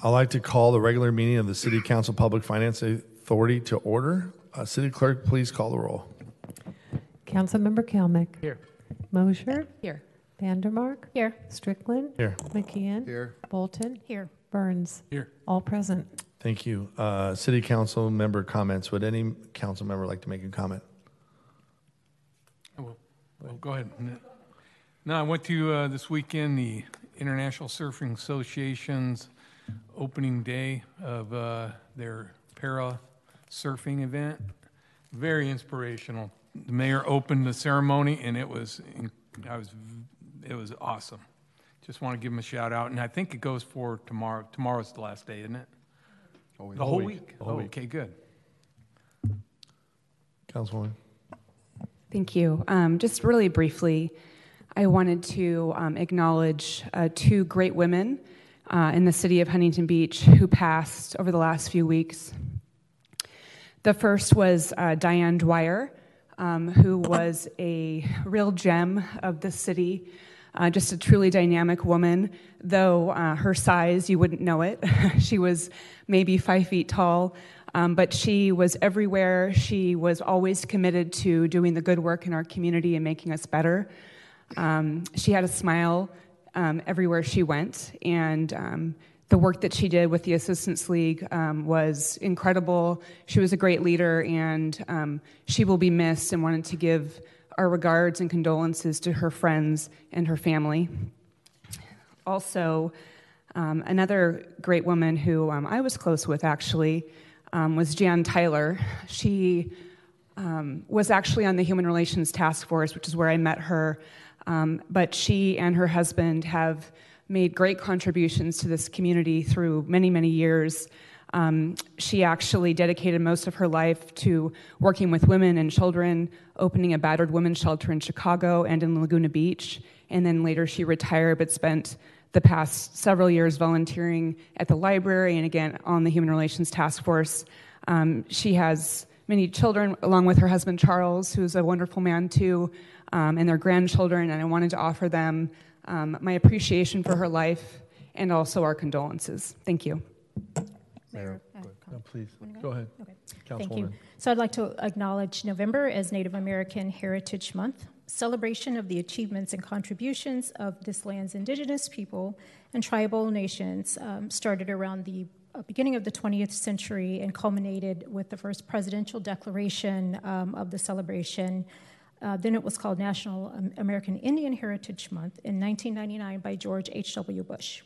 I'd like to call the regular meeting of the City Council Public Finance Authority to order. Uh, City Clerk, please call the roll. Councilmember Kalmick. Here. Moser. Here. Vandermark. Here. Strickland. Here. McKeon. Here. Bolton. Here. Burns. Here. All present. Thank you. Uh, City Council member comments. Would any council member like to make a comment? Oh, Well, well, go ahead. No, I went to uh, this weekend the International Surfing Association's opening day of uh, their para surfing event. Very inspirational. The mayor opened the ceremony, and it was I was it was awesome. Just want to give him a shout out, and I think it goes for tomorrow. Tomorrow's the last day, isn't it? The whole week. The whole Oh, week. Okay, good. Councilwoman. Thank you. Um, just really briefly, I wanted to um, acknowledge uh, two great women uh, in the city of Huntington Beach who passed over the last few weeks. The first was uh, Diane Dwyer, um, who was a real gem of the city, uh, just a truly dynamic woman. Though uh, her size, you wouldn't know it. she was maybe five feet tall, um, but she was everywhere. She was always committed to doing the good work in our community and making us better. Um, she had a smile um, everywhere she went, and um, the work that she did with the Assistance League um, was incredible. She was a great leader, and um, she will be missed. And wanted to give our regards and condolences to her friends and her family. Also, um, another great woman who um, I was close with actually was Jan Tyler. She was actually on the Human Relations Task Force, which is where I met her. Um, but she and her husband have made great contributions to this community through many, many years. Um, she actually dedicated most of her life to working with women and children, opening a battered women's shelter in Chicago and in Laguna Beach. And then later she retired, but spent the past several years volunteering at the library and again on the Human Relations Task Force. Um, she has many children, along with her husband Charles, who's a wonderful man too, um, and their grandchildren. And I wanted to offer them um, my appreciation for her life and also our condolences. Thank you. Mayor, uh, no, please, go ahead. Okay. Thank you. So I'd like to acknowledge November as Native American Heritage Month, celebration of the achievements and contributions of this land's indigenous people and tribal nations um, started around the uh, beginning of the 20th century and culminated with the first presidential declaration um, of the celebration. Uh, then it was called National American Indian Heritage Month in 1999 by George H.W. Bush.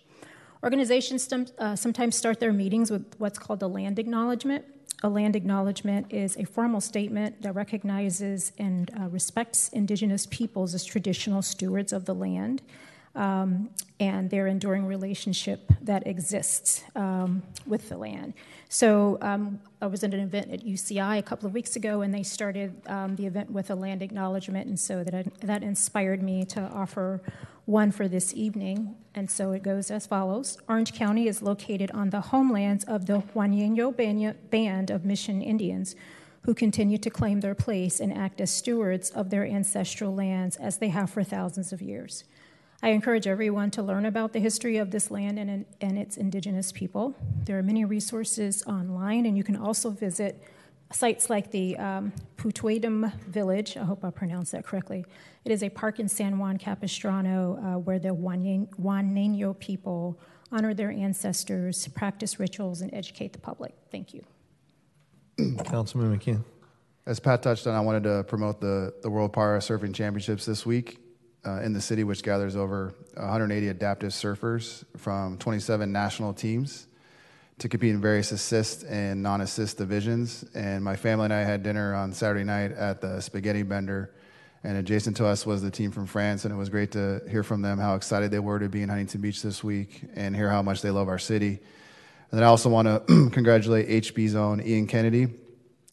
Organizations uh, sometimes start their meetings with what's called a land acknowledgement. A land acknowledgement is a formal statement that recognizes and uh, respects Indigenous peoples as traditional stewards of the land um, and their enduring relationship that exists um, with the land. So um, I was at an event at UCI a couple of weeks ago, and they started um, the event with a land acknowledgement, and so that that inspired me to offer one for this evening. And so it goes as follows: Orange County is located on the homelands of the Banya- Band of Mission Indians. Who continue to claim their place and act as stewards of their ancestral lands as they have for thousands of years. I encourage everyone to learn about the history of this land and, and its indigenous people. There are many resources online, and you can also visit sites like the um, Putuidem Village. I hope I pronounced that correctly. It is a park in San Juan Capistrano uh, where the Juaneño people honor their ancestors, practice rituals, and educate the public. Thank you. Councilman McKeon. As Pat touched on, I wanted to promote the, the World Para Surfing Championships this week uh, in the city, which gathers over 180 adaptive surfers from 27 national teams to compete in various assist and non assist divisions. And my family and I had dinner on Saturday night at the Spaghetti Bender. And adjacent to us was the team from France, and it was great to hear from them how excited they were to be in Huntington Beach this week and hear how much they love our city. And then I also want to congratulate HB Zone Ian Kennedy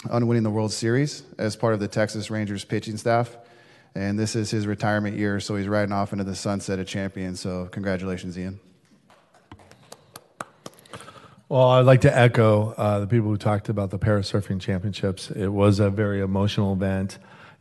on winning the World Series as part of the Texas Rangers pitching staff. And this is his retirement year, so he's riding off into the sunset of champion. So, congratulations, Ian. Well, I'd like to echo uh, the people who talked about the Parasurfing Championships. It was a very emotional event.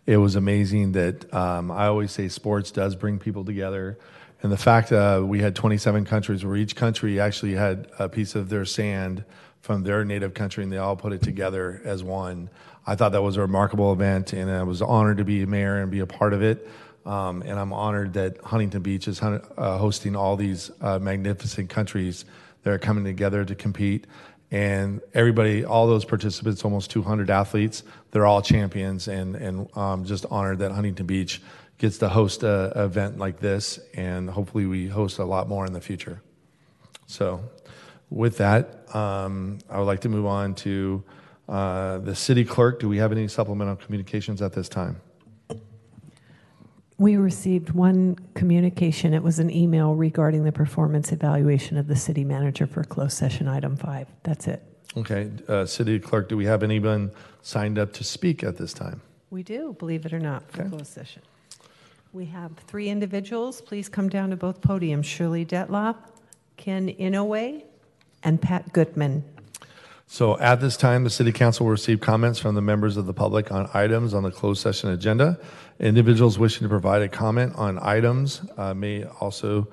it was amazing that um, I always say sports does bring people together. And the fact uh, we had 27 countries where each country actually had a piece of their sand from their native country and they all put it together as one. I thought that was a remarkable event and I was honored to be a mayor and be a part of it. Um, and I'm honored that Huntington Beach is uh, hosting all these uh, magnificent countries that are coming together to compete. And everybody, all those participants, almost 200 athletes, they're all champions. And and um, just honored that Huntington Beach gets to host a, a event like this, and hopefully we host a lot more in the future. So, with that, um, I would like to move on to uh, the city clerk. Do we have any supplemental communications at this time? We received one communication. It was an email regarding the performance evaluation of the city manager for closed session item five. That's it. Okay, uh, city clerk, do we have anyone signed up to speak at this time? We do, believe it or not, for Okay. closed session. We have three individuals. Please come down to both podiums. Shirley Detloff, Ken Inouye, and Pat Goodman. So at this time, the city council will receive comments from the members of the public on items on the closed session agenda. Individuals wishing to provide a comment on items uh, may also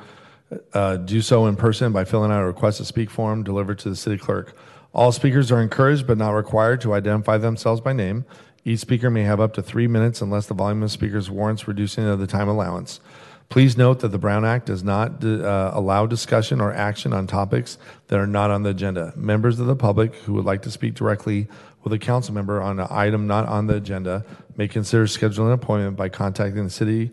uh, do so in person by filling out a request to speak form delivered to the city clerk. All speakers are encouraged but not required to identify themselves by name. Each speaker may have up to three minutes unless the volume of speakers warrants reducing of the time allowance. Please note that the Brown Act does not uh, allow discussion or action on topics that are not on the agenda. Members of the public who would like to speak directly with a council member on an item not on the agenda may consider scheduling an appointment by contacting the city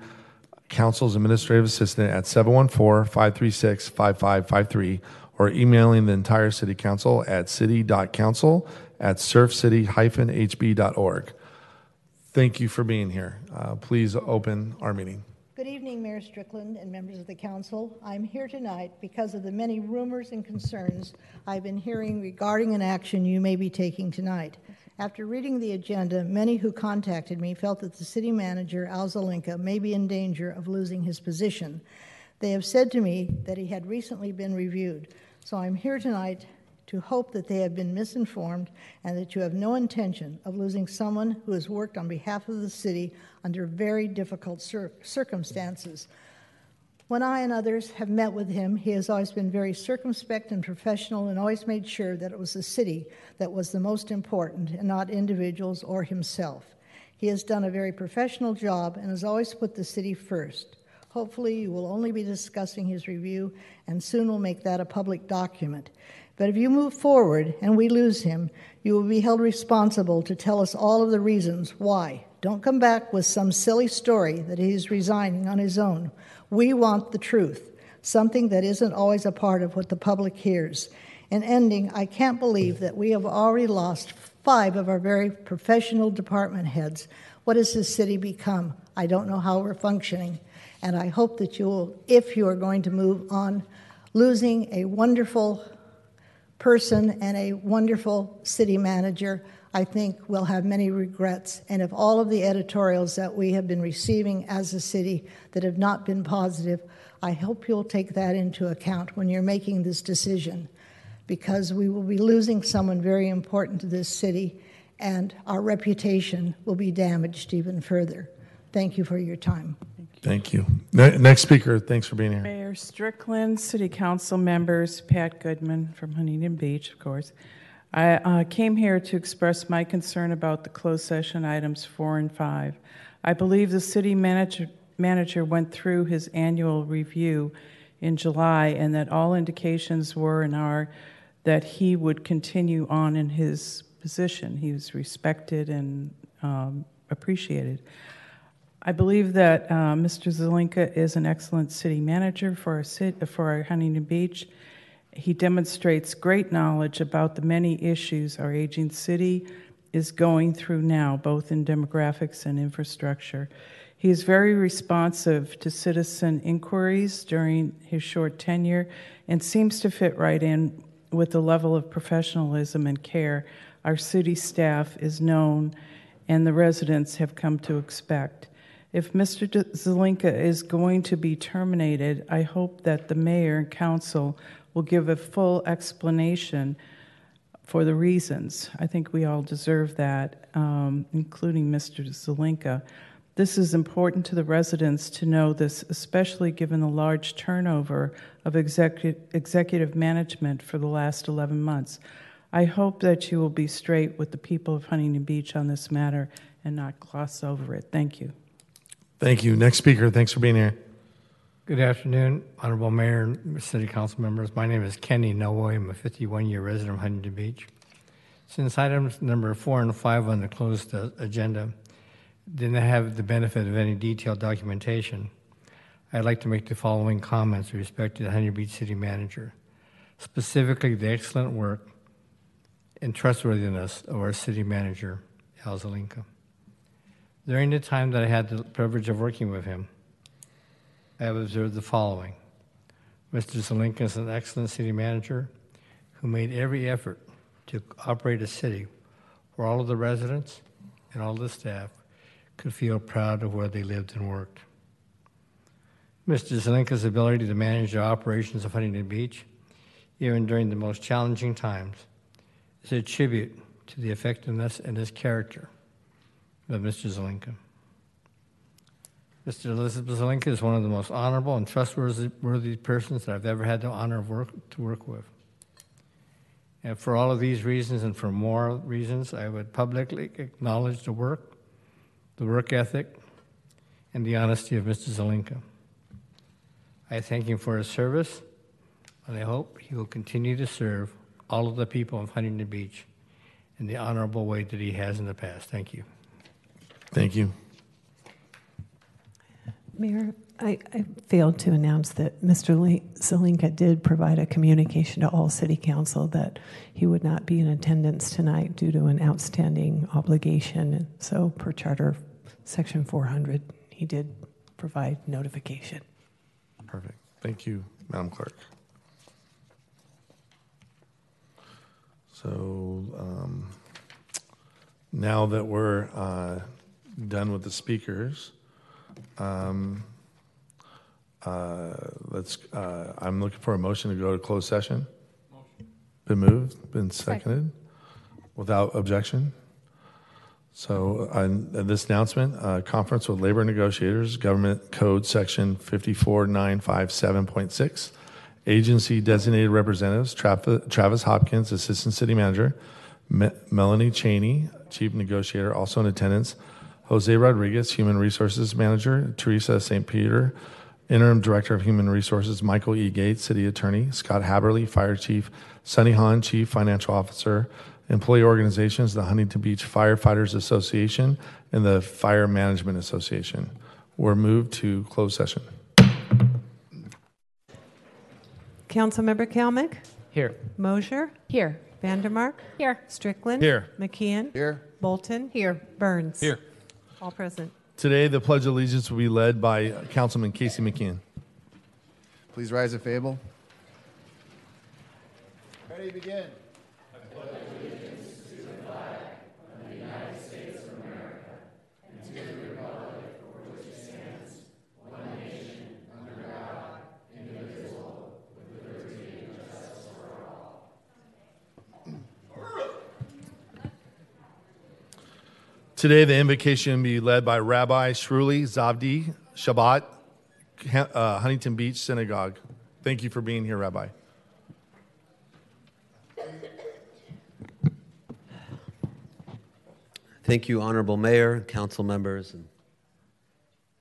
council's administrative assistant at 714-536-5553 or emailing the entire city council at city.council at surfcity-hb.org. Thank you for being here. Uh, please open our meeting. Good evening, Mayor Strickland and members of the council. I'm here tonight because of the many rumors and concerns I've been hearing regarding an action you may be taking tonight. After reading the agenda, many who contacted me felt that the city manager, Al Zelinka, may be in danger of losing his position. They have said to me that he had recently been reviewed. So I'm here tonight to hope that they have been misinformed and that you have no intention of losing someone who has worked on behalf of the city under very difficult cir- circumstances. When I and others have met with him, he has always been very circumspect and professional and always made sure that it was the city that was the most important and not individuals or himself. He has done a very professional job and has always put the city first. Hopefully, you will only be discussing his review and soon will make that a public document. But if you move forward and we lose him, you will be held responsible to tell us all of the reasons why. Don't come back with some silly story that he's resigning on his own. We want the truth, something that isn't always a part of what the public hears. In ending, I can't believe that we have already lost five of our very professional department heads. What has this city become? I don't know how we're functioning. And I hope that you will, if you are going to move on, losing a wonderful person and a wonderful city manager, I think we'll have many regrets. And if all of the editorials that we have been receiving as a city that have not been positive, I hope you'll take that into account when you're making this decision because we will be losing someone very important to this city and our reputation will be damaged even further. Thank you for your time. Thank you. Ne- Next speaker, thanks for being here. Mayor Strickland, City Council members, Pat Goodman from Huntington Beach, of course. I uh, came here to express my concern about the closed session items four and five. I believe the city manager, manager went through his annual review in July and that all indications were and are that he would continue on in his position. He was respected and um, appreciated. I believe that uh, Mr. Zelinka is an excellent city manager for our, city, for our Huntington Beach. He demonstrates great knowledge about the many issues our aging city is going through now, both in demographics and infrastructure. He is very responsive to citizen inquiries during his short tenure and seems to fit right in with the level of professionalism and care our city staff is known and the residents have come to expect. If Mr. Zelinka is going to be terminated, I hope that the mayor and council will give a full explanation for the reasons. I think we all deserve that, um, including Mr. Zelinka. This is important to the residents to know this, especially given the large turnover of execu- executive management for the last 11 months. I hope that you will be straight with the people of Huntington Beach on this matter and not gloss over it. Thank you. Thank you. Next speaker, thanks for being here. Good afternoon, Honorable Mayor and City Council members. My name is Ken Inouye. I'm a 51 year resident of Huntington Beach. Since items number four and five on the closed uh, agenda didn't have the benefit of any detailed documentation, I'd like to make the following comments with respect to the Huntington Beach City Manager, specifically the excellent work and trustworthiness of our City Manager, Al. During the time that I had the privilege of working with him, I have observed the following. Mr. Zelinka is an excellent city manager who made every effort to operate a city where all of the residents and all the staff could feel proud of where they lived and worked. Mr. Zelinka's ability to manage the operations of Huntington Beach, even during the most challenging times, is a tribute to the effectiveness and his character Mr. Zelinka. Mr. Elizabeth Zelinka is one of the most honorable and trustworthy persons that I've ever had the honor of work to work with. And for all of these reasons and for more reasons, I would publicly acknowledge the work, the work ethic, and the honesty of Mr. Zelinka. I thank him for his service, and I hope he will continue to serve all of the people of Huntington Beach in the honorable way that he has in the past. Thank you. Thank you. Mayor, I, I failed to announce that Mr. Le- Zelinka did provide a communication to all city council that he would not be in attendance tonight due to an outstanding obligation. And so, per charter section 400, he did provide notification. Perfect. Thank you, Madam Clerk. So um, now that we're uh, done with the speakers, um, uh, let's. Uh, I'm looking for a motion to go to closed session. Been moved. Been seconded. Without objection. So, on this announcement, uh, conference with labor negotiators, Government Code Section 54957.6, agency designated representatives, Trav- Travis Hopkins, Assistant City Manager, Me- Melanie Cheney, Chief Negotiator, also in attendance, Jose Rodriguez, Human Resources Manager, Teresa St. Peter, Interim Director of Human Resources, Michael E. Gates, City Attorney, Scott Haberle, Fire Chief, Sunny Hahn, Chief Financial Officer, employee organizations, the Huntington Beach Firefighters Association, and the Fire Management Association. We're moved to closed session. Councilmember Kalmick, Here. Moser, Here. Vandermark, Here. Strickland, Here. McKeon, Here. Bolton, Here. Burns. Here. All present. Today, the Pledge of Allegiance will be led by Councilman Casey McKeon. Please rise at Fable. Ready, begin. Today, the invocation will be led by Rabbi Shruli Zavdi Chabad, uh, Huntington Beach Synagogue. Thank you for being here, Rabbi. Thank you, Honorable Mayor, council members, and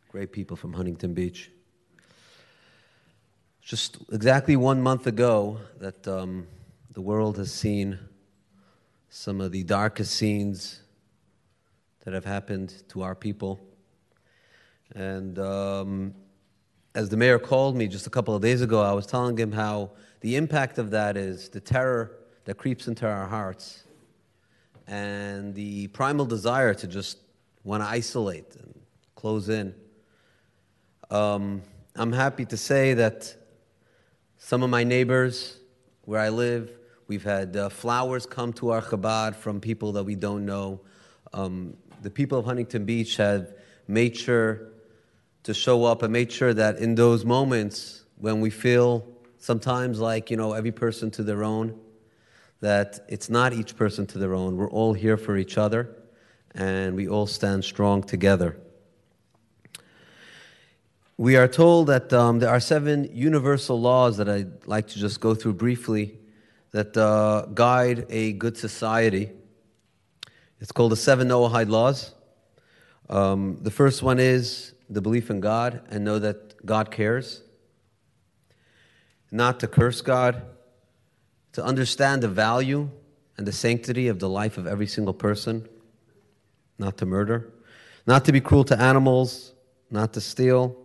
great people from Huntington Beach. Just exactly one month ago, that um, the world has seen some of the darkest scenes that have happened to our people. And um, as the mayor called me just a couple of days ago, I was telling him how the impact of that is the terror that creeps into our hearts and the primal desire to just want to isolate and close in. Um, I'm happy to say that some of my neighbors where I live, we've had uh, flowers come to our Chabad from people that we don't know. Um, the people of Huntington Beach have made sure to show up and made sure that in those moments when we feel sometimes like, you know, every person to their own, that it's not each person to their own. We're all here for each other and we all stand strong together. We are told that um, there are seven universal laws that I'd like to just go through briefly that uh, guide a good society. It's called the seven Noahide laws. Um, the first one is the belief in God and know that God cares. Not to curse God, to understand the value and the sanctity of the life of every single person, not to murder, not to be cruel to animals, not to steal,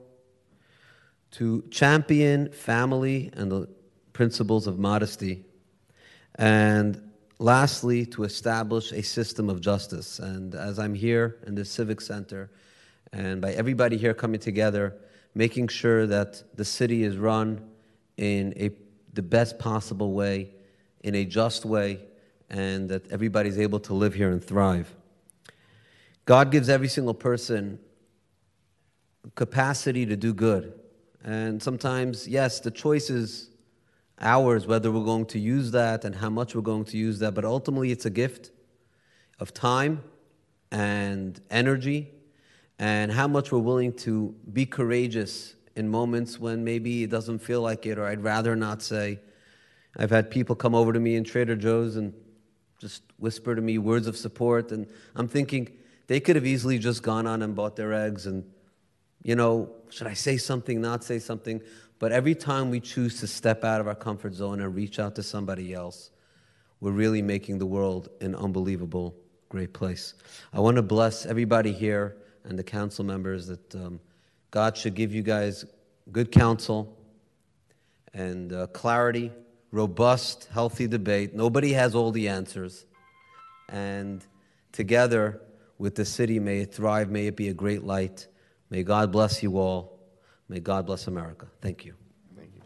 to champion family and the principles of modesty, and lastly, to establish a system of justice. And as I'm here in this civic center, and by everybody here coming together, making sure that the city is run in a, the best possible way, in a just way, and that everybody's able to live here and thrive. God gives every single person capacity to do good. And sometimes, yes, the choice is ours whether we're going to use that and how much we're going to use that, but ultimately it's a gift of time and energy and how much we're willing to be courageous in moments when maybe it doesn't feel like it or I'd rather not say. I've had people come over to me in Trader Joe's and just whisper to me words of support and I'm thinking they could have easily just gone on and bought their eggs and you know, should I say something, not say something? But every time we choose to step out of our comfort zone and reach out to somebody else, we're really making the world an unbelievable, great place. I want to bless everybody here and the council members that um, God should give you guys good counsel and uh, clarity, robust, healthy debate. Nobody has all the answers. And together with the city, may it thrive, may it be a great light. May God bless you all. May God bless America. Thank you. Thank you.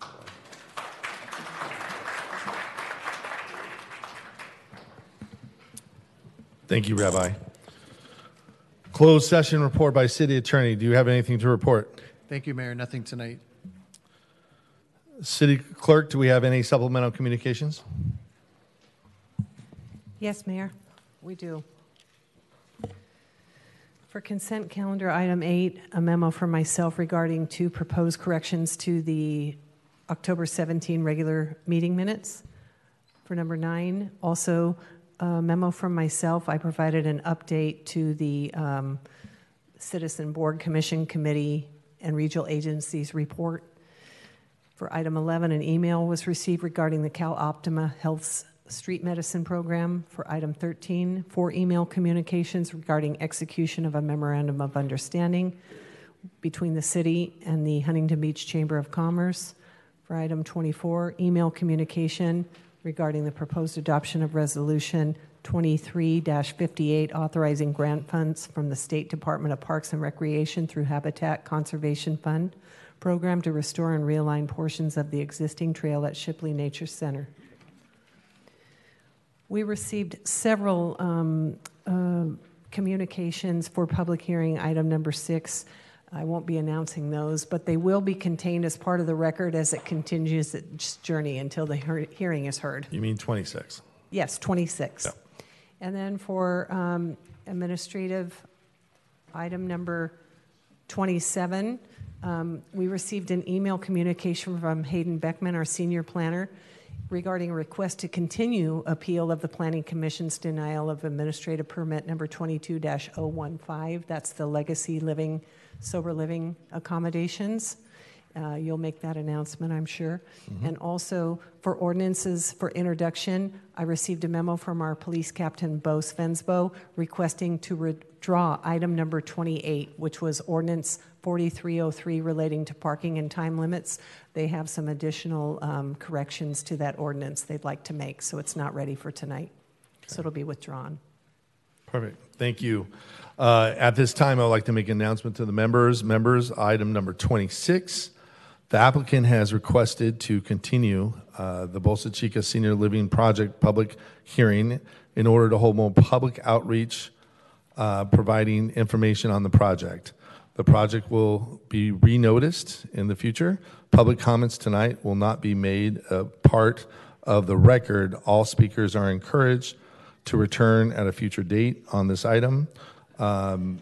Thank you, Rabbi. Closed session report by city attorney. Do you have anything to report? Thank you, Mayor. Nothing tonight. City clerk, do we have any supplemental communications? Yes, Mayor, we do. For consent calendar item eight, a memo from myself regarding two proposed corrections to the October 17 regular meeting minutes. For number nine, also a memo from myself. I provided an update to the um, Citizen Board Commission Committee and Regional Agencies report. For item 11, an email was received regarding the CalOptima Health's street medicine program. For item 13, four email communications regarding execution of a memorandum of understanding between the city and the Huntington Beach Chamber of Commerce. For item 24, email communication regarding the proposed adoption of resolution 23 58 authorizing grant funds from the State Department of Parks and Recreation through Habitat Conservation Fund program to restore and realign portions of the existing trail at Shipley Nature Center. We received several um, uh, communications for public hearing, item number six. I won't be announcing those, but they will be contained as part of the record as it continues its journey until the he- hearing is heard. You mean 26? Yes, 26. Yeah. And then for um, administrative item number 27, um, we received an email communication from Hayden Beckman, our senior planner, regarding a request to continue appeal of the Planning Commission's denial of administrative permit number 22 015. That's the legacy living, sober living accommodations. Uh, you'll make that announcement, I'm sure. And also for ordinances for introduction, I received a memo from our police captain, Bo Svensbo, requesting to withdraw item number 28, which was ordinance 4303 relating to parking and time limits. They have some additional um, corrections to that ordinance they'd like to make, so it's not ready for tonight. So it'll be withdrawn. Perfect. Thank you. Uh, At this time, I'd like to make an announcement to the members. Members, item number 26. The applicant has requested to continue uh, the Bolsa Chica Senior Living Project public hearing in order to hold more public outreach, uh, providing information on the project. The project will be renoticed in the future. Public comments tonight will not be made a part of the record. All speakers are encouraged to return at a future date on this item. Um,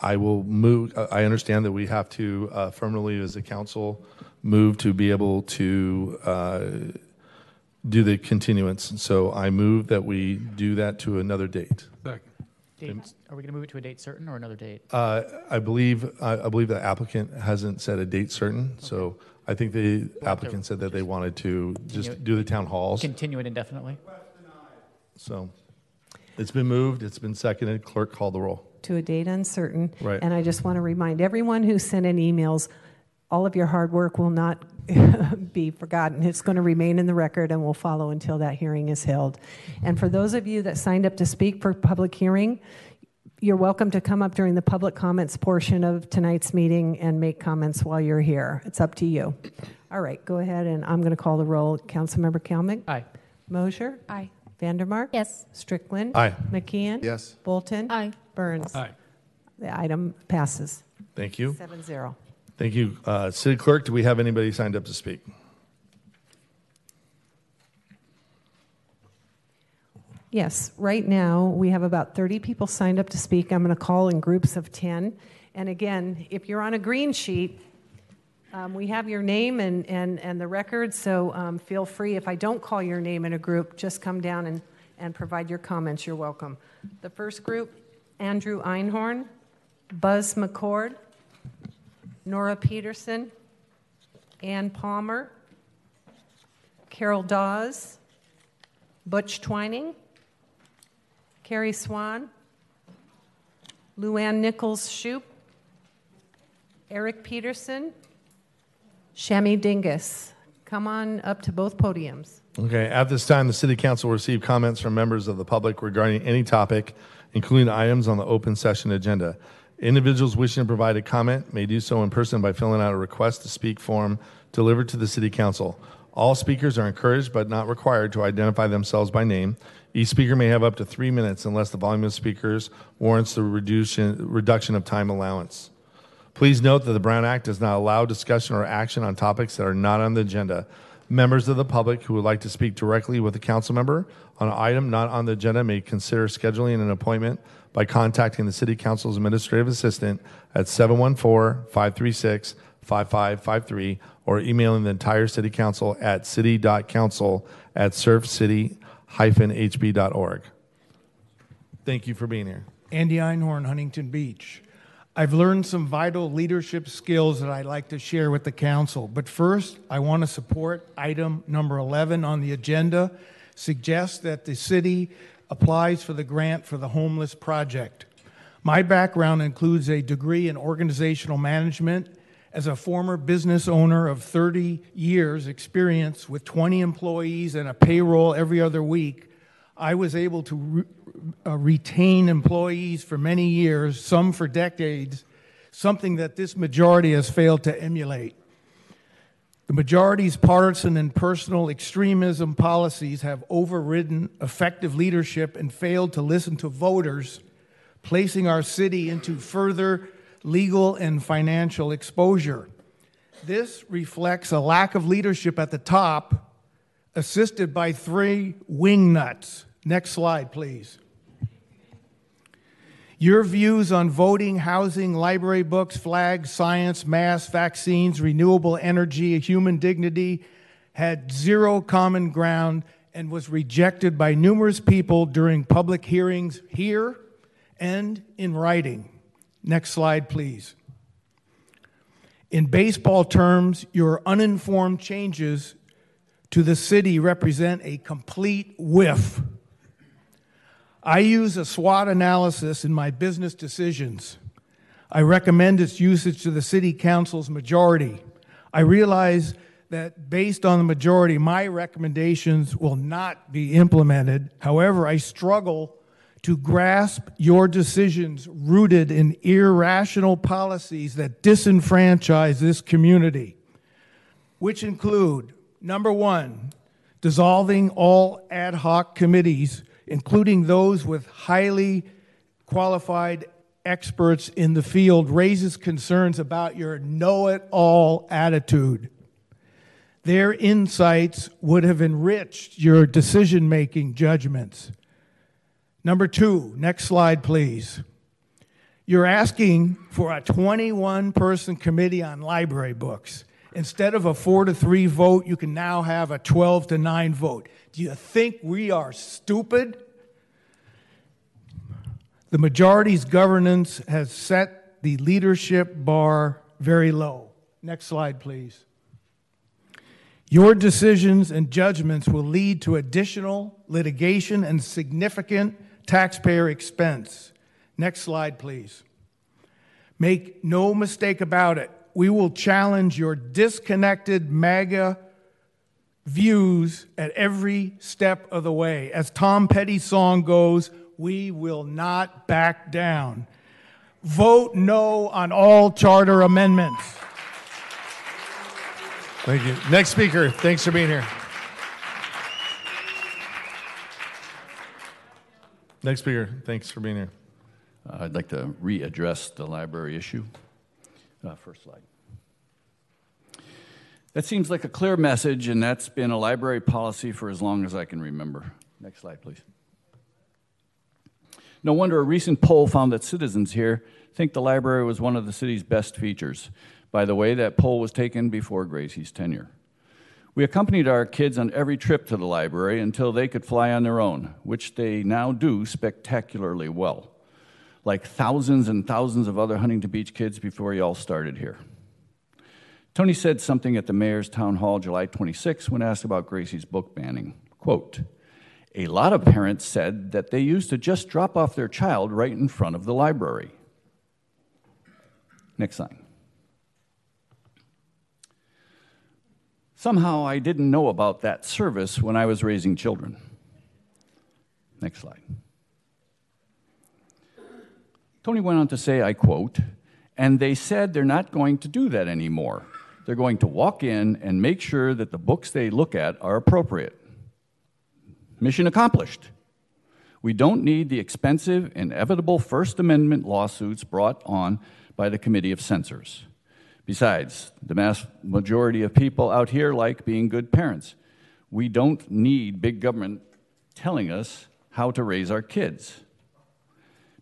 I will move, I understand that we have to uh, affirmatively, as a council, move to be able to uh, do the continuance. So I move that we do that to another date. Second. Date, are we going to move it to a date certain or another date? Uh, I believe, I I believe the applicant hasn't set a date certain, so I think the applicant said that they wanted to just do the town halls. Continue it indefinitely? So it's been moved, it's been seconded. Clerk, call the roll. to a date uncertain. Right. And I just want to remind everyone who sent in emails, all of your hard work will not be forgotten. It's going to remain in the record and will follow until that hearing is held. And for those of you that signed up to speak for public hearing, you're welcome to come up during the public comments portion of tonight's meeting and make comments while you're here. It's up to you. All right, go ahead, and I'm going to call the roll. Councilmember Kalmick? Aye. Moser? Aye. Vandermark? Yes. Strickland? Aye. McKeon? Yes. Bolton? Aye. Burns? Aye. The item passes. Thank you. Seven zero. Thank you. Uh, City Clerk, do we have anybody signed up to speak? Yes, right now, we have about 30 people signed up to speak. I'm going to call in groups of 10. And again, if you're on a green sheet, um, we have your name and, and, and the record, so um, feel free. If I don't call your name in a group, just come down and, and provide your comments. You're welcome. The first group Andrew Einhorn, Buzz McCord, Nora Peterson, Ann Palmer, Carol Dawes, Butch Twining, Carrie Swan, Luann Nichols Shoup, Eric Peterson, Shami Dingus. Come on up to both podiums. Okay, at this time, the City Council will receive comments from members of the public regarding any topic, including items on the open session agenda. Individuals wishing to provide a comment may do so in person by filling out a request to speak form delivered to the City Council. All speakers are encouraged but not required to identify themselves by name. Each speaker may have up to three minutes unless the volume of speakers warrants the reduction, reduction of time allowance. Please note that the Brown Act does not allow discussion or action on topics that are not on the agenda. Members of the public who would like to speak directly with a council member on an item not on the agenda may consider scheduling an appointment by contacting the City Council's administrative assistant at 714 536 5553 or emailing the entire City Council at city.council at surfcity-hb.org. Thank you for being here. Andy Einhorn, Huntington Beach. I've learned some vital leadership skills that I'd like to share with the council. But first, I want to support item number 11 on the agenda, suggests that the city applies for the grant for the homeless project. My background includes a degree in organizational management as a former business owner of 30 years experience with 20 employees and a payroll every other week. I was able to re- uh, retain employees for many years, some for decades, something that this majority has failed to emulate. The majority's partisan and personal extremism policies have overridden effective leadership and failed to listen to voters, placing our city into further legal and financial exposure. This reflects a lack of leadership at the top assisted by three wingnuts. Next slide, please. Your views on voting, housing, library books, flags, science, mass, vaccines, renewable energy, human dignity had zero common ground and was rejected by numerous people during public hearings here and in writing. Next slide, please. In baseball terms, your uninformed changes to the city represent a complete whiff. I use a SWOT analysis in my business decisions. I recommend its usage to the city council's majority. I realize that based on the majority, my recommendations will not be implemented. However, I struggle to grasp your decisions rooted in irrational policies that disenfranchise this community, which include number one, dissolving all ad hoc committees, including those with highly qualified experts in the field, raises concerns about your know it all attitude. Their insights would have enriched your decision making judgments. Number two, next slide, please. You're asking for a 21 person committee on library books. Instead of a four to three vote, you can now have a 12 to nine vote. Do you think we are stupid? The majority's governance has set the leadership bar very low. Next slide, please. Your decisions and judgments will lead to additional litigation and significant taxpayer expense. Next slide, please. Make no mistake about it, we will challenge your disconnected MAGA views at every step of the way. As Tom Petty's song goes, we will not back down. Vote no on all charter amendments. Thank you. Next speaker, thanks for being here. Next speaker, thanks for being here. Uh, I'd like to readdress the library issue. Uh, first slide. That seems like a clear message, and that's been a library policy for as long as I can remember. Next slide, please. No wonder a recent poll found that citizens here think the library was one of the city's best features. By the way, that poll was taken before Gracey's tenure. We accompanied our kids on every trip to the library until they could fly on their own, which they now do spectacularly well, like thousands and thousands of other Huntington Beach kids before you all started here. Tony said something at the mayor's town hall July 26 when asked about Gracey's book banning. Quote, a lot of parents said that they used to just drop off their child right in front of the library. Next slide. Somehow I didn't know about that service when I was raising children. Next slide. Tony went on to say, I quote, and they said they're not going to do that anymore. They're going to walk in and make sure that the books they look at are appropriate. Mission accomplished. We don't need the expensive, inevitable First Amendment lawsuits brought on by the Committee of Censors. Besides, the mass majority of people out here like being good parents. We don't need big government telling us how to raise our kids.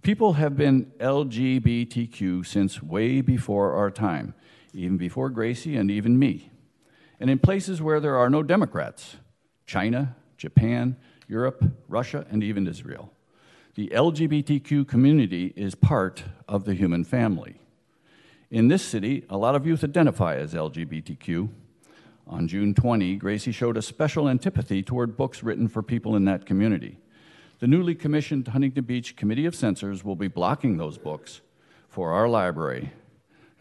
People have been LGBTQ since way before our time, even before Gracey and even me. And in places where there are no Democrats China, Japan, Europe, Russia, and even Israel. The LGBTQ community is part of the human family. In this city, a lot of youth identify as LGBTQ. On June 20, Gracey showed a special antipathy toward books written for people in that community. The newly commissioned Huntington Beach Committee of Censors will be blocking those books for our library.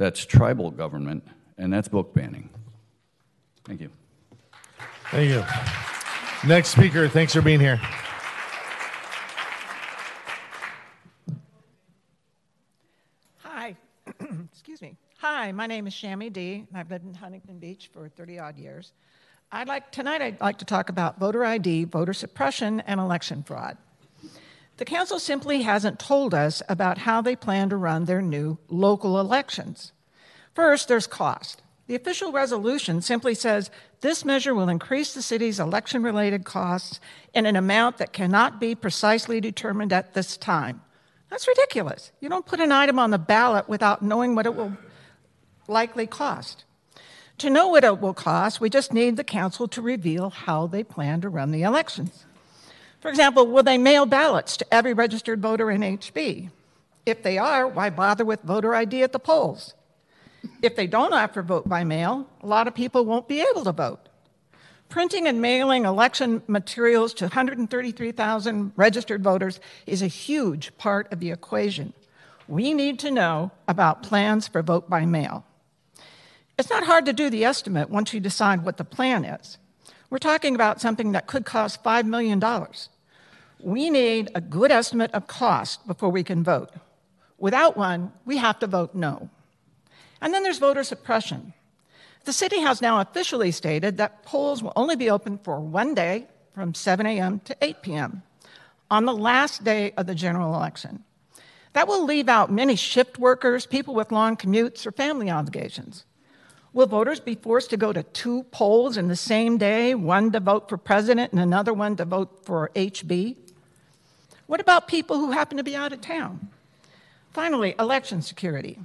That's tribal government, and that's book banning. Thank you. Thank you. Next speaker, thanks for being here. Hi, excuse me. Hi, my name is Shami D. I've lived in Huntington Beach for 30 odd years. I'd like tonight I'd like to talk about voter ID, voter suppression, and election fraud. The council simply hasn't told us about how they plan to run their new local elections. First, there's cost. The official resolution simply says this measure will increase the city's election related costs in an amount that cannot be precisely determined at this time. That's ridiculous. You don't put an item on the ballot without knowing what it will likely cost. To know what it will cost, we just need the council to reveal how they plan to run the elections. For example, will they mail ballots to every registered voter in HB? If they are, why bother with voter ID at the polls? If they don't offer vote by mail, a lot of people won't be able to vote. Printing and mailing election materials to 133,000 registered voters is a huge part of the equation. We need to know about plans for vote by mail. It's not hard to do the estimate once you decide what the plan is. We're talking about something that could cost $5 million. We need a good estimate of cost before we can vote. Without one, we have to vote no. And then there's voter suppression. The city has now officially stated that polls will only be open for one day from 7 a.m. to 8 p.m. on the last day of the general election. That will leave out many shift workers, people with long commutes, or family obligations. Will voters be forced to go to two polls in the same day, one to vote for president and another one to vote for HB? What about people who happen to be out of town? Finally, election security.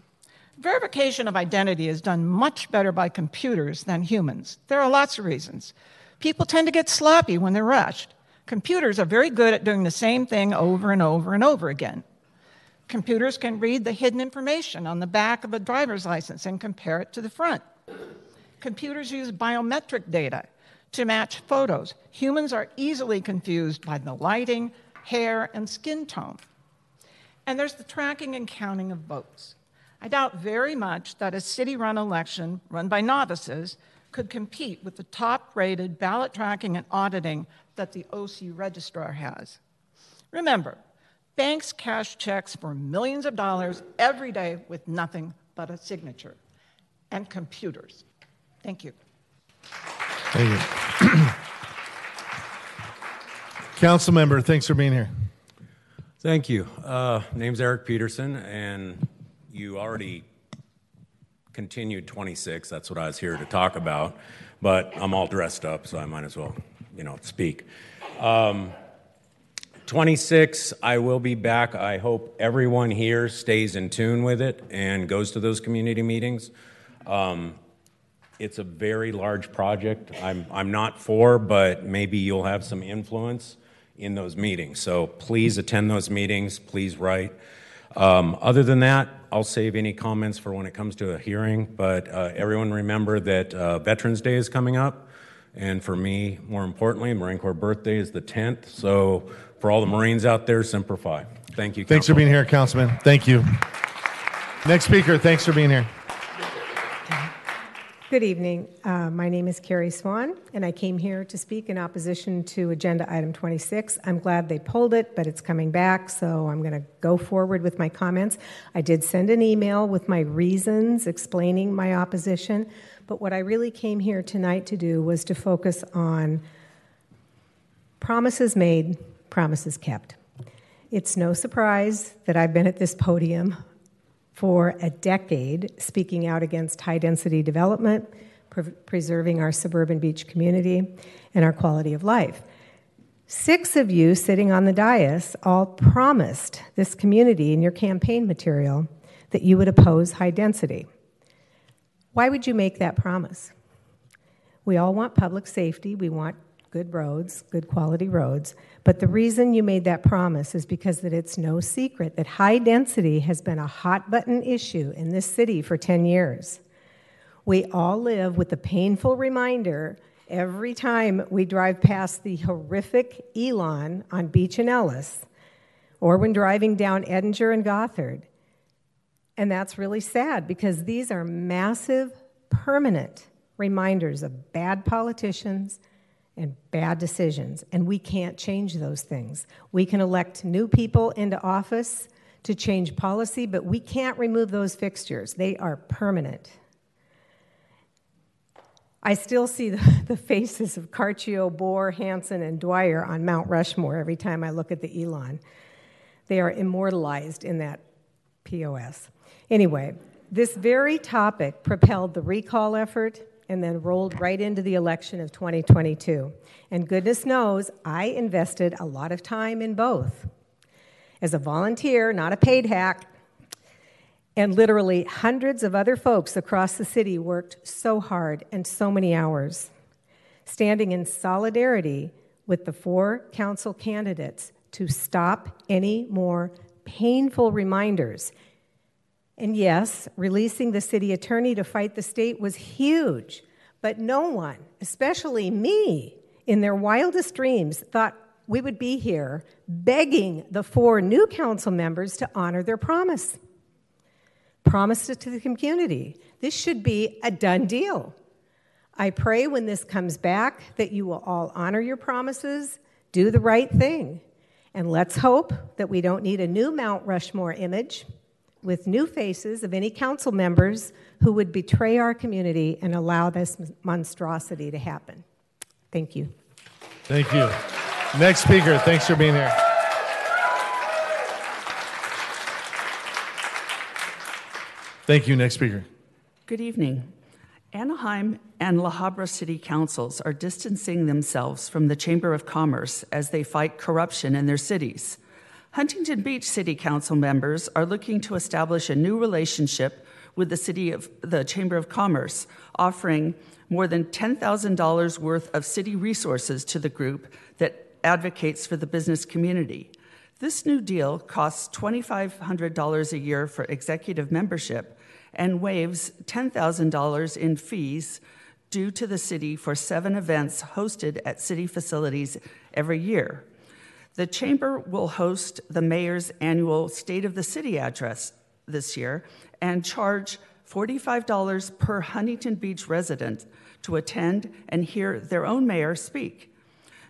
Verification of identity is done much better by computers than humans. There are lots of reasons. People tend to get sloppy when they're rushed. Computers are very good at doing the same thing over and over and over again. Computers can read the hidden information on the back of a driver's license and compare it to the front. Computers use biometric data to match photos. Humans are easily confused by the lighting, hair, and skin tone. And there's the tracking and counting of votes. I doubt very much that a city run election run by novices could compete with the top rated ballot tracking and auditing that the OC registrar has. Remember, banks cash checks for millions of dollars every day with nothing but a signature and computers. Thank you. Thank you. Council member, thanks for being here. Thank you. Uh, name's Eric Peterson, and you already continued 26. That's what I was here to talk about. But I'm all dressed up, so I might as well, you know, speak. Um, 26, I will be back. I hope everyone here stays in tune with it and goes to those community meetings. Um, it's a very large project. I'm, I'm not for, but maybe you'll have some influence in those meetings. So please attend those meetings. Please write. Um, other than that, I'll save any comments for when it comes to a hearing. But uh, everyone remember that uh, Veterans Day is coming up. And for me, more importantly, Marine Corps birthday is the 10th. So for all the Marines out there, Semper Fi. Thank you. Thanks for being here, Councilman. Thank you. Next speaker, thanks for being here. Good evening. Uh, my name is Carrie Swan, and I came here to speak in opposition to Agenda Item 26. I'm glad they pulled it, but it's coming back, so I'm going to go forward with my comments. I did send an email with my reasons explaining my opposition, but what I really came here tonight to do was to focus on promises made, promises kept. It's no surprise that I've been at this podium for a decade speaking out against high density development, pre- preserving our suburban beach community, and our quality of life. Six of you sitting on the dais all promised this community in your campaign material that you would oppose high density. Why would you make that promise? We all want public safety, we want good roads, good quality roads. But the reason you made that promise is because that it's no secret that high density has been a hot button issue in this city for 10 years. We all live with the painful reminder every time we drive past the horrific Elan on Beach and Ellis, or when driving down Edinger and Gothard. And that's really sad because these are massive, permanent reminders of bad politicians and bad decisions, and we can't change those things. We can elect new people into office to change policy, but we can't remove those fixtures. They are permanent. I still see the, the faces of Carchio, Bohr, Hansen, and Dwyer on Mount Rushmore every time I look at the Elan. They are immortalized in that POS. Anyway, this very topic propelled the recall effort and then rolled right into the election of 2022. And goodness knows, I invested a lot of time in both. As a volunteer, not a paid hack, and literally hundreds of other folks across the city worked so hard and so many hours, standing in solidarity with the four council candidates to stop any more painful reminders and yes, releasing the city attorney to fight the state was huge, but no one, especially me, in their wildest dreams, thought we would be here begging the four new council members to honor their promise. Promised it to the community. This should be a done deal. I pray when this comes back that you will all honor your promises, do the right thing, and let's hope that we don't need a new Mount Rushmore image with new faces of any council members who would betray our community and allow this monstrosity to happen. Thank you. Thank you. Next speaker, thanks for being here. Thank you. Next speaker. Good evening. Anaheim and La Habra city councils are distancing themselves from the Chamber of Commerce as they fight corruption in their cities. Huntington Beach City Council members are looking to establish a new relationship with the city of the Chamber of Commerce, offering more than $10,000 worth of city resources to the group that advocates for the business community. This new deal costs $2,500 a year for executive membership and waives $10,000 in fees due to the city for seven events hosted at city facilities every year. The Chamber will host the mayor's annual State of the City address this year and charge $45 per Huntington Beach resident to attend and hear their own mayor speak.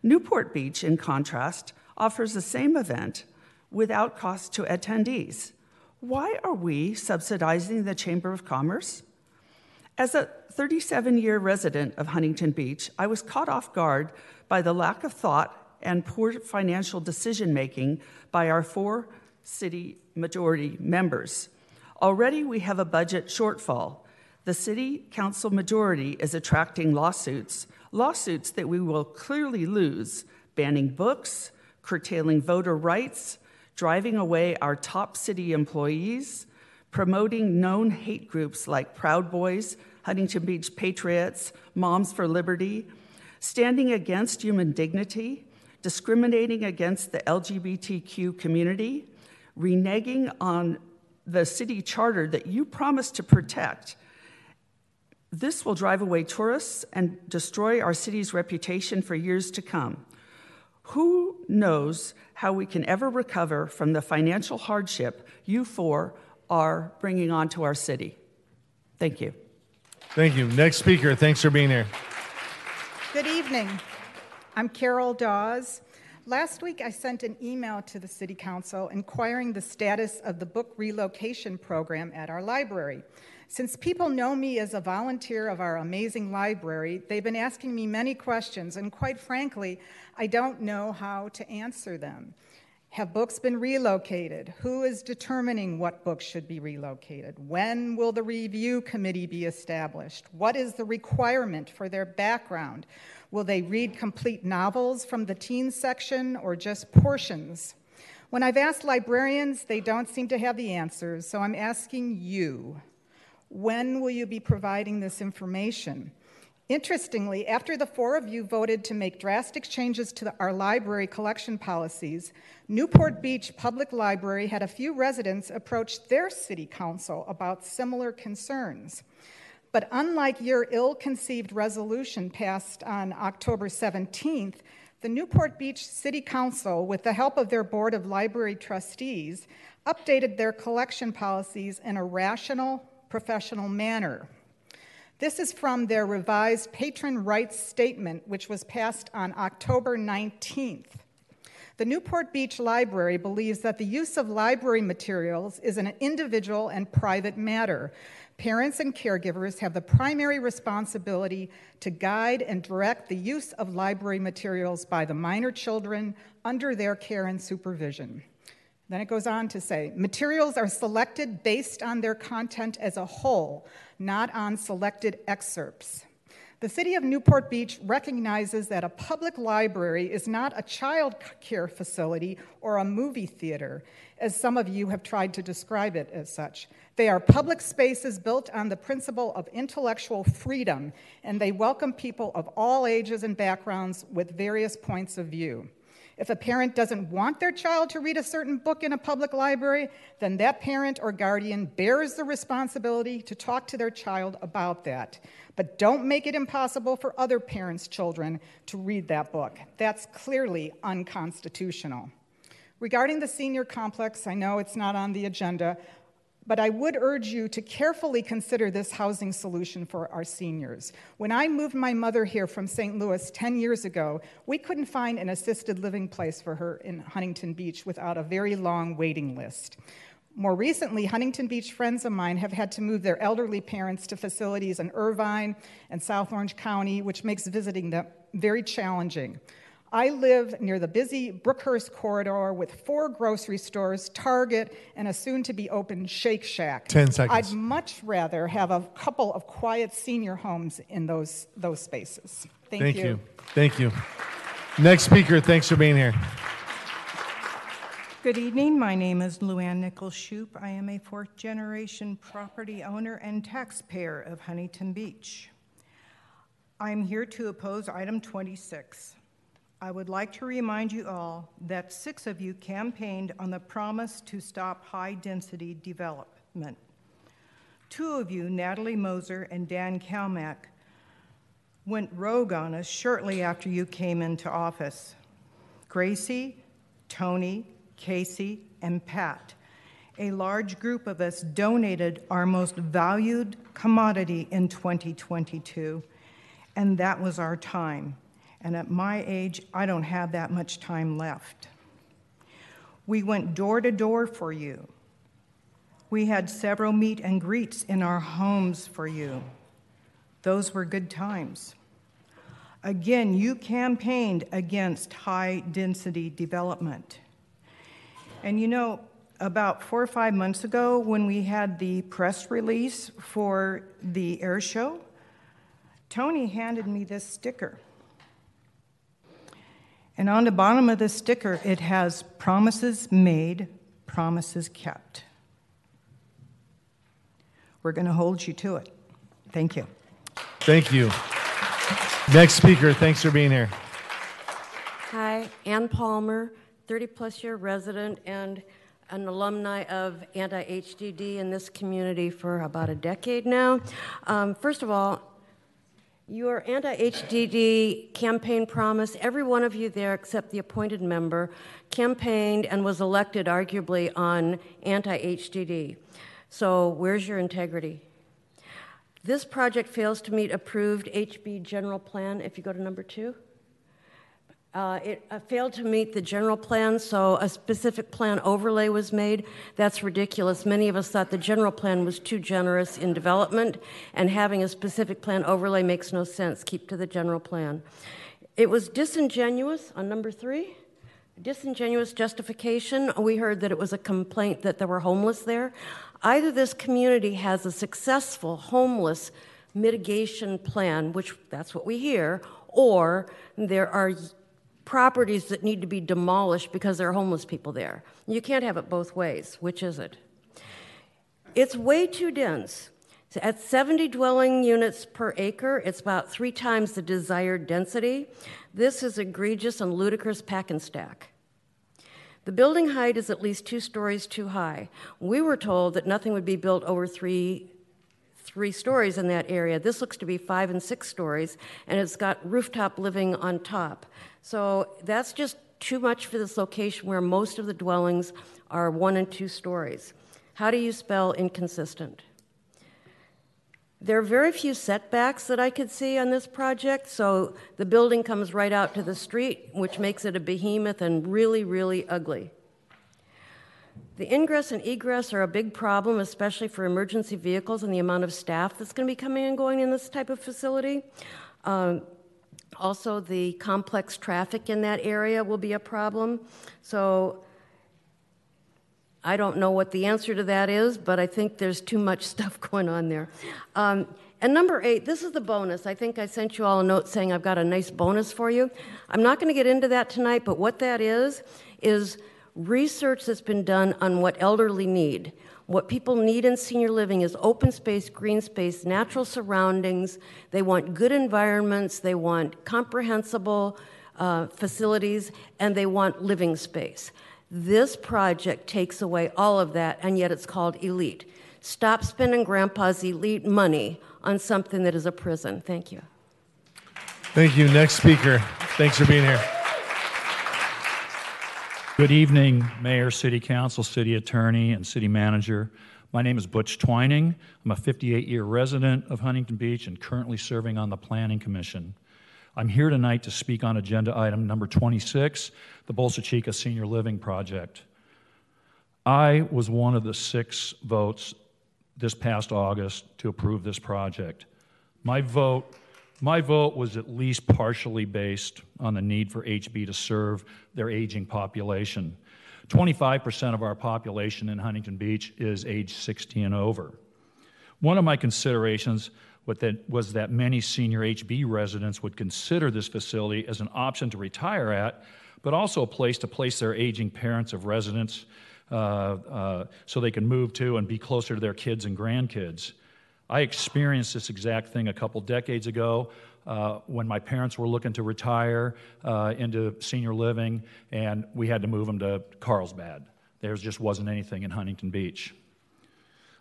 Newport Beach, in contrast, offers the same event without cost to attendees. Why are we subsidizing the Chamber of Commerce? As a 37 year resident of Huntington Beach, I was caught off guard by the lack of thought and poor financial decision making by our four city majority members. Already we have a budget shortfall. The city council majority is attracting lawsuits, lawsuits that we will clearly lose, banning books, curtailing voter rights, driving away our top city employees, promoting known hate groups like Proud Boys, Huntington Beach Patriots, Moms for Liberty, standing against human dignity, discriminating against the LGBTQ community, reneging on the city charter that you promised to protect. This will drive away tourists and destroy our city's reputation for years to come. Who knows how we can ever recover from the financial hardship you four are bringing onto our city? Thank you. Thank you. Next speaker, thanks for being here. Good evening. I'm Carol Dawes. Last week, I sent an email to the City Council inquiring the status of the book relocation program at our library. Since people know me as a volunteer of our amazing library, they've been asking me many questions, and quite frankly, I don't know how to answer them. Have books been relocated? Who is determining what books should be relocated? When will the review committee be established? What is the requirement for their background? Will they read complete novels from the teen section or just portions? When I've asked librarians, they don't seem to have the answers, so I'm asking you when will you be providing this information? Interestingly, after the four of you voted to make drastic changes to the, our library collection policies, Newport Beach Public Library had a few residents approach their city council about similar concerns. But unlike your ill conceived resolution passed on October 17th, the Newport Beach City Council, with the help of their Board of Library Trustees, updated their collection policies in a rational, professional manner. This is from their revised patron rights statement, which was passed on October 19th. The Newport Beach Library believes that the use of library materials is an individual and private matter. Parents and caregivers have the primary responsibility to guide and direct the use of library materials by the minor children under their care and supervision. Then it goes on to say materials are selected based on their content as a whole, not on selected excerpts. The city of Newport Beach recognizes that a public library is not a child care facility or a movie theater, as some of you have tried to describe it as such. They are public spaces built on the principle of intellectual freedom, and they welcome people of all ages and backgrounds with various points of view. If a parent doesn't want their child to read a certain book in a public library, then that parent or guardian bears the responsibility to talk to their child about that. But don't make it impossible for other parents' children to read that book. That's clearly unconstitutional. Regarding the senior complex, I know it's not on the agenda, but I would urge you to carefully consider this housing solution for our seniors. When I moved my mother here from St. Louis 10 years ago, we couldn't find an assisted living place for her in Huntington Beach without a very long waiting list. More recently, Huntington Beach friends of mine have had to move their elderly parents to facilities in Irvine and South Orange County, which makes visiting them very challenging. I live near the busy Brookhurst corridor with four grocery stores, Target, and a soon to be open Shake Shack. 10 seconds. I'd much rather have a couple of quiet senior homes in those, those spaces. Thank, Thank you. you. Thank you. Next speaker, thanks for being here. Good evening. My name is Luann Nichols Shoup. I am a fourth generation property owner and taxpayer of Huntington Beach. I'm here to oppose item 26. I would like to remind you all that six of you campaigned on the promise to stop high density development. Two of you, Natalie Moser and Dan Kalmick, went rogue on us shortly after you came into office. Gracey, Tony, Casey, and Pat, a large group of us donated our most valued commodity in 2022, and that was our time. And at my age, I don't have that much time left. We went door to door for you. We had several meet and greets in our homes for you. Those were good times. Again, you campaigned against high density development. And you know, about four or five months ago, when we had the press release for the air show, Tony handed me this sticker. And on the bottom of the sticker, it has promises made, promises kept. We're going to hold you to it. Thank you. Thank you. Next speaker, thanks for being here. Hi, Ann Palmer, 30 plus year resident and an alumni of anti HDD in this community for about a decade now. Um, first of all, your anti HDD campaign promise, every one of you there except the appointed member campaigned and was elected arguably on anti HDD. So, where's your integrity? This project fails to meet approved HB general plan. If you go to number two, uh, it uh, failed to meet the general plan, so a specific plan overlay was made. That's ridiculous. Many of us thought the general plan was too generous in development, and having a specific plan overlay makes no sense. Keep to the general plan. It was disingenuous on number three. Disingenuous justification. We heard that it was a complaint that there were homeless there. Either this community has a successful homeless mitigation plan, which that's what we hear, or there are properties that need to be demolished because there are homeless people there. You can't have it both ways. Which is it? It's way too dense. At 70 dwelling units per acre, it's about three times the desired density. This is egregious and ludicrous pack and stack. The building height is at least two stories too high. We were told that nothing would be built over three, three stories in that area. This looks to be five and six stories, and it's got rooftop living on top. So that's just too much for this location where most of the dwellings are one and two stories. How do you spell inconsistent? There are very few setbacks that I could see on this project, so the building comes right out to the street, which makes it a behemoth and really, really ugly. The ingress and egress are a big problem, especially for emergency vehicles and the amount of staff that's going to be coming and going in this type of facility. Um, also, the complex traffic in that area will be a problem. So, I don't know what the answer to that is, but I think there's too much stuff going on there. Um, and number eight, this is the bonus. I think I sent you all a note saying I've got a nice bonus for you. I'm not going to get into that tonight, but what that is, is research that's been done on what elderly need. What people need in senior living is open space, green space, natural surroundings. They want good environments, they want comprehensible uh, facilities, and they want living space. This project takes away all of that, and yet it's called elite. Stop spending grandpa's elite money on something that is a prison. Thank you. Thank you. Next speaker. Thanks for being here. Good evening, Mayor, City Council, City Attorney, and City Manager. My name is Butch Twining. I'm a 58 year resident of Huntington Beach and currently serving on the Planning Commission. I'm here tonight to speak on agenda item number 26, the Bolsa Chica Senior Living Project. I was one of the six votes this past August to approve this project. My vote, my vote was at least partially based on the need for HB to serve their aging population. 25% of our population in Huntington Beach is age 60 and over. One of my considerations was that many senior HB residents would consider this facility as an option to retire at, but also a place to place their aging parents of residents uh, uh, so they can move to and be closer to their kids and grandkids. I experienced this exact thing a couple decades ago uh, when my parents were looking to retire uh, into senior living, and we had to move them to Carlsbad. There just wasn't anything in Huntington Beach.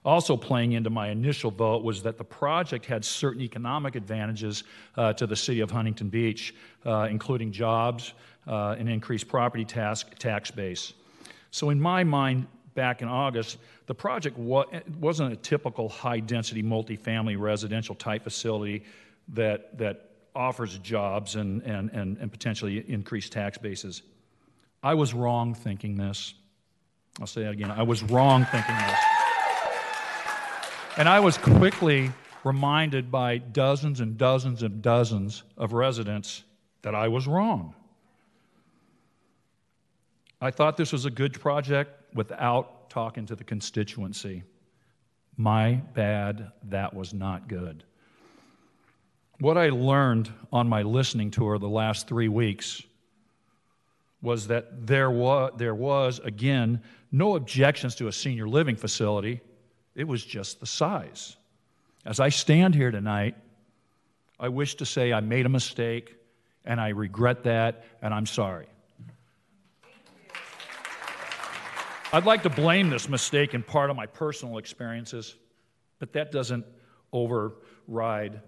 Also, playing into my initial vote was that the project had certain economic advantages uh, to the city of Huntington Beach, uh, including jobs, uh, an increased property tax, tax base. So, in my mind, back in August, the project wa- wasn't a typical high density multifamily residential type facility that, that offers jobs and, and, and, and potentially increased tax bases. I was wrong thinking this. I'll say that again. I was wrong thinking this. And I was quickly reminded by dozens and dozens and dozens of residents that I was wrong. I thought this was a good project without talking to the constituency. My bad, that was not good. What I learned on my listening tour the last three weeks was that there was, there was, again, no objections to a senior living facility. It was just the size. As I stand here tonight, I wish to say I made a mistake and I regret that and I'm sorry. I'd like to blame this mistake in part on my personal experiences, but that doesn't override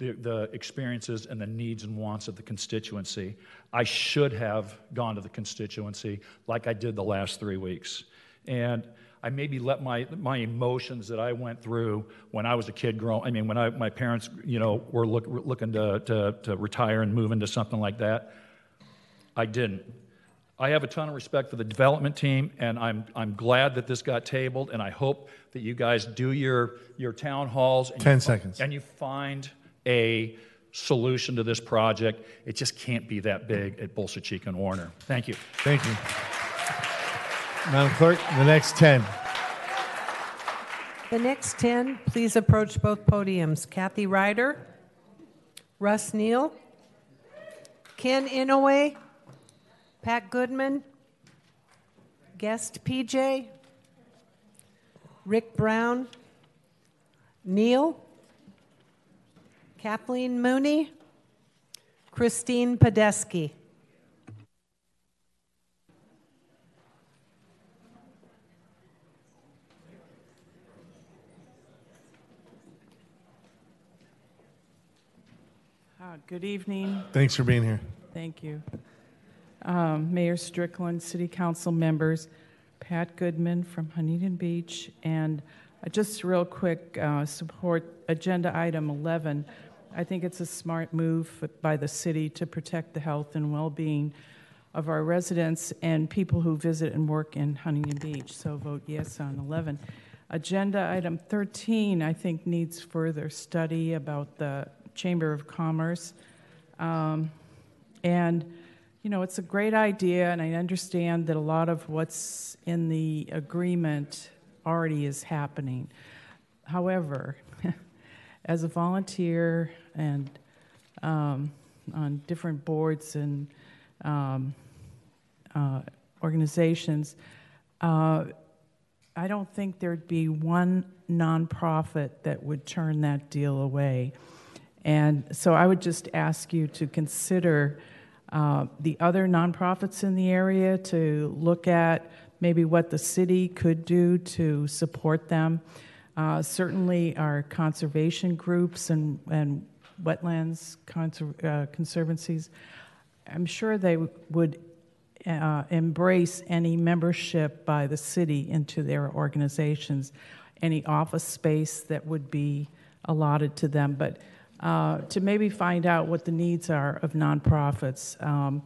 the, the experiences and the needs and wants of the constituency. I should have gone to the constituency like I did the last three weeks. And I maybe let my, my emotions that I went through when I was a kid grow. I mean, when I, my parents, you know, were look, looking to, to, to retire and move into something like that, I didn't. I have a ton of respect for the development team, and I'm, I'm glad that this got tabled, and I hope that you guys do your, your town halls. And 10 you, seconds. And you find a solution to this project. It just can't be that big at Bolsa Chica and Warner. Thank you. Thank you. Madam Clerk, the next 10. The next 10, please approach both podiums. Kathy Ryder, Russ Neal, Ken Inouye, Pat Goodman, guest PJ, Rick Brown, Neil, Kathleen Mooney, Christine Podeski. Uh, Good evening. Thanks for being here. Thank you. Um, Mayor Strickland, City Council members, Pat Goodman from Huntington Beach, and just real quick, uh, support agenda item 11. I think it's a smart move by the city to protect the health and well-being of our residents and people who visit and work in Huntington Beach. So vote yes on 11. Agenda item 13, I think, needs further study about the Chamber of Commerce. Um, and, you know, it's a great idea, and I understand that a lot of what's in the agreement already is happening. However, as a volunteer and um, on different boards and um, uh, organizations, uh, I don't think there'd be one nonprofit that would turn that deal away. And so I would just ask you to consider uh, the other nonprofits in the area to look at maybe what the city could do to support them. Uh, certainly, our conservation groups and, and wetlands conser- uh, conservancies, I'm sure they would uh, embrace any membership by the city into their organizations, any office space that would be allotted to them. But uh, to maybe find out what the needs are of nonprofits um,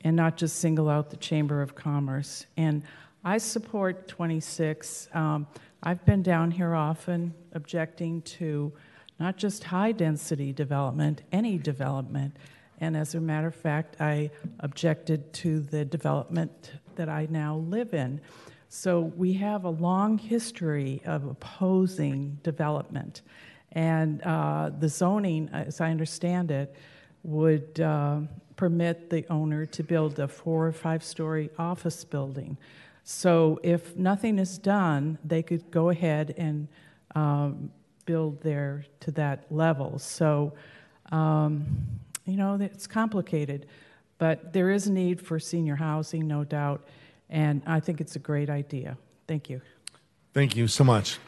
and not just single out the Chamber of Commerce. And I support 26. Um, I've been down here often objecting to not just high density development, any development. And as a matter of fact, I objected to the development that I now live in. So we have a long history of opposing development. And uh, the zoning, as I understand it, would uh, permit the owner to build a four or five story office building. So if nothing is done, they could go ahead and um, build there to that level. So, um, you know, it's complicated, but there is a need for senior housing, no doubt, and I think it's a great idea. Thank you. Thank you so much.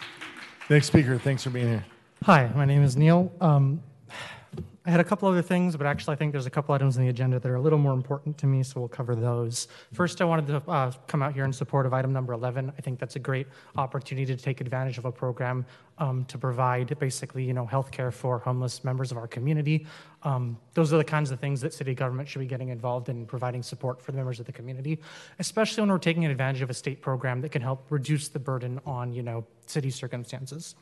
Next speaker, thanks for being here. Hi, my name is Neil. Um, I had a couple other things, but actually, I think there's a couple items on the agenda that are a little more important to me, so we'll cover those. First, I wanted to uh, come out here in support of item number 11. I think that's a great opportunity to take advantage of a program um, to provide basically, you know, health care for homeless members of our community. Um, those are the kinds of things that city government should be getting involved in providing support for the members of the community, especially when we're taking advantage of a state program that can help reduce the burden on, you know, city circumstances.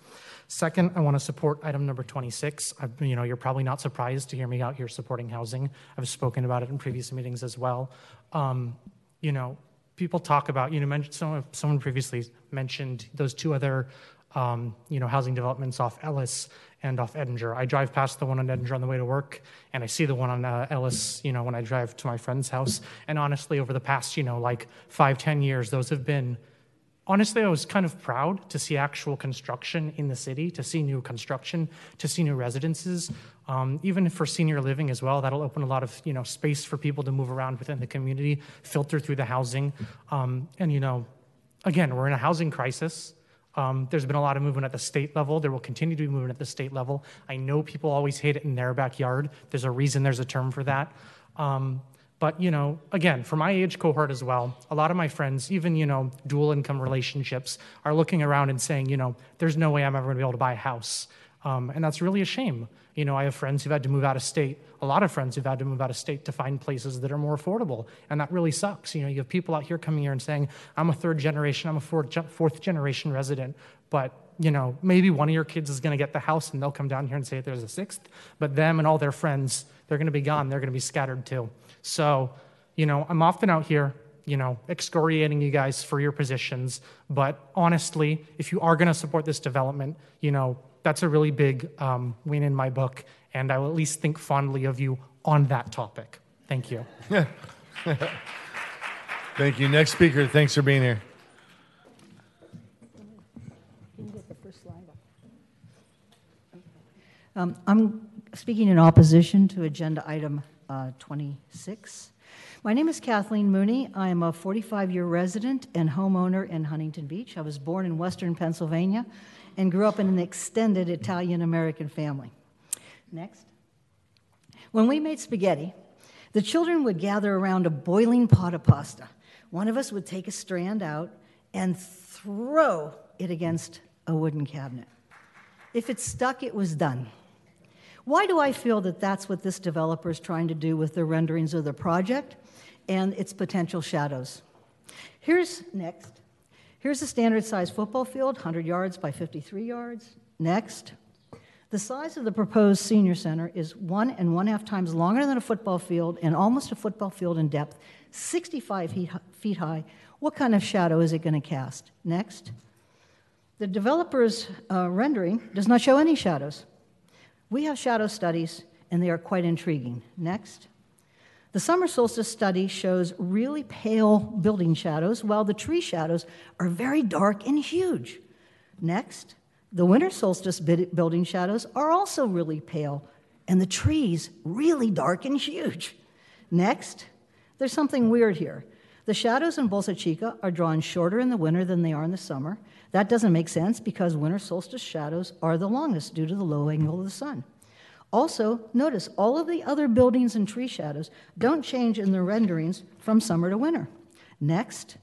Second, I want to support item number 26. I, you know, you're probably not surprised to hear me out here supporting housing. I've spoken about it in previous meetings as well. Um, you know, people talk about, you know, mentioned, someone, someone previously mentioned those two other um, you know, housing developments off Ellis and off Edinger. I drive past the one on Edinger on the way to work, and I see the one on uh, Ellis, you know, when I drive to my friend's house. And honestly, over the past, you know, like five, ten years, those have been. Honestly, I was kind of proud to see actual construction in the city, to see new construction, to see new residences, um, even for senior living as well. That'll open a lot of you know space for people to move around within the community, filter through the housing, um, and you know, again, we're in a housing crisis. Um, there's been a lot of movement at the state level. There will continue to be movement at the state level. I know people always hate it in their backyard. There's a reason there's a term for that. Um, but you know, again, for my age cohort as well, a lot of my friends, even you know, dual income relationships, are looking around and saying, you know, there's no way I'm ever going to be able to buy a house, um, and that's really a shame. You know, I have friends who've had to move out of state, a lot of friends who've had to move out of state to find places that are more affordable. And that really sucks. You know, you have people out here coming here and saying, I'm a third generation, I'm a fourth generation resident, but you know, maybe one of your kids is going to get the house and they'll come down here and say there's a sixth, but them and all their friends, they're going to be gone. They're going to be scattered too. So, you know, I'm often out here, you know, excoriating you guys for your positions, but honestly, if you are going to support this development, you know, that's a really big um, win in my book, and I will at least think fondly of you on that topic. Thank you. Thank you. Next speaker, thanks for being here. Um, I'm speaking in opposition to agenda item uh, 26. My name is Kathleen Mooney. I am a 45 year resident and homeowner in Huntington Beach. I was born in western Pennsylvania and grew up in an extended Italian American family. Next. When we made spaghetti, the children would gather around a boiling pot of pasta. One of us would take a strand out and throw it against a wooden cabinet. If it stuck, it was done. Why do I feel that that's what this developer is trying to do with the renderings of the project and its potential shadows? Here's next. Here's a standard size football field, 100 yards by 53 yards. Next. The size of the proposed senior center is one and one half times longer than a football field and almost a football field in depth, 65 feet high. What kind of shadow is it going to cast? Next. The developer's uh, rendering does not show any shadows. We have shadow studies, and they are quite intriguing. Next. The summer solstice study shows really pale building shadows, while the tree shadows are very dark and huge. Next, the winter solstice building shadows are also really pale, and the trees really dark and huge. Next, there's something weird here. The shadows in Bolsa Chica are drawn shorter in the winter than they are in the summer. That doesn't make sense because winter solstice shadows are the longest due to the low angle of the sun. Also, notice all of the other buildings and tree shadows don't change in their renderings from summer to winter. Next,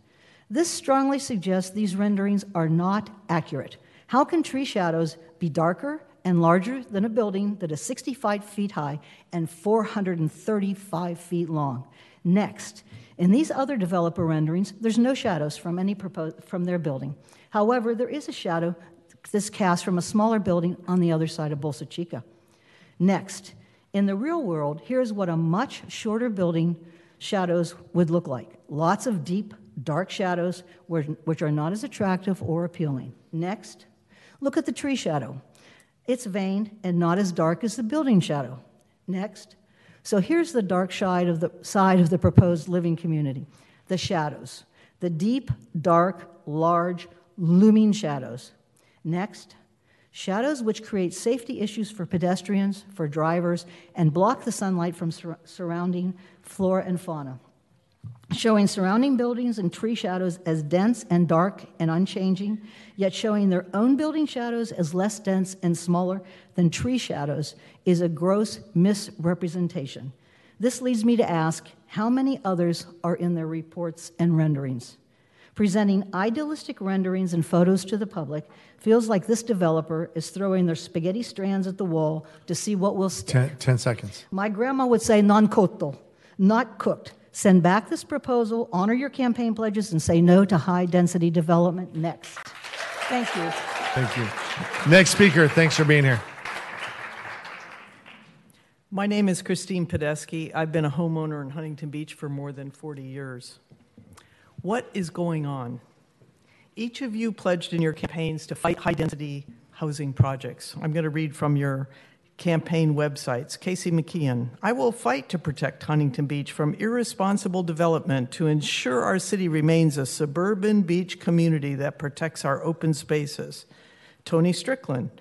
this strongly suggests these renderings are not accurate. How can tree shadows be darker and larger than a building that is 65 feet high and 435 feet long? Next, in these other developer renderings, there's no shadows from any from their building. However, there is a shadow that's cast from a smaller building on the other side of Bolsa Chica. Next, in the real world, here's what a much shorter building shadows would look like lots of deep, dark shadows, which are not as attractive or appealing. Next, look at the tree shadow. It's veined and not as dark as the building shadow. Next. So here's the dark side of the side of the proposed living community the shadows, the deep, dark, large, looming shadows. Next, shadows which create safety issues for pedestrians, for drivers, and block the sunlight from sur- surrounding flora and fauna. Showing surrounding buildings and tree shadows as dense and dark and unchanging, yet showing their own building shadows as less dense and smaller than tree shadows is a gross misrepresentation. This leads me to ask how many others are in their reports and renderings? Presenting idealistic renderings and photos to the public feels like this developer is throwing their spaghetti strands at the wall to see what will stick. Ten, seconds. My grandma would say non cotto, not cooked. Send back this proposal, honor your campaign pledges, and say no to high density development next. Thank you. Thank you. Next speaker, thanks for being here. My name is Christine Podesky. I've been a homeowner in Huntington Beach for more than 40 years. What is going on? Each of you pledged in your campaigns to fight high density housing projects. I'm going to read from your campaign websites. Casey McKeon, I will fight to protect Huntington Beach from irresponsible development to ensure our city remains a suburban beach community that protects our open spaces. Tony Strickland,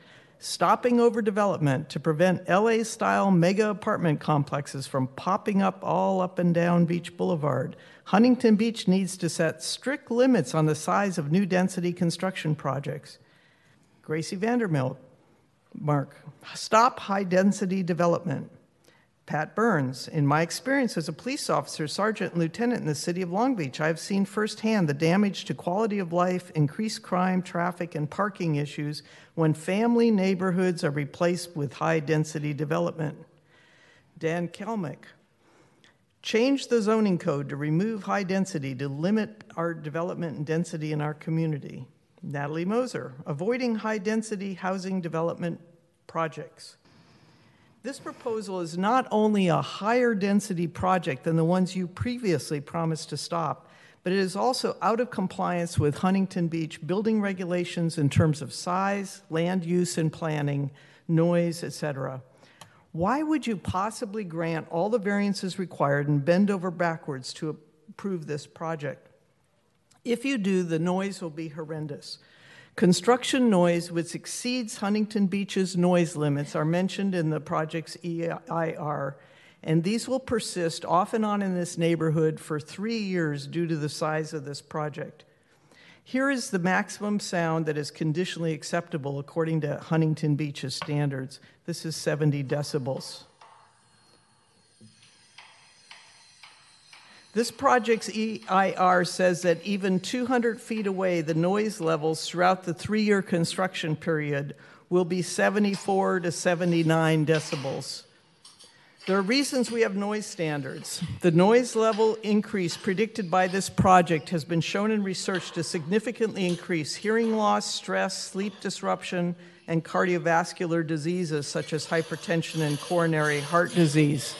stopping overdevelopment to prevent LA style mega apartment complexes from popping up all up and down Beach Boulevard. Huntington Beach needs to set strict limits on the size of new density construction projects. Gracey Vandermilt, Mark, stop high density development. Pat Burns, in my experience as a police officer, sergeant, and lieutenant in the city of Long Beach, I have seen firsthand the damage to quality of life, increased crime, traffic, and parking issues when family neighborhoods are replaced with high density development. Dan Kalmick, change the zoning code to remove high density to limit our development and density in our community. Natalie Moser, avoiding high density housing development projects. This proposal is not only a higher density project than the ones you previously promised to stop, but it is also out of compliance with Huntington Beach building regulations in terms of size, land use and planning, noise, etc. Why would you possibly grant all the variances required and bend over backwards to approve this project? If you do, the noise will be horrendous. Construction noise, which exceeds Huntington Beach's noise limits, are mentioned in the project's EIR, and these will persist off and on in this neighborhood for three years due to the size of this project. Here is the maximum sound that is conditionally acceptable according to Huntington Beach's standards. This is 70 decibels. This project's EIR says that even 200 feet away, the noise levels throughout the three year construction period will be 74 to 79 decibels. There are reasons we have noise standards. The noise level increase predicted by this project has been shown in research to significantly increase hearing loss, stress, sleep disruption, and cardiovascular diseases such as hypertension and coronary heart disease.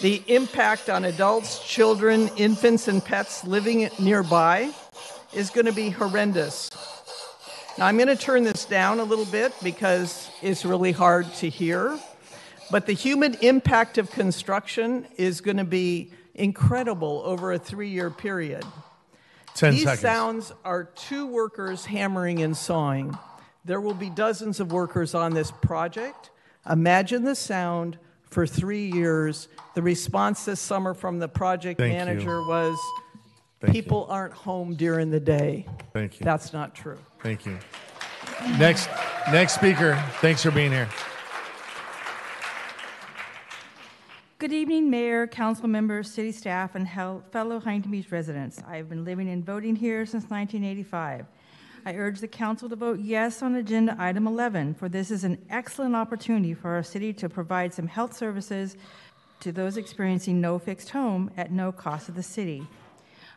The impact on adults, children, infants, and pets living nearby is going to be horrendous. Now, I'm going to turn this down a little bit because it's really hard to hear. But the human impact of construction is going to be incredible over a three year period. 10 These seconds. sounds are two workers hammering and sawing. There will be dozens of workers on this project. Imagine the sound for three years. The response this summer from the project Thank you. manager was Thank people aren't home during the day. Thank you. That's not true. Thank you. Next, next speaker, thanks for being here. Good evening, Mayor, council members, city staff, and fellow Huntington Beach residents. I have been living and voting here since 1985. I urge the council to vote yes on agenda item 11, for this is an excellent opportunity for our city to provide some health services to those experiencing no fixed home at no cost to the city.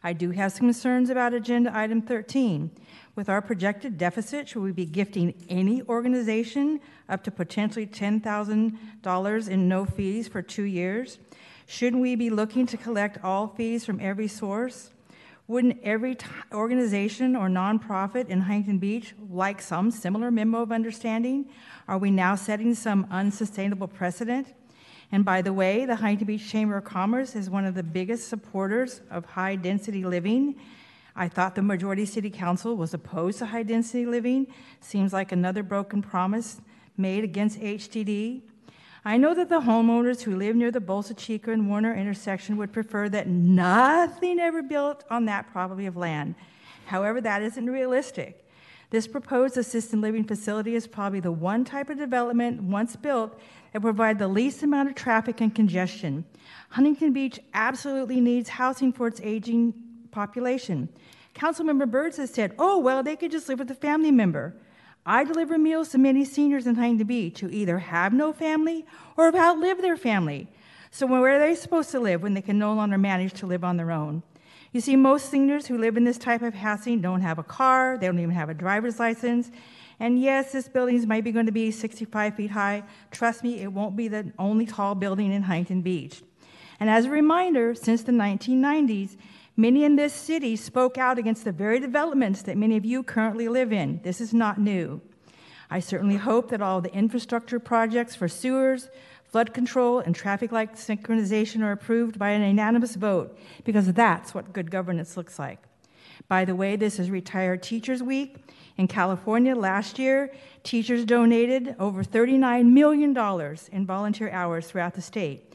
I do have some concerns about agenda item 13. With our projected deficit, should we be gifting any organization up to potentially $10,000 in no fees for two years? Shouldn't we be looking to collect all fees from every source? Wouldn't every t- organization or nonprofit in Huntington Beach like some similar memo of understanding? Are we now setting some unsustainable precedent? And by the way, the Huntington Beach Chamber of Commerce is one of the biggest supporters of high density living. I thought the majority city council was opposed to high density living. Seems like another broken promise made against HDD. I know that the homeowners who live near the Bolsa Chica and Warner intersection would prefer that nothing ever built on that property of land. However, that isn't realistic. This proposed assisted living facility is probably the one type of development, once built, that provide the least amount of traffic and congestion. Huntington Beach absolutely needs housing for its aging population. Councilmember Burns has said, oh, well, they could just live with a family member. I deliver meals to many seniors in Huntington Beach who either have no family or have outlived their family. So, where are they supposed to live when they can no longer manage to live on their own? You see, most seniors who live in this type of housing don't have a car, they don't even have a driver's license. And yes, this building is maybe going to be 65 feet high. Trust me, it won't be the only tall building in Huntington Beach. And as a reminder, since the 1990s, Many in this city spoke out against the very developments that many of you currently live in. This is not new. I certainly hope that all the infrastructure projects for sewers, flood control, and traffic light synchronization are approved by an unanimous vote, because that's what good governance looks like. By the way, this is Retired Teachers Week. In California last year, teachers donated over $39 million in volunteer hours throughout the state.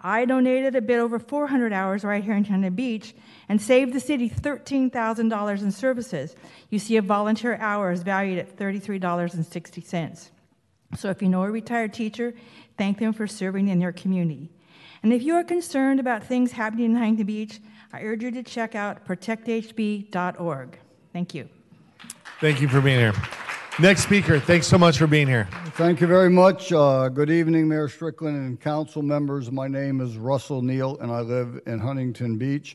I donated a bit over 400 hours right here in Huntington Beach and saved the city $13,000 in services. You see, a volunteer hour is valued at $33.60. So if you know a retired teacher, thank them for serving in their community. And if you are concerned about things happening in Huntington Beach, I urge you to check out protecthb.org. Thank you. Thank you for being here. Next speaker, thanks so much for being here. Thank you very much. Uh, good evening, Mayor Strickland and council members. My name is Russell Neal, and I live in Huntington Beach.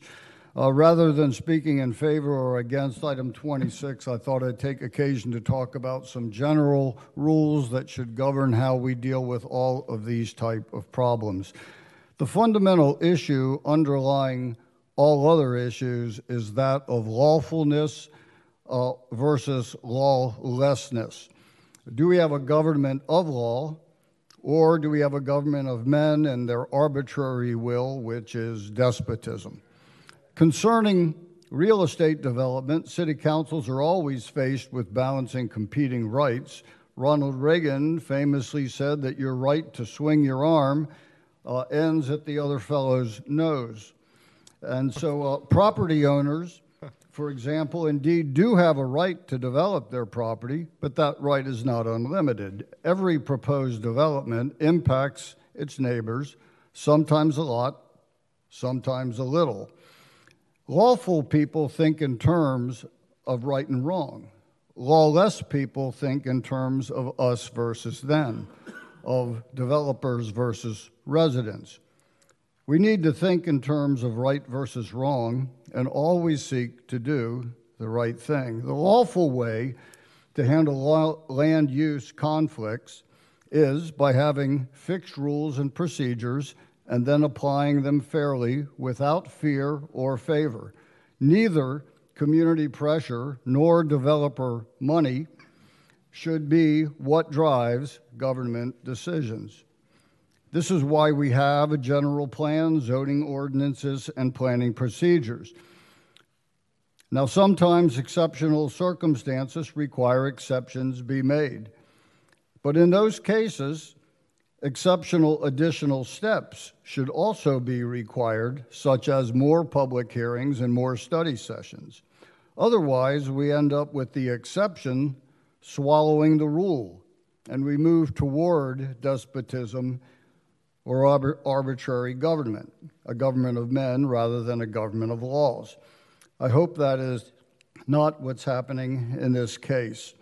Uh, rather than speaking in favor or against item 26, I thought I'd take occasion to talk about some general rules that should govern how we deal with all of these type of problems. The fundamental issue underlying all other issues is that of lawfulness uh, versus lawlessness. Do we have a government of law, or do we have a government of men and their arbitrary will, which is despotism? Concerning real estate development, city councils are always faced with balancing competing rights. Ronald Reagan famously said that your right to swing your arm uh, ends at the other fellow's nose. And so, uh, property owners for example, indeed do have a right to develop their property, but that right is not unlimited. Every proposed development impacts its neighbors, sometimes a lot, sometimes a little. Lawful people think in terms of right and wrong. Lawless people think in terms of us versus them, of developers versus residents. We need to think in terms of right versus wrong and always seek to do the right thing. The lawful way to handle land use conflicts is by having fixed rules and procedures and then applying them fairly without fear or favor. Neither community pressure nor developer money should be what drives government decisions. This is why we have a general plan, zoning ordinances, and planning procedures. Now, sometimes exceptional circumstances require exceptions be made. But in those cases, exceptional additional steps should also be required, such as more public hearings and more study sessions. Otherwise, we end up with the exception swallowing the rule, and we move toward despotism or arbitrary government, a government of men rather than a government of laws. I hope that is not what's happening in this case.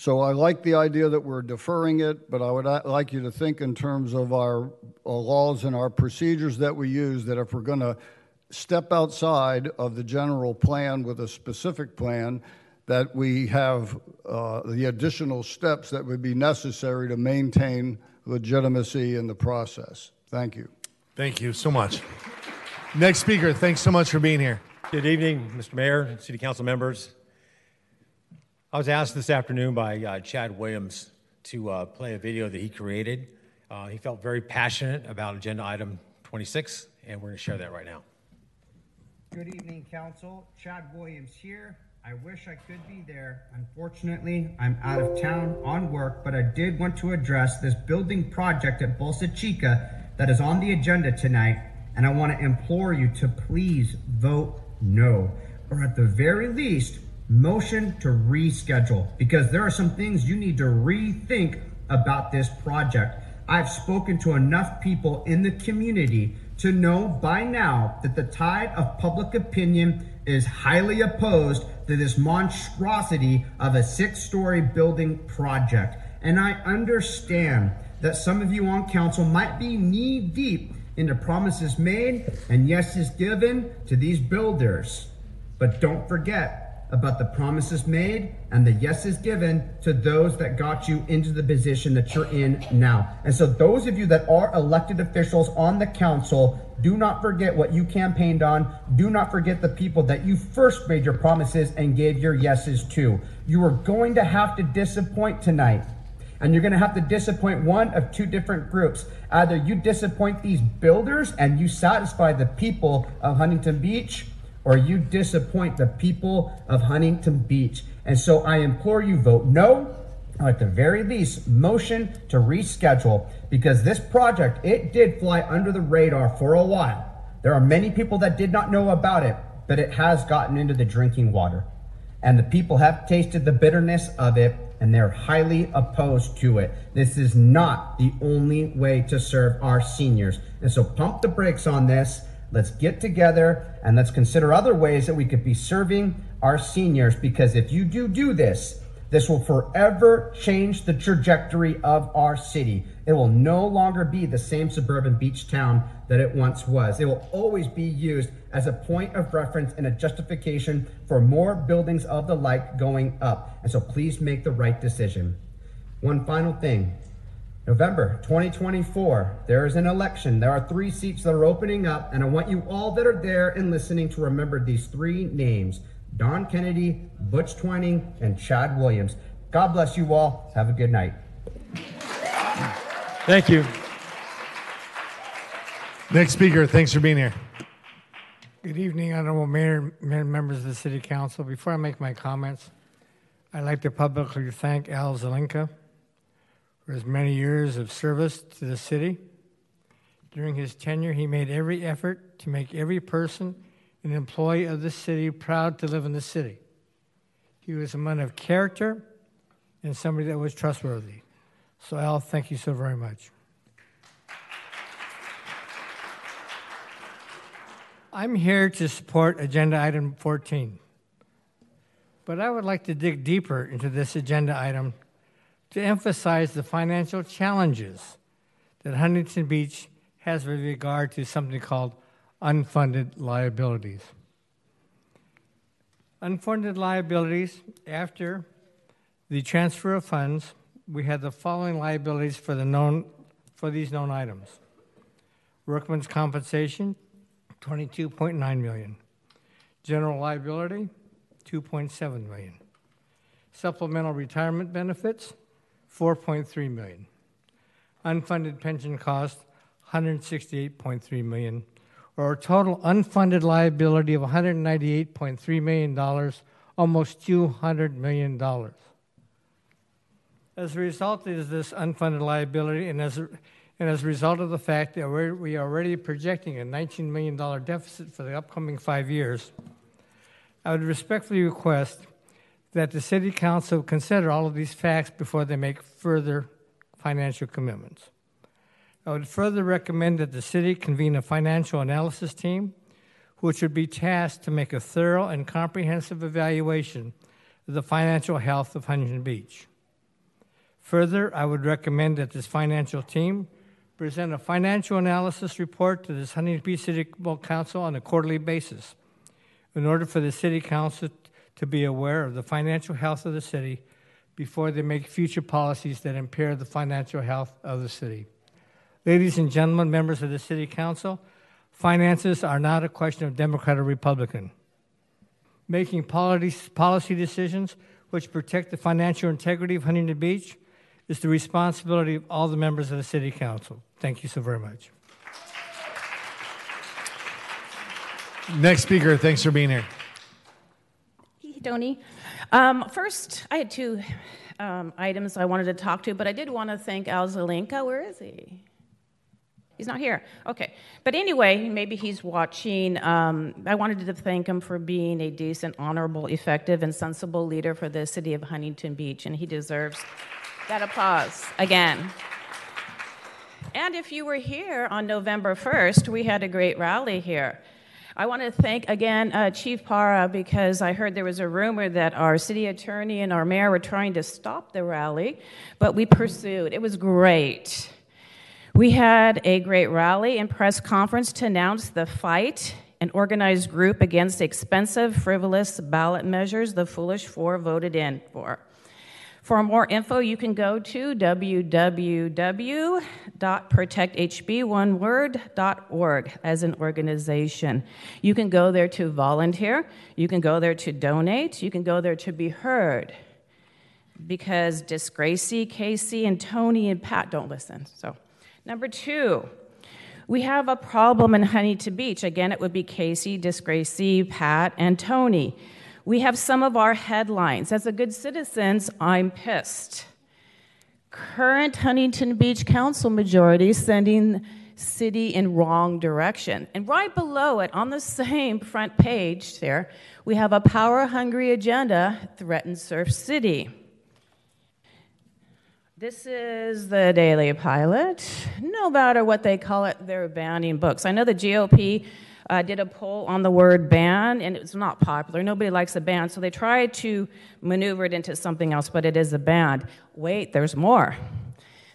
So I like the idea that we're deferring it, but I would like you to think in terms of our, our laws and our procedures that we use, that if we're going to step outside of the general plan with a specific plan, that we have uh, the additional steps that would be necessary to maintain legitimacy in the process. Thank you. Thank you so much. Next speaker, thanks so much for being here. Good evening, Mr. Mayor, City Council members. I was asked this afternoon by uh, Chad Williams to uh, play a video that he created. Uh, he felt very passionate about agenda item 26, and we're going to share that right now. Good evening, Council. Chad Williams here. I wish I could be there. Unfortunately, I'm out of town on work, but I did want to address this building project at Bolsa Chica that is on the agenda tonight, and I want to implore you to please vote no, or at the very least, motion to reschedule, because there are some things you need to rethink about this project. I've spoken to enough people in the community to know by now that the tide of public opinion is highly opposed to this monstrosity of a six story building project. And I understand that some of you on council might be knee deep into promises made and yeses given to these builders. But don't forget, about the promises made and the yeses given to those that got you into the position that you're in now. And so, those of you that are elected officials on the council, do not forget what you campaigned on. Do not forget the people that you first made your promises and gave your yeses to. You are going to have to disappoint tonight. And you're going to have to disappoint one of two different groups. Either you disappoint these builders and you satisfy the people of Huntington Beach, or you disappoint the people of Huntington Beach. And so I implore you vote no, or at the very least, motion to reschedule because this project, it did fly under the radar for a while. There are many people that did not know about it, but it has gotten into the drinking water. And the people have tasted the bitterness of it and they're highly opposed to it. This is not the only way to serve our seniors. And so pump the brakes on this Let's get together and let's consider other ways that we could be serving our seniors because if you do do this, this will forever change the trajectory of our city. It will no longer be the same suburban beach town that it once was. It will always be used as a point of reference and a justification for more buildings of the like going up. And so please make the right decision. One final thing November 2024, there is an election. There are three seats that are opening up, and I want you all that are there and listening to remember these three names Don Kennedy, Butch Twining, and Chad Williams. God bless you all. Have a good night. Thank you. Next speaker, thanks for being here. Good evening, honorable mayor, mayor members of the city council. Before I make my comments, I'd like to publicly thank Al Zelinka for his many years of service to the city. During his tenure, he made every effort to make every person an employee of the city proud to live in the city. He was a man of character and somebody that was trustworthy. So, Al, thank you so very much. I'm here to support agenda item 14. But I would like to dig deeper into this agenda item to emphasize the financial challenges that Huntington Beach has with regard to something called unfunded liabilities. Unfunded liabilities, after the transfer of funds, we had the following liabilities for, the known, for these known items. Workman's compensation, 22.9 million. General liability, 2.7 million. Supplemental retirement benefits, 4.3 million. Unfunded pension costs, 168.3 million, or a total unfunded liability of 198.3 million dollars, almost 200 million dollars. As a result of this unfunded liability, and as a, and as a result of the fact that we're, we are already projecting a $19 million deficit for the upcoming five years, I would respectfully request that the City Council consider all of these facts before they make further financial commitments. I would further recommend that the City convene a financial analysis team, which would be tasked to make a thorough and comprehensive evaluation of the financial health of Huntington Beach. Further, I would recommend that this financial team present a financial analysis report to this Huntington Beach City Council on a quarterly basis in order for the City Council to be aware of the financial health of the city before they make future policies that impair the financial health of the city. Ladies and gentlemen, members of the City Council, finances are not a question of Democrat or Republican. making policy, decisions which protect the financial integrity of Huntington Beach is the responsibility of all the members of the City Council. Thank you so very much. Next speaker, thanks for being here. Tony. Um, first, I had two um, items I wanted to talk to, but I did want to thank Al Zelinka. Where is he? He's not here. Okay. But anyway, maybe he's watching. Um, I wanted to thank him for being a decent, honorable, effective, and sensible leader for the city of Huntington Beach, and he deserves that applause again. And if you were here on November 1st, we had a great rally here. I want to thank again uh, Chief Parra because I heard there was a rumor that our city attorney and our mayor were trying to stop the rally, but we pursued. It was great. We had a great rally and press conference to announce the fight an organized group against expensive, frivolous ballot measures the foolish four voted in for. For more info, you can go to www.protecthb1word.org as an organization. You can go there to volunteer, you can go there to donate, you can go there to be heard. Because Disgracie, Casey, and Tony and Pat don't listen. So, number two, we have a problem in Huntington Beach. Again, it would be Casey, Disgracie, Pat, and Tony. We have some of our headlines. As a good citizen, I'm pissed. Current Huntington Beach Council majority sending city in wrong direction. And right below it, on the same front page there, we have a power hungry agenda threatens Surf City. This is the Daily Pilot. No matter what they call it, they're banning books. I know the GOP uh, did a poll on the word ban, and it was not popular. Nobody likes a ban, so they tried to maneuver it into something else, but it is a ban. Wait, there's more.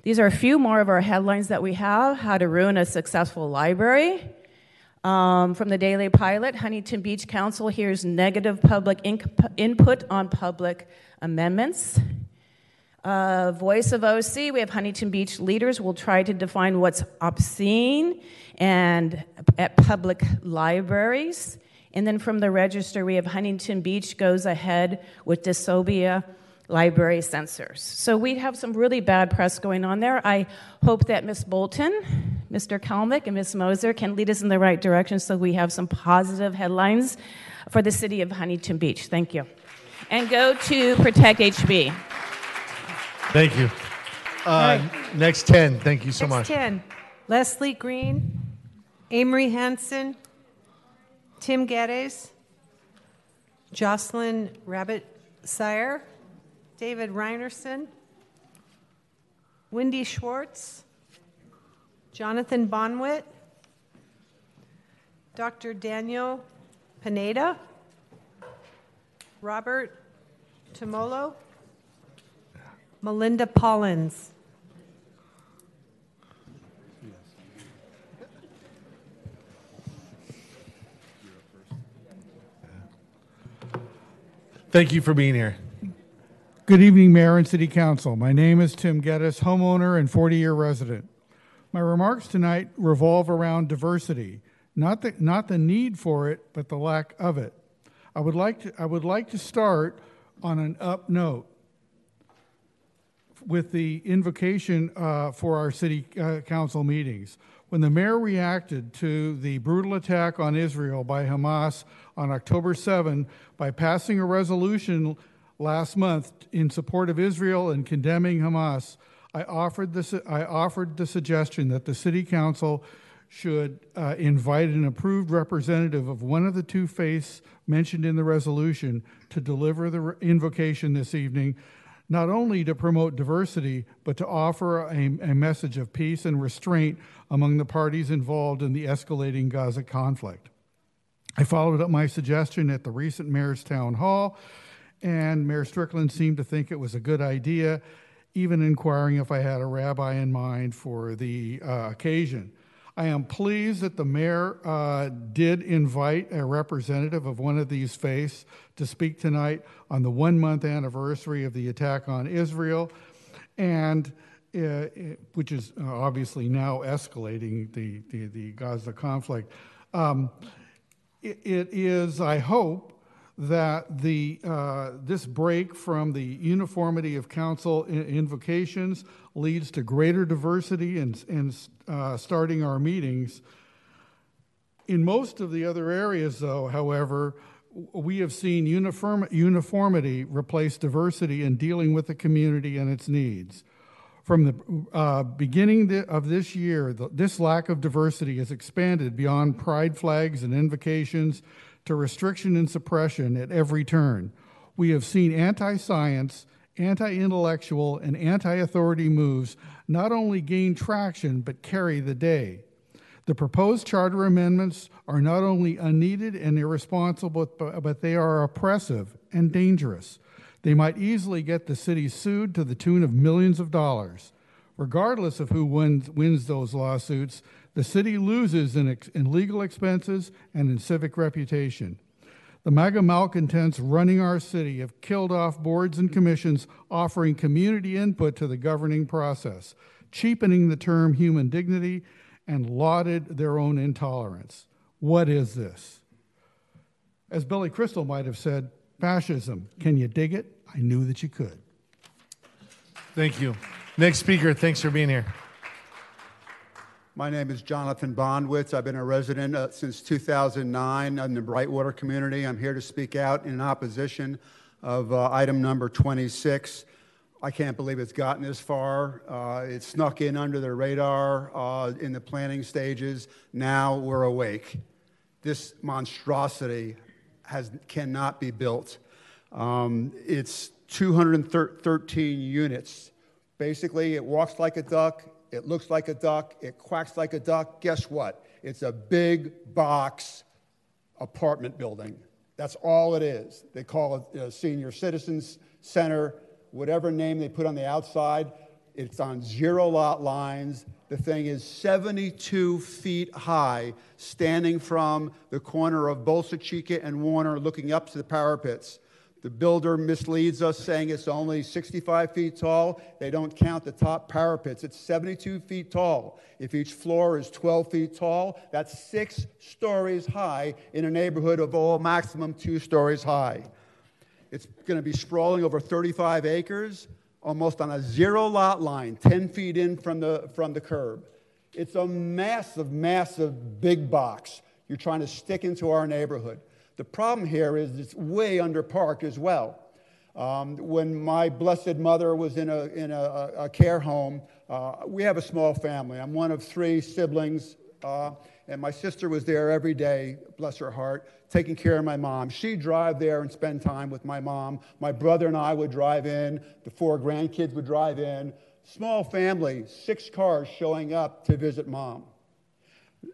These are a few more of our headlines that we have How to Ruin a Successful Library. Um, from the Daily Pilot, Huntington Beach Council hears negative public input on public amendments. Uh, Voice of OC, we have Huntington Beach leaders will try to define what's obscene and at public libraries. And then from the register, we have Huntington Beach goes ahead with dysobia library censors. So we have some really bad press going on there. I hope that Ms. Bolton, Mr. Kalmick, and Ms. Moser can lead us in the right direction so we have some positive headlines for the city of Huntington Beach. Thank you. And go to Protect HB. Thank you. Uh, right. Next 10. Thank you so Next much. 10. Leslie Green, Amory Hanson, Tim Geddes, Jocelyn Rabbit Sire, David Reinerson, Wendy Schwartz, Jonathan Bonwit, Dr. Daniel Pineda, Robert Tomolo, Melinda Pollins. Thank you for being here. Good evening, Mayor and City Council. My name is Tim Geddes, homeowner and 40 year resident. My remarks tonight revolve around diversity, not the, not the need for it, but the lack of it. I would like to, I would like to start on an up note with the invocation uh, for our city uh, council meetings. When the mayor reacted to the brutal attack on Israel by Hamas on October 7 by passing a resolution last month in support of Israel and condemning Hamas, I offered, I offered the suggestion that the city council should uh, invite an approved representative of one of the two faiths mentioned in the resolution to deliver the re- invocation this evening not only to promote diversity, but to offer a, a, message of peace and restraint among the parties involved in the escalating Gaza conflict. I followed up my suggestion at the recent mayor's town hall, and Mayor Strickland seemed to think it was a good idea, even inquiring if I had a rabbi in mind for the uh, occasion. I am pleased that the mayor uh, did invite a representative of one of these faiths to speak tonight on the one month anniversary of the attack on Israel, and uh, which is uh, obviously now escalating the, the, the Gaza conflict. Um, it, is, I hope, that the, uh, this break from the uniformity of council invocations leads to greater diversity in, in uh, starting our meetings. In most of the other areas, though, however, we have seen uniform, uniformity replace diversity in dealing with the community and its needs. From the uh, beginning of this year, the, this lack of diversity has expanded beyond pride flags and invocations to restriction and suppression at every turn. We have seen anti science, anti intellectual, and anti authority moves not only gain traction but carry the day. The proposed charter amendments are not only unneeded and irresponsible, but, but they are oppressive and dangerous. They might easily get the city sued to the tune of millions of dollars. Regardless of who wins, wins those lawsuits, the city loses in, ex, in legal expenses and in civic reputation. The MAGA malcontents running our city have killed off boards and commissions offering community input to the governing process, cheapening the term human dignity, and lauded their own intolerance. What is this? As Billy Crystal might have said, fascism. Can you dig it? I knew that you could. Thank you. Next speaker, thanks for being here. My name is Jonathan Bondwitz. I've been a resident uh, since 2009 in the Brightwater community. I'm here to speak out in opposition of uh, item number 26. I can't believe it's gotten this far. Uh, it snuck in under the radar uh, in the planning stages. Now we're awake. This monstrosity has, cannot be built. Um, it's 213 units. Basically, it walks like a duck, it looks like a duck, it quacks like a duck. Guess what? It's a big box apartment building. That's all it is. They call it a senior citizens center, whatever name they put on the outside. It's on zero lot lines. The thing is 72 feet high, standing from the corner of Bolsa Chica and Warner, looking up to the parapets. The builder misleads us saying it's only 65 feet tall. They don't count the top parapets. It's 72 feet tall. If each floor is 12 feet tall, that's six stories high in a neighborhood of all maximum two stories high. It's going to be sprawling over 35 acres, almost on a zero lot line, 10 feet in from the, from the curb. It's a massive, massive big box you're trying to stick into our neighborhood. The problem here is it's way underparked as well. Um, when my blessed mother was in a, in a, a care home, uh, we have a small family. I'm one of three siblings, uh, and my sister was there every day, bless her heart, taking care of my mom. She'd drive there and spend time with my mom. My brother and I would drive in, the four grandkids would drive in. Small family, six cars showing up to visit mom.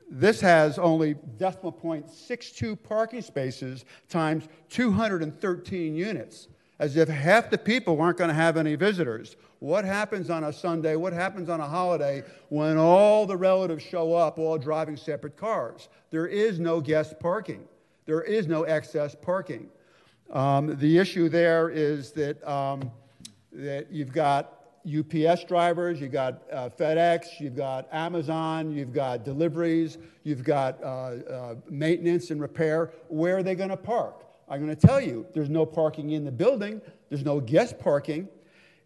This has only decimal point 62 parking spaces times 213 units, as if half the people weren't going to have any visitors. What happens on a Sunday? What happens on a holiday when all the relatives show up, all driving separate cars? There is no guest parking. There is no excess parking. Um, the issue there is that, um, that you've got UPS drivers, you've got uh, FedEx, you've got Amazon, you've got deliveries, you've got uh, uh, maintenance and repair. Where are they going to park? I'm going to tell you there's no parking in the building, there's no guest parking.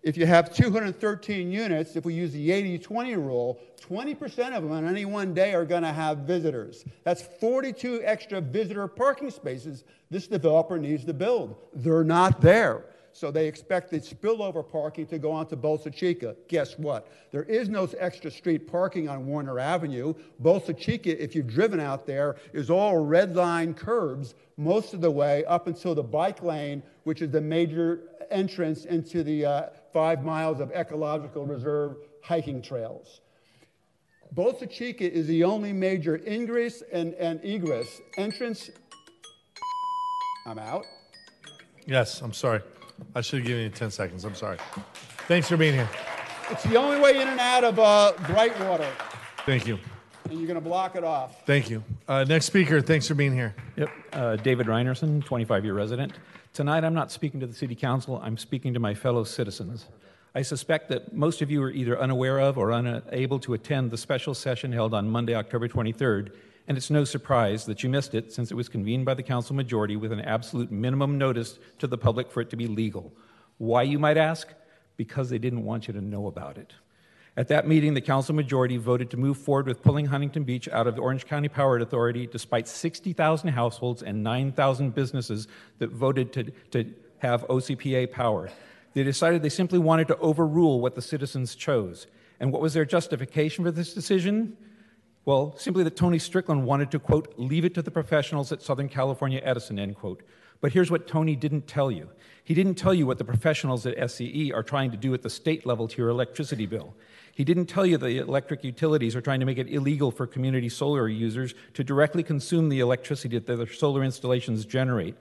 If you have 213 units, if we use the 80 20 rule, 20% of them on any one day are going to have visitors. That's 42 extra visitor parking spaces this developer needs to build. They're not there. So they expect the spillover parking to go onto Bolsa Chica. Guess what? There is no extra street parking on Warner Avenue. Bolsa Chica, if you've driven out there, is all red line curbs most of the way up until the bike lane, which is the major entrance into the uh, five miles of ecological reserve hiking trails. Bolsa Chica is the only major ingress and, and egress entrance. I'm out. Yes, I'm sorry. I should have given you 10 seconds. I'm sorry. Thanks for being here. It's the only way in and out of uh, Brightwater, Thank you. and you're going to block it off. Thank you. Uh, next speaker, thanks for being here. Yep. Uh, David Reinerson, 25 year resident. Tonight I'm not speaking to the City Council, I'm speaking to my fellow citizens. I suspect that most of you are either unaware of or unable to attend the special session held on Monday, October 23rd and it's no surprise that you missed it since it was convened by the council majority with an absolute minimum notice to the public for it to be legal. Why, you might ask? Because they didn't want you to know about it. At that meeting, the council majority voted to move forward with pulling Huntington Beach out of the Orange County Power Authority despite 60,000 households and 9,000 businesses that voted to, to have OCPA power. They decided they simply wanted to overrule what the citizens chose. And what was their justification for this decision? Well, simply that Tony Strickland wanted to, quote, leave it to the professionals at Southern California Edison, end quote. But here's what Tony didn't tell you. He didn't tell you what the professionals at SCE are trying to do at the state level to your electricity bill. He didn't tell you the electric utilities are trying to make it illegal for community solar users to directly consume the electricity that their solar installations generate.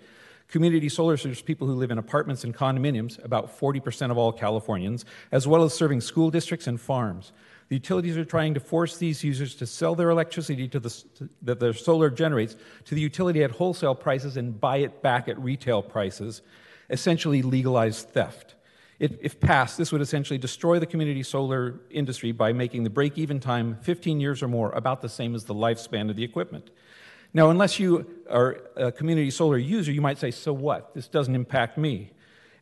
Community solar serves people who live in apartments and condominiums, about 40% of all Californians, as well as serving school districts and farms. The utilities are trying to force these users to sell their electricity to the, to, that their solar generates to the utility at wholesale prices and buy it back at retail prices, essentially legalized theft. It, if passed, this would essentially destroy the community solar industry by making the break even time 15 years or more about the same as the lifespan of the equipment. Now, unless you are a community solar user, you might say, so what? This doesn't impact me.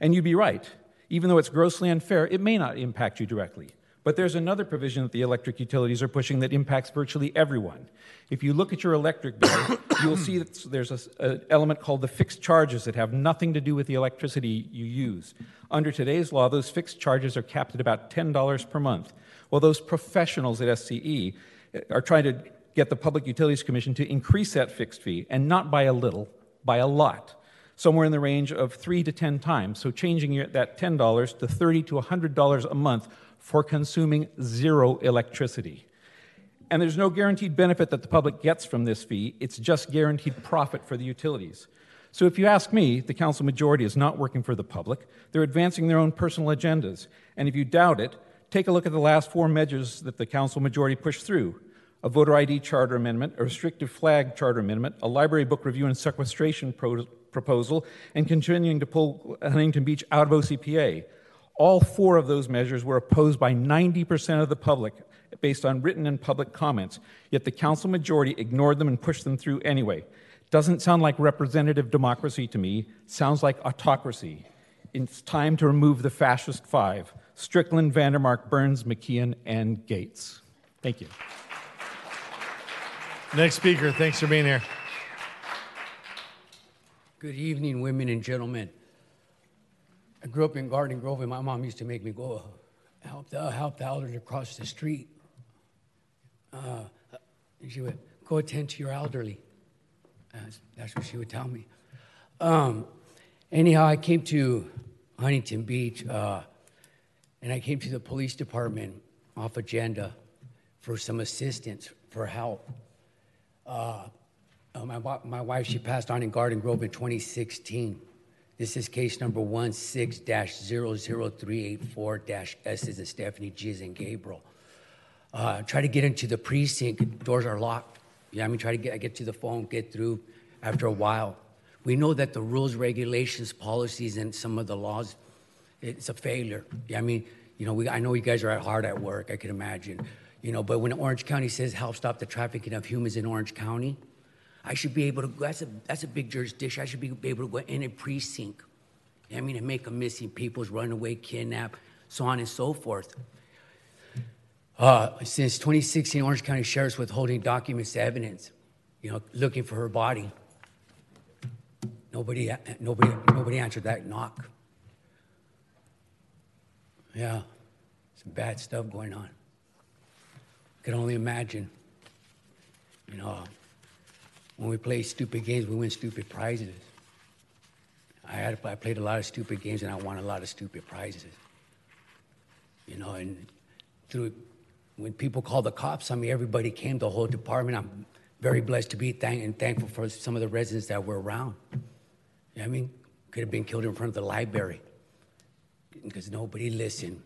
And you'd be right. Even though it's grossly unfair, it may not impact you directly. But there's another provision that the electric utilities are pushing that impacts virtually everyone. If you look at your electric bill, you'll see that there's an element called the fixed charges that have nothing to do with the electricity you use. Under today's law, those fixed charges are capped at about $10 per month. Well, those professionals at SCE eh, are trying to get the Public Utilities Commission to increase that fixed fee, and not by a little, by a lot, somewhere in the range of three to 10 times. So changing that $10 to 30 to $100 a month for consuming zero electricity. And there's no guaranteed benefit that the public gets from this fee, it's just guaranteed profit for the utilities. So if you ask me, the council majority is not working for the public. They're advancing their own personal agendas. And if you doubt it, take a look at the last four measures that the council majority pushed through a voter ID charter amendment, a restrictive flag charter amendment, a library book review and sequestration pro- proposal, and continuing to pull Huntington Beach out of OCPA. All four of those measures were opposed by 90% of the public based on written and public comments, yet the council majority ignored them and pushed them through anyway. Doesn't sound like representative democracy to me, sounds like autocracy. It's time to remove the fascist five Strickland, Vandermark, Burns, McKeon, and Gates. Thank you. Next speaker, thanks for being here. Good evening, women and gentlemen. I grew up in Garden Grove, and my mom used to make me go help the, help the elderly across the street. Uh, she would go attend to your elderly. That's, that's what she would tell me. Um, anyhow, I came to Huntington Beach, uh, and I came to the police department off agenda for some assistance, for help. Uh, uh my, my wife, she passed on in Garden Grove in 2016. This is case number 16-00384-S is a Stephanie G is in Gabriel. Uh, try to get into the precinct, doors are locked. Yeah, I mean, try to get, get to the phone, get through after a while. We know that the rules, regulations, policies, and some of the laws, it's a failure. Yeah, I mean, you know, we, I know you guys are hard at work, I can imagine. You know, but when Orange County says help stop the trafficking of humans in Orange County, I should be able to, that's a, that's a big jurisdiction. I should be able to go in a precinct. I mean, and make a missing people's runaway, kidnap, so on and so forth. Uh, since 2016, Orange County Sheriff's withholding documents, evidence, you know, looking for her body. Nobody, nobody, nobody answered that knock. Yeah, some bad stuff going on. Can only imagine, you know. When we play stupid games, we win stupid prizes. I, had, I played a lot of stupid games and I won a lot of stupid prizes. You know, and through when people called the cops on me, everybody came, the whole department. I'm very blessed to be thank, and thankful for some of the residents that were around. You know I mean? Could have been killed in front of the library because nobody listened.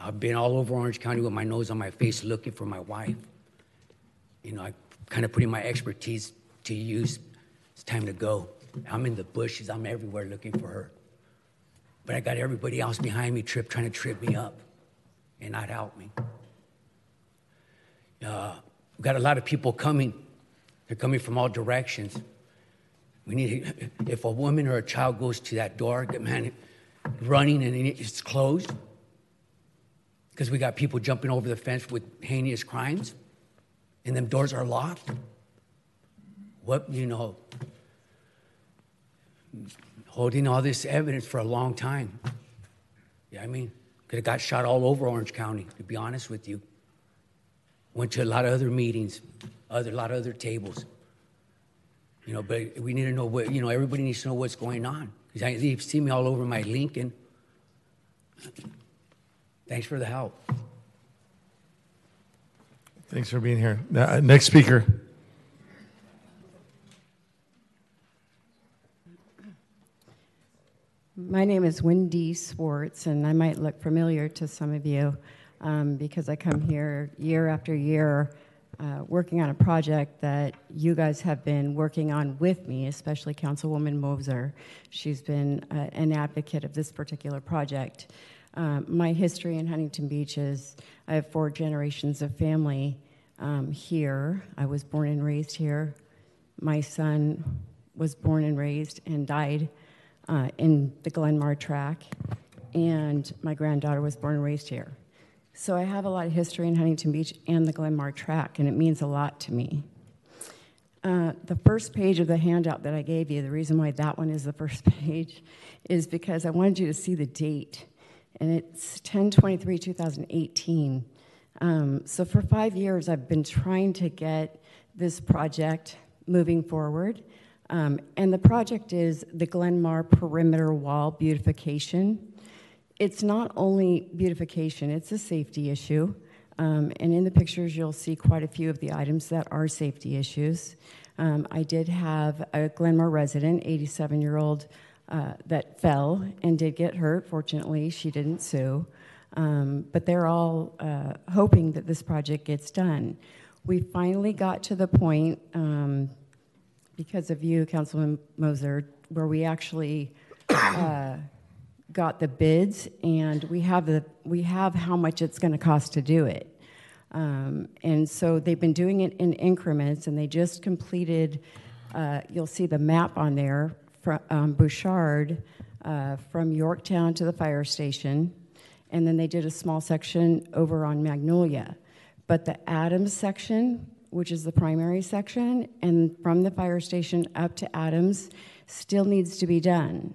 I've been all over Orange County with my nose on my face looking for my wife. You know, I kind of putting my expertise to use. It's time to go. I'm in the bushes. I'm everywhere looking for her. But I got everybody else behind me, trip trying to trip me up and not help me. Uh, we got a lot of people coming They're coming from all directions. We need, if a woman or a child goes to that door, man, running and it's closed, because we got people jumping over the fence with heinous crimes, and them doors are locked. What, you know, holding all this evidence for a long time. Yeah, I mean, could have got shot all over Orange County, to be honest with you. Went to a lot of other meetings, other, a lot of other tables. You know, but we need to know what, you know, everybody needs to know what's going on. Because you've seen me all over my Lincoln. Thanks for the help. Thanks for being here. Uh, next speaker. My name is Wendy Swartz, and I might look familiar to some of you um, because I come here year after year uh, working on a project that you guys have been working on with me, especially Councilwoman Moser. She's been uh, an advocate of this particular project. Um, my history in Huntington Beach is I have four generations of family um, here. I was born and raised here. My son was born and raised and died uh, in the Glenmar track, and my granddaughter was born and raised here. So I have a lot of history in Huntington Beach and the Glenmar track, and it means a lot to me. Uh, the first page of the handout that I gave you, the reason why that one is the first page is because I wanted you to see the date, and it's 1023 2018. Um, so for five years, I've been trying to get this project moving forward. Um, and the project is the Glenmar Perimeter Wall Beautification. It's not only beautification, it's a safety issue. Um, and in the pictures, you'll see quite a few of the items that are safety issues. Um, I did have a Glenmar resident, 87 year old, uh, that fell and did get hurt. Fortunately, she didn't sue. Um, but they're all uh, hoping that this project gets done. We finally got to the point um, because of you, Councilman Moser, where we actually uh, got the bids and we have the we have how much it's going to cost to do it. Um, and so they've been doing it in increments, and they just completed. Uh, you'll see the map on there from um, Bushard uh, from Yorktown to the fire station, and then they did a small section over on Magnolia. But the Adams section which is the primary section, and from the fire station up to Adams, still needs to be done.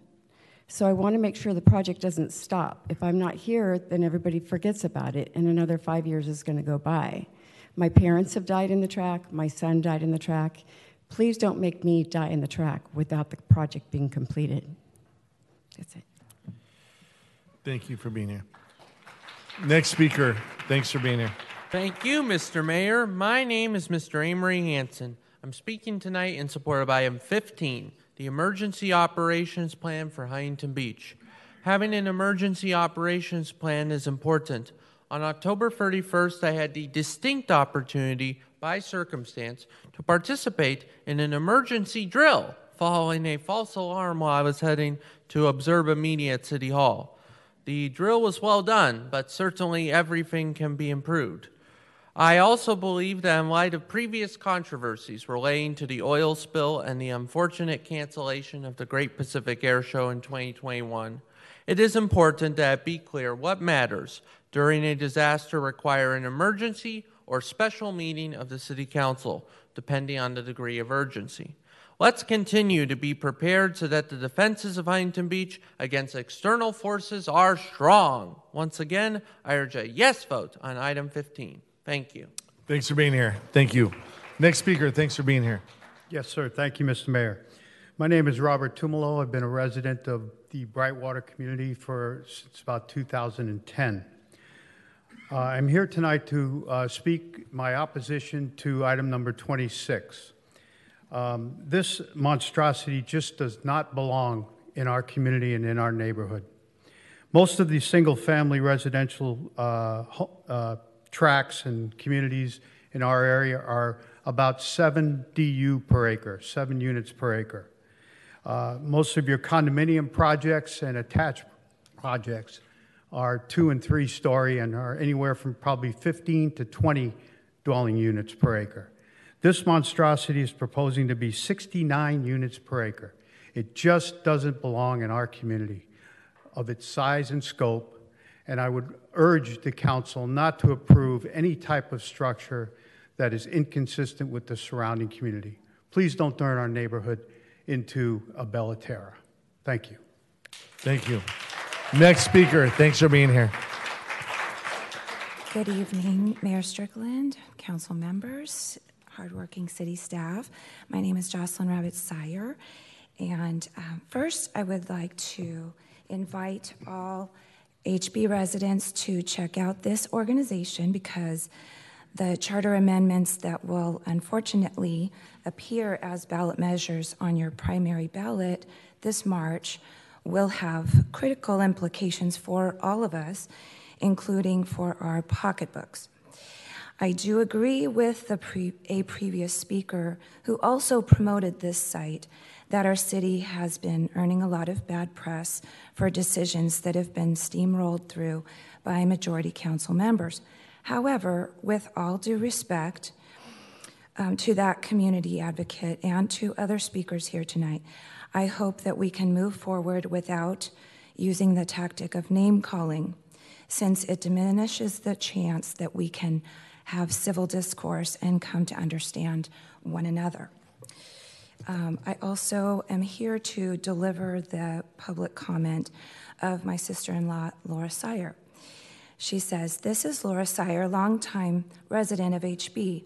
So I want to make sure the project doesn't stop. If I'm not here, then everybody forgets about it, and another five years is going to go by. My parents have died in the track, my son died in the track. Please don't make me die in the track without the project being completed. That's it. Thank you for being here. Next speaker, thanks for being here. Thank you, Mr. Mayor. My name is Mr. Amory Hanson. I'm speaking tonight in support of item 15, the Emergency Operations Plan for Huntington Beach. Having an emergency operations plan is important. On October 31st, I had the distinct opportunity, by circumstance, to participate in an emergency drill following a false alarm while I was heading to observe a meeting at City Hall. The drill was well done, but certainly everything can be improved. I also believe that in light of previous controversies relating to the oil spill and the unfortunate cancellation of the Great Pacific Air Show in 2021, it is important that it be clear what matters during a disaster require an emergency or special meeting of the City Council, depending on the degree of urgency. Let's continue to be prepared so that the defenses of Huntington Beach against external forces are strong. Once again, I urge a yes vote on item 15. Thank you. Thanks for being here. Thank you. Next speaker, thanks for being here. Yes, sir. Thank you, Mr. Mayor. My name is Robert Tumalo. I've been a resident of the Brightwater community for since about 2010. Uh, I'm here tonight to uh, speak my opposition to item number 26. Um, this monstrosity just does not belong in our community and in our neighborhood. Most of the single family residential uh, uh tracts and communities in our area are about 7 DU per acre, 7 units per acre. Uh, most of your condominium projects and attached projects are two and three story and are anywhere from probably 15 to 20 dwelling units per acre. This monstrosity is proposing to be 69 units per acre. It just doesn't belong in our community of its size and scope, and I would urge the council not to approve any type of structure that is inconsistent with the surrounding community. Please don't turn our neighborhood into a Bella Terra. Thank you. Thank you. Next speaker, thanks for being here. Good evening, Mayor Strickland, council members, hardworking city staff. My name is Jocelyn Rabbit Sire, and um, first I would like to invite all HB residents to check out this organization because the charter amendments that will unfortunately appear as ballot measures on your primary ballot this March will have critical implications for all of us, including for our pocketbooks. I do agree with the pre- a previous speaker who also promoted this site that our city has been earning a lot of bad press for decisions that have been steamrolled through by majority council members. However, with all due respect um, to that community advocate and to other speakers here tonight, I hope that we can move forward without using the tactic of name calling, since it diminishes the chance that we can have civil discourse and come to understand one another. Um, I also am here to deliver the public comment of my sister in law, Laura Sire. She says, This is Laura Sire, longtime resident of HB.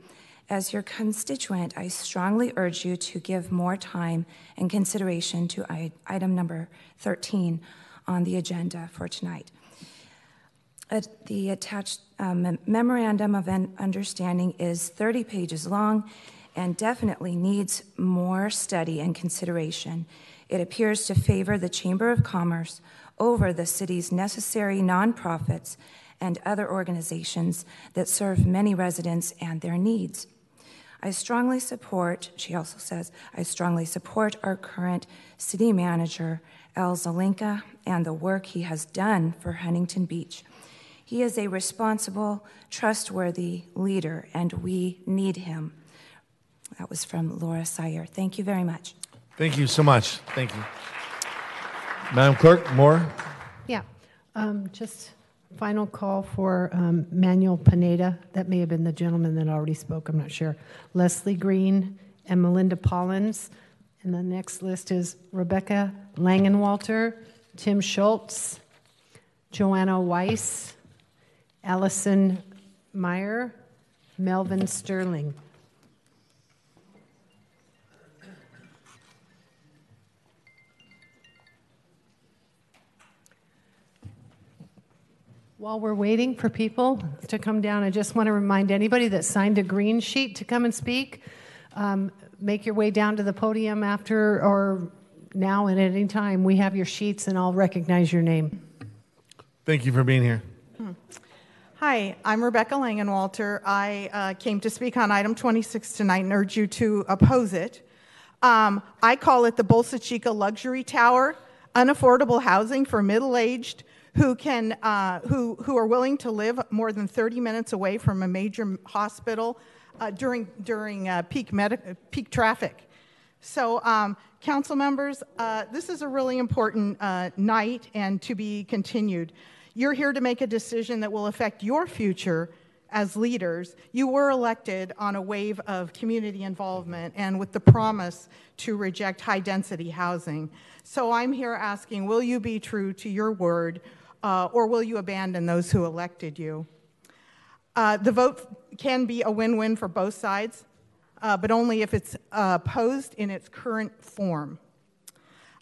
As your constituent, I strongly urge you to give more time and consideration to item number 13 on the agenda for tonight. The attached um, memorandum of understanding is 30 pages long and definitely needs more study and consideration. It appears to favor the Chamber of Commerce over the city's necessary nonprofits and other organizations that serve many residents and their needs. I strongly support, she also says, I strongly support our current city manager, Al Zelinka, and the work he has done for Huntington Beach. He is a responsible, trustworthy leader, and we need him. That was from Laura Sire. Thank you very much. Thank you so much. Thank you. Madam Clerk, more? Yeah. Um, just Final call for um, Manuel Pineda. That may have been the gentleman that already spoke, I'm not sure. Leslie Green and Melinda Pollins. And the next list is Rebecca Langenwalter, Tim Schultz, Joanna Weiss, Allison Meyer, Melvin Sterling. While we're waiting for people to come down, I just want to remind anybody that signed a green sheet to come and speak. Um, make your way down to the podium after or now and at any time. We have your sheets and I'll recognize your name. Thank you for being here. Hmm. Hi, I'm Rebecca Langenwalter. I uh, came to speak on item 26 tonight and urge you to oppose it. Um, I call it the Bolsa Chica Luxury Tower, unaffordable housing for middle aged who, can, uh, who, who are willing to live more than 30 minutes away from a major hospital uh, during, during uh, peak, medic- peak traffic. So, um, council members, uh, this is a really important uh, night and to be continued. You're here to make a decision that will affect your future as leaders. You were elected on a wave of community involvement and with the promise to reject high density housing. So I'm here asking will you be true to your word uh, or will you abandon those who elected you? Uh, the vote can be a win win for both sides, uh, but only if it's uh, posed in its current form.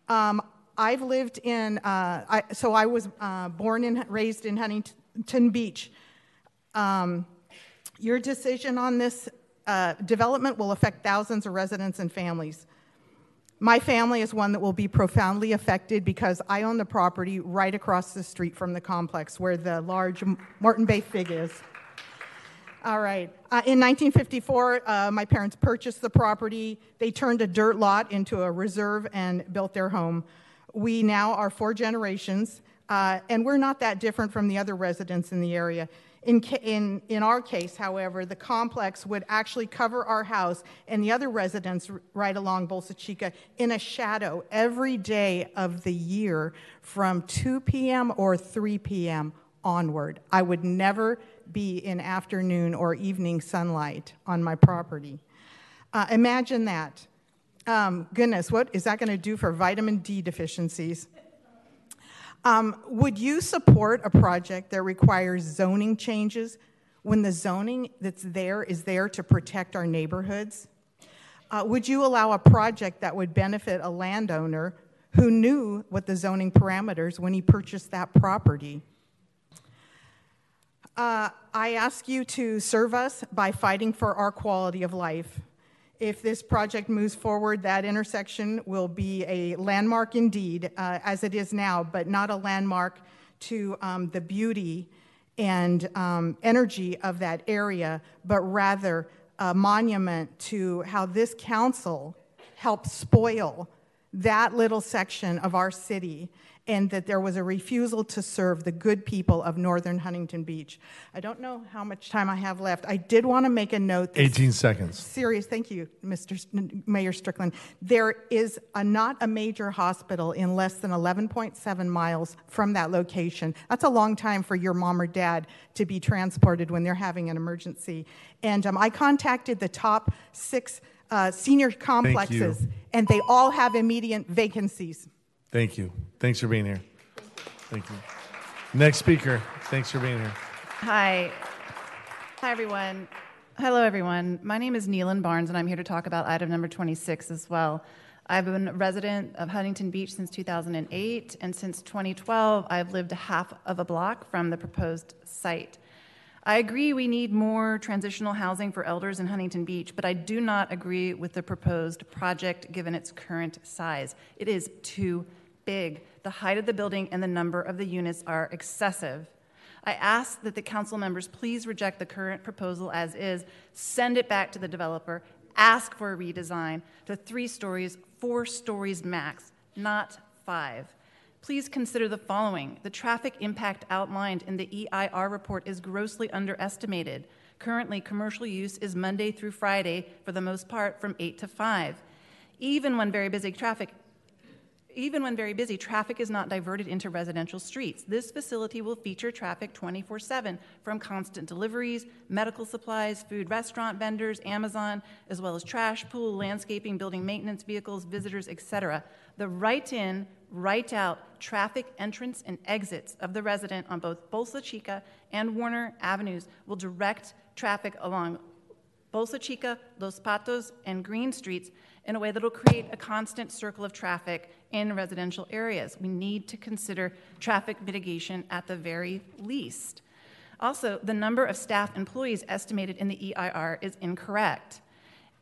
Um, I've lived in, uh, I, so I was uh, born and raised in Huntington Beach. Um, your decision on this development will affect thousands of residents and families. My family is one that will be profoundly affected because I own the property right across the street from the complex where the large Moreton Bay Fig is. All right. Uh, in 1954, uh, my parents purchased the property. They turned a dirt lot into a reserve and built their home. We now are four generations, uh, and we're not that different from the other residents in the area. In, in, in our case, however, the complex would actually cover our house and the other residents right along Bolsa Chica in a shadow every day of the year from 2 p.m. or 3 p.m. onward. I would never be in afternoon or evening sunlight on my property. Uh, imagine that. Um, goodness, what is that going to do for vitamin D deficiencies? Um, would you support a project that requires zoning changes when the zoning that's there is there to protect our neighborhoods? Uh, would you allow a project that would benefit a landowner who knew what the zoning parameters when he purchased that property? Uh, I ask you to serve us by fighting for our quality of life. If this project moves forward, that intersection will be a landmark indeed, uh, as it is now, but not a landmark to um, the beauty and um, energy of that area, but rather a monument to how this council helped spoil that little section of our city and that there was a refusal to serve the good people of northern Huntington Beach. I don't know how much time I have left. I did want to make a note. that's 18 seconds. Serious, thank you, Mr. S- Mayor Strickland. There is a, not a major hospital in less than 11.7 miles from that location. That's a long time for your mom or dad to be transported when they're having an emergency. And um, I contacted the top six uh, senior complexes, and they all have immediate vacancies. Thank you. Thanks for being here. Thank you. Next speaker. Thanks for being here. Hi. Hi, everyone. Hello, everyone. My name is Neelan Barnes, and I'm here to talk about item number 26 as well. I've been a resident of Huntington Beach since 2008, and since 2012, I've lived a half of a block from the proposed site. I agree we need more transitional housing for elders in Huntington Beach, but I do not agree with the proposed project given its current size. It is too big. The height of the building and the number of the units are excessive. I ask that the council members please reject the current proposal as is, send it back to the developer, ask for a redesign to three stories, four stories max, not five. Please consider the following. The traffic impact outlined in the EIR report is grossly underestimated. Currently, commercial use is Monday through Friday, for the most part, from 8 to 5. Even when very busy traffic even when very busy, traffic is not diverted into residential streets. This facility will feature traffic 24 7 from constant deliveries, medical supplies, food restaurant vendors, Amazon, as well as trash, pool, landscaping, building maintenance vehicles, visitors, etc. The right in, right out traffic entrance and exits of the resident on both Bolsa Chica and Warner Avenues will direct traffic along Bolsa Chica, Los Patos, and Green Streets in a way that will create a constant circle of traffic in residential areas. We need to consider traffic mitigation at the very least. Also, the number of staff employees estimated in the EIR is incorrect.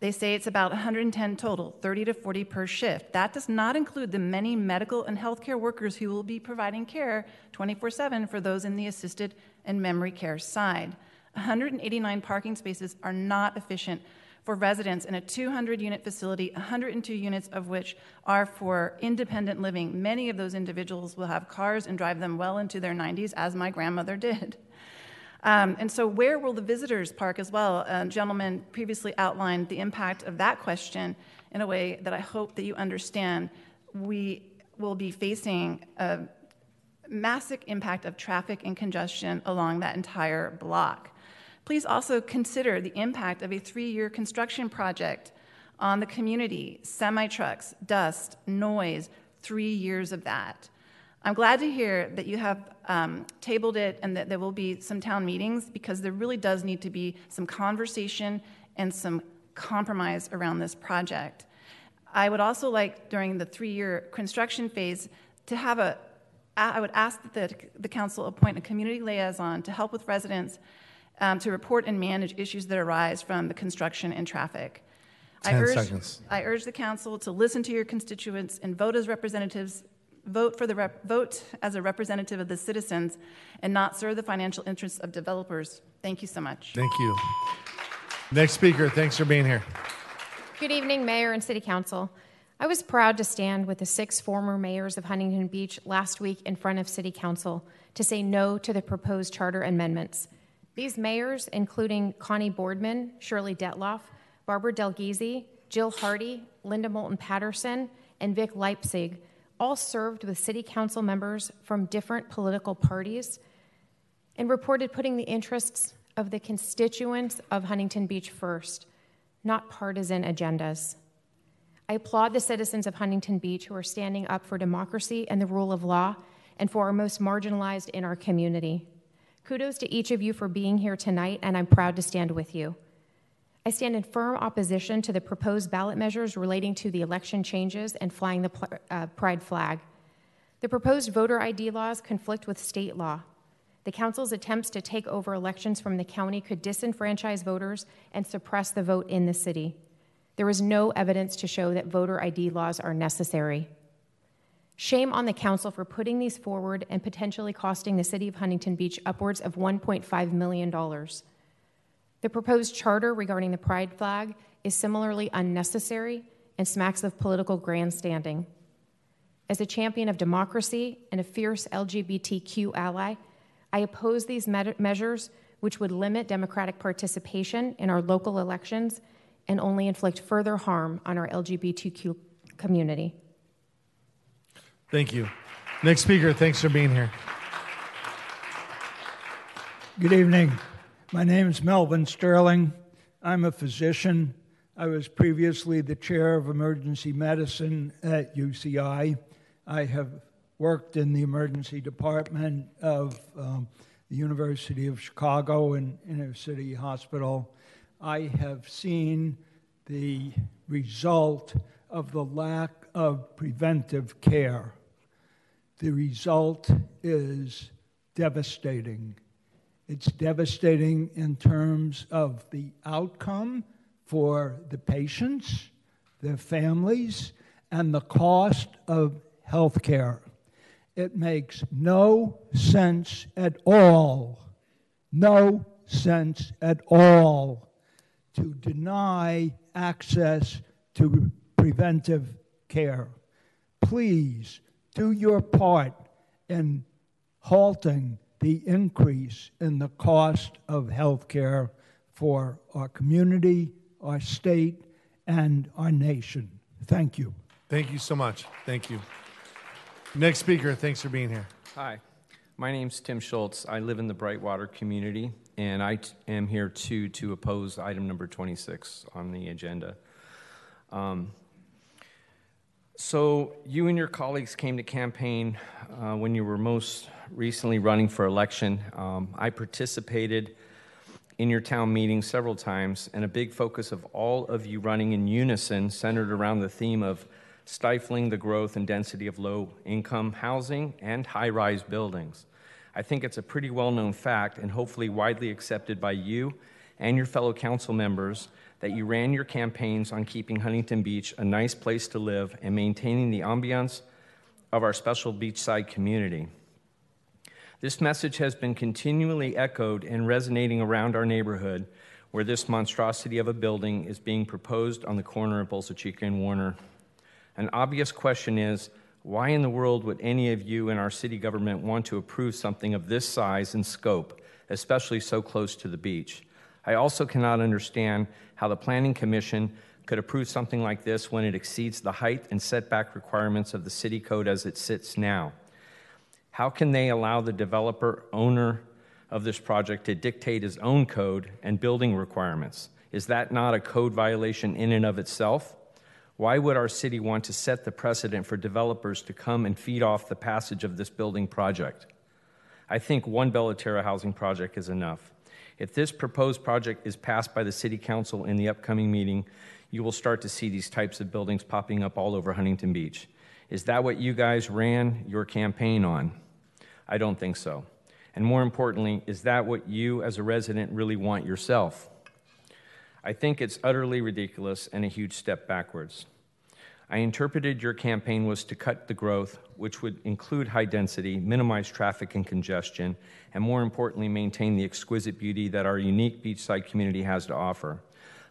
They say it's about 110 total, 30 to 40 per shift. That does not include the many medical and healthcare workers who will be providing care 24 7 for those in the assisted and memory care side. 189 parking spaces are not efficient for residents in a 200 unit facility, 102 units of which are for independent living. Many of those individuals will have cars and drive them well into their 90s, as my grandmother did. Um, and so, where will the visitors park as well? A gentleman previously outlined the impact of that question in a way that I hope that you understand. We will be facing a massive impact of traffic and congestion along that entire block. Please also consider the impact of a three year construction project on the community semi trucks, dust, noise, three years of that. I'm glad to hear that you have um, tabled it and that there will be some town meetings because there really does need to be some conversation and some compromise around this project. I would also like, during the three year construction phase, to have a I would ask that the, the council appoint a community liaison to help with residents um, to report and manage issues that arise from the construction and traffic. I urge, seconds. I urge the council to listen to your constituents and vote as representatives, vote for the rep, vote as a representative of the citizens, and not serve the financial interests of developers. Thank you so much. Thank you. Next speaker. Thanks for being here. Good evening, Mayor and City Council. I was proud to stand with the six former mayors of Huntington Beach last week in front of City Council to say no to the proposed charter amendments. These mayors, including Connie Boardman, Shirley Dettloff, Barbara Delgleize, Jill Hardy, Linda Moulton Patterson, and Vic Leipzig, all served with city council members from different political parties and reported putting the interests of the constituents of Huntington Beach first, not partisan agendas. I applaud the citizens of Huntington Beach who are standing up for democracy and the rule of law and for our most marginalized in our community. Kudos to each of you for being here tonight, and I'm proud to stand with you. I stand in firm opposition to the proposed ballot measures relating to the election changes and flying the uh, pride flag. The proposed voter ID laws conflict with state law. The council's attempts to take over elections from the county could disenfranchise voters and suppress the vote in the city. There is no evidence to show that voter ID laws are necessary. Shame on the council for putting these forward and potentially costing the city of Huntington Beach upwards of $1.5 million. The proposed charter regarding the pride flag is similarly unnecessary and smacks of political grandstanding. As a champion of democracy and a fierce LGBTQ ally, I oppose these me- measures which would limit democratic participation in our local elections and only inflict further harm on our LGBTQ community. Thank you. Next speaker, thanks for being here. Good evening. My name is Melvin Sterling. I'm a physician. I was previously the chair of emergency medicine at UCI. I have worked in the emergency department of um, the University of Chicago and Inner City Hospital I have seen the result of the lack of preventive care. The result is devastating. It's devastating in terms of the outcome for the patients, their families, and the cost of health care. It makes no sense at all, no sense at all to deny access to preventive care. Please do your part in halting the increase in the cost of health care for our community, our state, and our nation. Thank you. Thank you so much. Thank you. Next speaker, thanks for being here. Hi, my name's Tim Schultz. I live in the Brightwater community and I t- am here too to oppose item number 26 on the agenda. Um, so, you and your colleagues came to campaign uh, when you were most recently running for election. Um, I participated in your town meeting several times, and a big focus of all of you running in unison centered around the theme of stifling the growth and density of low income housing and high rise buildings. I think it's a pretty well known fact and hopefully widely accepted by you and your fellow council members that you ran your campaigns on keeping Huntington Beach a nice place to live and maintaining the ambiance of our special beachside community. This message has been continually echoed and resonating around our neighborhood where this monstrosity of a building is being proposed on the corner of Bolsa Chica and Warner. An obvious question is why in the world would any of you in our city government want to approve something of this size and scope, especially so close to the beach? I also cannot understand how the Planning Commission could approve something like this when it exceeds the height and setback requirements of the city code as it sits now. How can they allow the developer owner of this project to dictate his own code and building requirements? Is that not a code violation in and of itself? Why would our city want to set the precedent for developers to come and feed off the passage of this building project? I think one Bellaterra housing project is enough. If this proposed project is passed by the City Council in the upcoming meeting, you will start to see these types of buildings popping up all over Huntington Beach. Is that what you guys ran your campaign on? I don't think so. And more importantly, is that what you as a resident really want yourself? I think it's utterly ridiculous and a huge step backwards. I interpreted your campaign was to cut the growth, which would include high density, minimize traffic and congestion, and more importantly, maintain the exquisite beauty that our unique beachside community has to offer.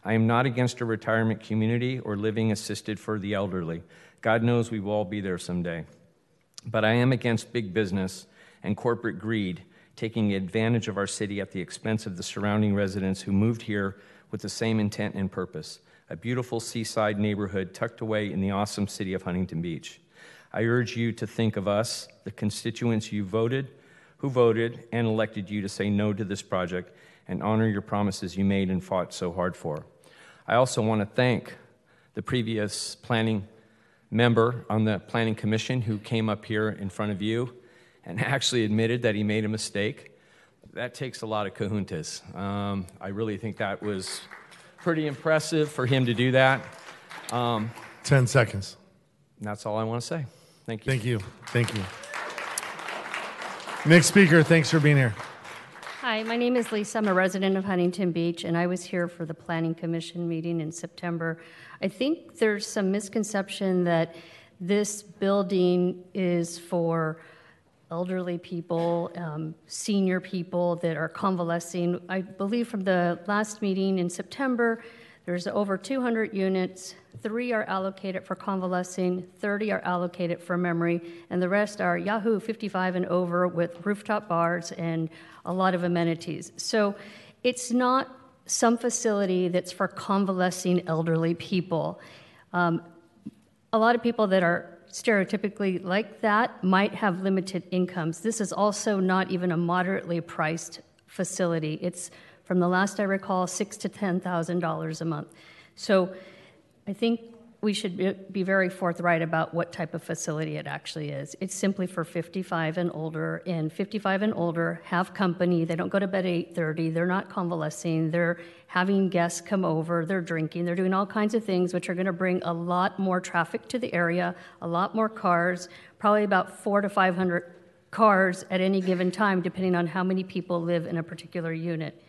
I am not against a retirement community or living assisted for the elderly. God knows we will all be there someday. But I am against big business and corporate greed taking advantage of our city at the expense of the surrounding residents who moved here with the same intent and purpose a beautiful seaside neighborhood tucked away in the awesome city of Huntington Beach. I urge you to think of us, the constituents you voted, who voted and elected you to say no to this project and honor your promises you made and fought so hard for. I also want to thank the previous planning member on the planning commission who came up here in front of you and actually admitted that he made a mistake. That takes a lot of kahuntas. Um, I really think that was pretty impressive for him to do that. Um, 10 seconds. that's all I want to say. Thank you. Thank you. Thank you. Next speaker, thanks for being here. Hi, my name is Lisa. I'm a resident of Huntington Beach, and I was here for the Planning Commission meeting in September. I think there's some misconception that this building is for elderly people, um, senior people that are convalescing. I believe from the last meeting in September, there's over 200 units. Three are allocated for convalescing, 30 are allocated for memory, and the rest are Yahoo 55 and over with rooftop bars and a lot of amenities. So it's not some facility that's for convalescing elderly people. Um, a lot of people that are stereotypically like that might have limited incomes. This is also not even a moderately priced facility. It's from the last I recall, six to ten thousand dollars a month. So I think we should be very forthright about what type of facility it actually is. It's simply for 55 and older, and 55 and older have company. They don't go to bed at 8:30. They're not convalescing. They're having guests come over. They're drinking. They're doing all kinds of things, which are going to bring a lot more traffic to the area, a lot more cars, probably about four to 500 cars at any given time, depending on how many people live in a particular unit.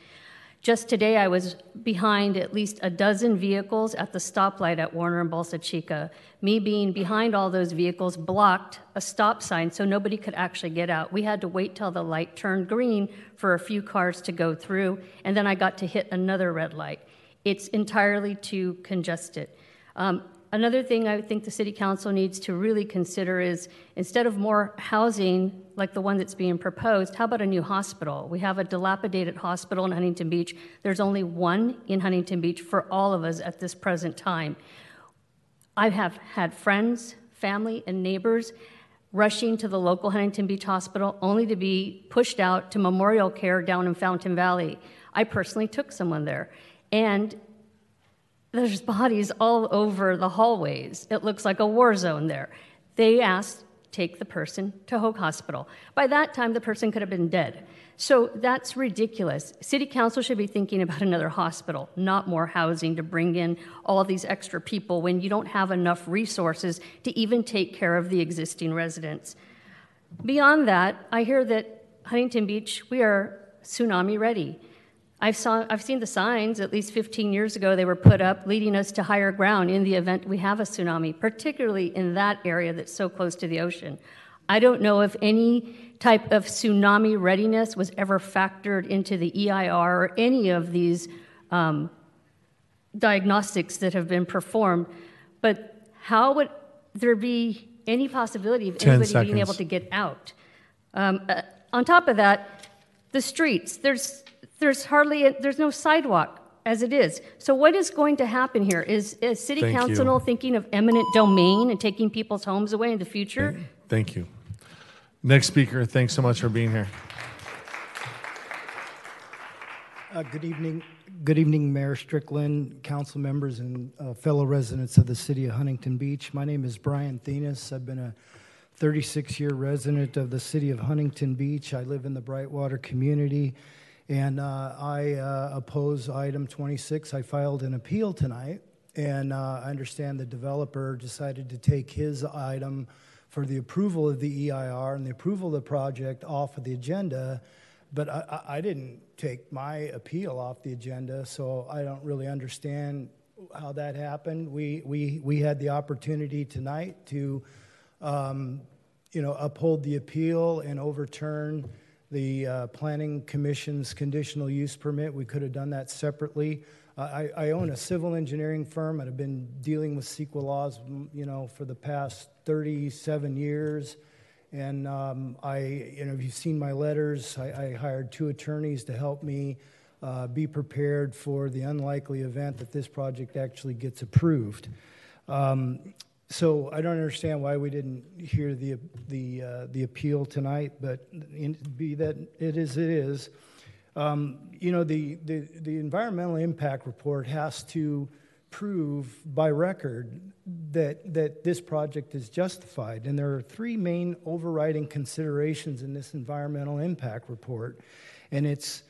Just today, I was behind at least a dozen vehicles at the stoplight at Warner and Bolsa Chica. Me being behind all those vehicles blocked a stop sign so nobody could actually get out. We had to wait till the light turned green for a few cars to go through, and then I got to hit another red light. It's entirely too congested. Um, Another thing I think the City Council needs to really consider is instead of more housing like the one that's being proposed, how about a new hospital? We have a dilapidated hospital in Huntington Beach. There's only one in Huntington Beach for all of us at this present time. I have had friends, family, and neighbors rushing to the local Huntington Beach Hospital only to be pushed out to Memorial Care down in Fountain Valley. I personally took someone there. And there's bodies all over the hallways. It looks like a war zone there. They asked, take the person to Hoag Hospital. By that time, the person could have been dead. So that's ridiculous. City Council should be thinking about another hospital, not more housing to bring in all these extra people when you don't have enough resources to even take care of the existing residents. Beyond that, I hear that Huntington Beach, we are tsunami ready. I've, saw, I've seen the signs, at least 15 years ago, they were put up leading us to higher ground in the event we have a tsunami, particularly in that area that's so close to the ocean. I don't know if any type of tsunami readiness was ever factored into the EIR or any of these um, diagnostics that have been performed, but how would there be any possibility of anybody seconds. being able to get out? Um, uh, on top of that, the streets, there's there's hardly, a, there's no sidewalk as it is. So what is going to happen here? Is, is city Thank council you. thinking of eminent domain and taking people's homes away in the future? Thank you. Next speaker, thanks so much for being here. Uh, Good evening, good evening, Mayor Strickland, council members, and uh, fellow residents of the city of Huntington Beach. My name is Brian Thenis. I've been a 36-year resident of the city of Huntington Beach. I live in the Brightwater community, and uh, I uh, oppose item 26. I filed an appeal tonight, and uh, I understand the developer decided to take his item for the approval of the EIR and the approval of the project off of the agenda, but I, I didn't take my appeal off the agenda, so I don't really understand how that happened. We, we, we had the opportunity tonight to, um, you know, uphold the appeal and overturn the uh, Planning Commission's conditional use permit. We could have done that separately. Uh, I, I own a civil engineering firm and have been dealing with CEQA laws, you know, for the past 37 years. And um, I, you know, if you've seen my letters, I, I hired two attorneys to help me uh, be prepared for the unlikely event that this project actually gets approved. Um, so I don't understand why we didn't hear the the uh, the appeal tonight, but in, be that it is it is. Um, you know the, the the environmental impact report has to prove by record that that this project is justified, and there are three main overriding considerations in this environmental impact report, and it's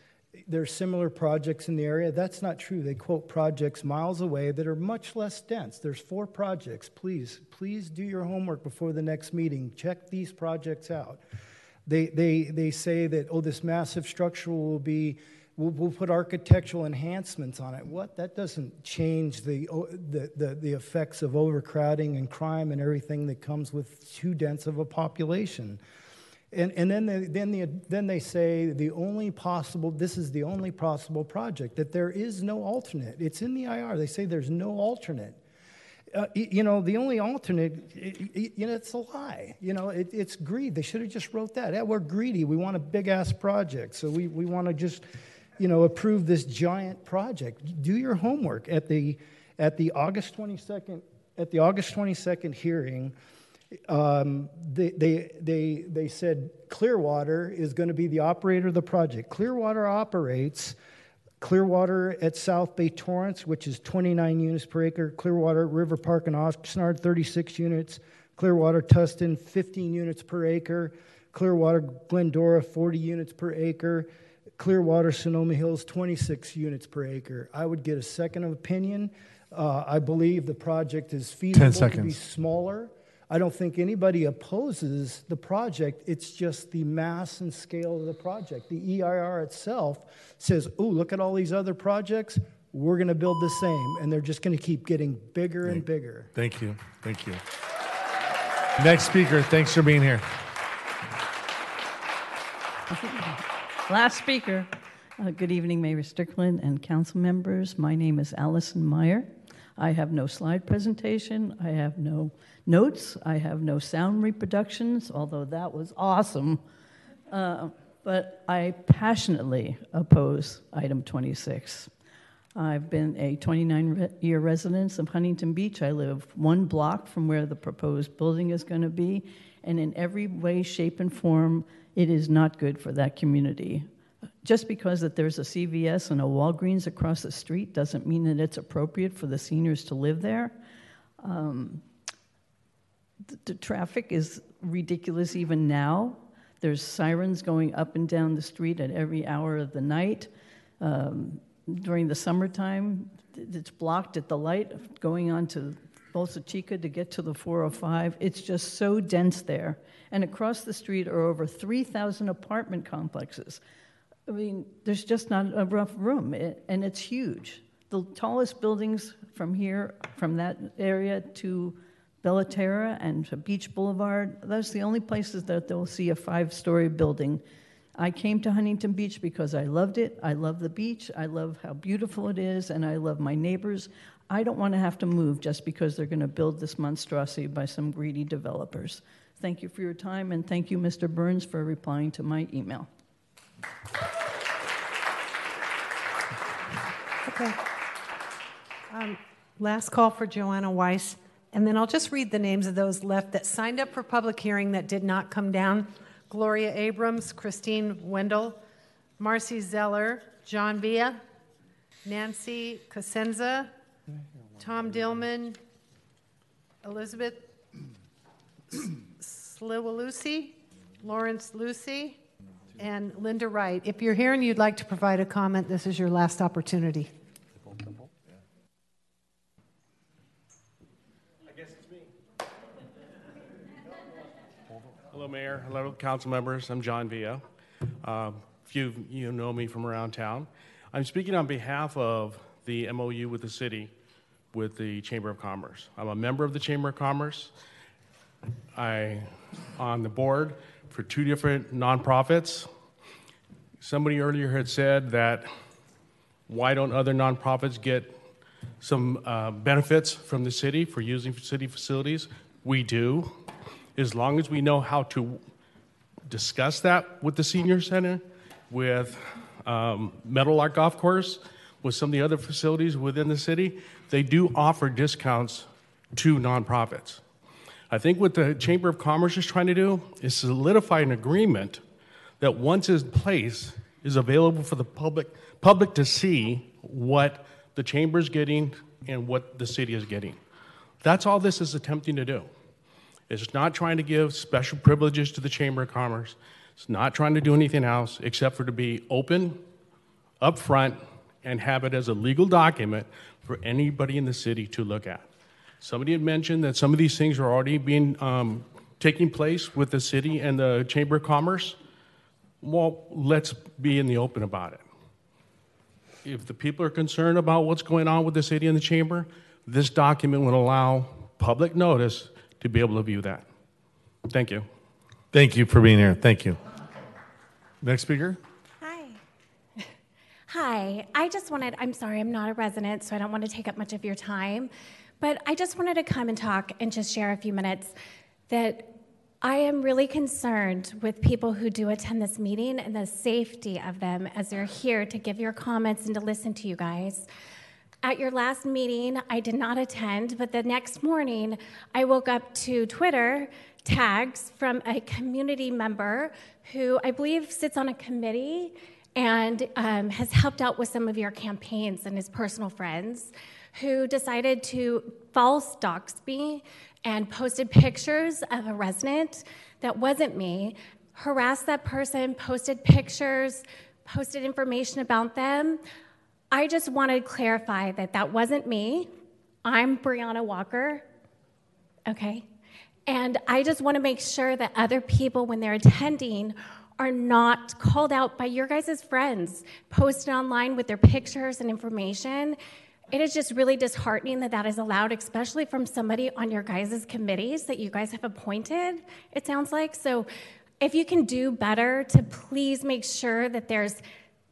there's similar projects in the area. That's not true. They quote projects miles away that are much less dense. There's four projects. Please, please do your homework before the next meeting. Check these projects out. They, they, they say that, oh, this massive structure will be, we'll, we'll put architectural enhancements on it. What? That doesn't change the, the, the, the effects of overcrowding and crime and everything that comes with too dense of a population. And, and then, they, then, the, then they say the only possible, this is the only possible project, that there is no alternate. It's in the IR. They say there's no alternate. Uh, you know, the only alternate, you know, it's a lie. You know, it, it's greed. They should have just wrote that. Yeah, we're greedy. We want a big ass project. So we, we want to just, you know, approve this giant project. Do your homework. At the, at the August 22nd, at the August 22nd hearing, um, they, they, they, they said Clearwater is going to be the operator of the project. Clearwater operates Clearwater at South Bay Torrance, which is 29 units per acre, Clearwater River Park and Oxnard, 36 units, Clearwater Tustin, 15 units per acre, Clearwater Glendora, 40 units per acre, Clearwater Sonoma Hills, 26 units per acre. I would get a second opinion. Uh, I believe the project is feasible to be smaller. I don't think anybody opposes the project. It's just the mass and scale of the project. The EIR itself says, oh, look at all these other projects. We're going to build the same. And they're just going to keep getting bigger and bigger. Thank you. Thank you. Next speaker, thanks for being here. Last speaker. Uh, good evening, Mayor Strickland and council members. My name is Allison Meyer. I have no slide presentation. I have no notes. I have no sound reproductions, although that was awesome. Uh, but I passionately oppose item 26. I've been a 29 year resident of Huntington Beach. I live one block from where the proposed building is going to be, and in every way, shape, and form, it is not good for that community. Just because that there's a CVS and a Walgreens across the street doesn't mean that it's appropriate for the seniors to live there. Um, the, the traffic is ridiculous even now. There's sirens going up and down the street at every hour of the night. Um, during the summertime, it's blocked at the light going on to Bolsa Chica to get to the 405. It's just so dense there. And across the street are over 3,000 apartment complexes. I mean, there's just not enough room, it, and it's huge. The tallest buildings from here, from that area to Bellaterra and to Beach Boulevard, those are the only places that they'll see a five story building. I came to Huntington Beach because I loved it. I love the beach. I love how beautiful it is, and I love my neighbors. I don't want to have to move just because they're going to build this monstrosity by some greedy developers. Thank you for your time, and thank you, Mr. Burns, for replying to my email. Okay. Um, last call for Joanna Weiss. And then I'll just read the names of those left that signed up for public hearing that did not come down Gloria Abrams, Christine Wendell, Marcy Zeller, John Villa, Nancy Cosenza, Tom Dillman, Elizabeth Sliwalusi, Lawrence Lucy, and Linda Wright. If you're here and you'd like to provide a comment, this is your last opportunity. Hello, Mayor. Hello, council members. I'm John Villa. Uh, few of you know me from around town. I'm speaking on behalf of the MOU with the city with the Chamber of Commerce. I'm a member of the Chamber of Commerce. I on the board for two different nonprofits. Somebody earlier had said that why don't other nonprofits get some uh, benefits from the city for using city facilities? We do as long as we know how to discuss that with the senior center, with um, Golf Course, with some of the other facilities within the city. They do offer discounts to nonprofits. I think what the Chamber of Commerce is trying to do is solidify an agreement that once in place is available for the public public to see what the chamber is getting and what the city is getting. That's all this is attempting to do. It's not trying to give special privileges to the Chamber of Commerce. It's not trying to do anything else except for to be open, upfront, and have it as a legal document for anybody in the city to look at. Somebody had mentioned that some of these things are already being um, taking place with the city and the Chamber of Commerce. Well, let's be in the open about it. If the people are concerned about what's going on with the city and the chamber, this document would allow public notice to be able to view that. Thank you. Thank you for being here. Thank you. Next speaker. Hi. Hi, I just wanted, I'm sorry, I'm not a resident, so I don't want to take up much of your time, but I just wanted to come and talk and just share a few minutes that I am really concerned with people who do attend this meeting and the safety of them as they're here to give your comments and to listen to you guys. At your last meeting, I did not attend, but the next morning, I woke up to Twitter tags from a community member who I believe sits on a committee and um, has helped out with some of your campaigns and his personal friends who decided to false dox me and posted pictures of a resident that wasn't me, harassed that person, posted pictures, posted information about them. I just want to clarify that that wasn't me. I'm Brianna Walker, okay? And I just want to make sure that other people, when they're attending, are not called out by your guys' friends, posted online with their pictures and information. It is just really disheartening that that is allowed, especially from somebody on your guys' committees that you guys have appointed, it sounds like. So if you can do better to please make sure that there's